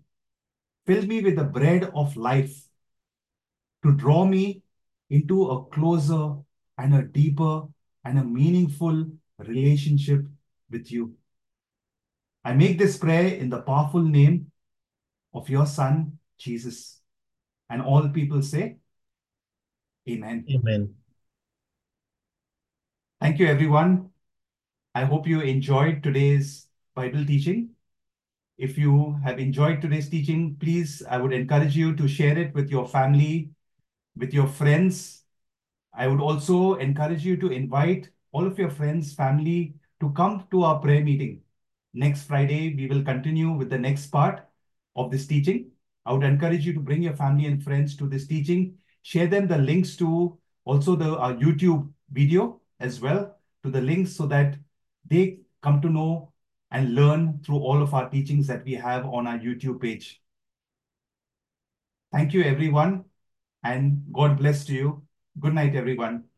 fill me with the bread of life to draw me into a closer and a deeper and a meaningful relationship with you. I make this prayer in the powerful name of your Son, Jesus. And all people say, Amen. Amen. Thank you, everyone. I hope you enjoyed today's Bible teaching. If you have enjoyed today's teaching, please, I would encourage you to share it with your family, with your friends. I would also encourage you to invite all of your friends, family to come to our prayer meeting. Next Friday, we will continue with the next part of this teaching. I would encourage you to bring your family and friends to this teaching. Share them the links to also the uh, YouTube video as well to the links so that they come to know and learn through all of our teachings that we have on our YouTube page. Thank you, everyone, and God bless to you. Good night, everyone.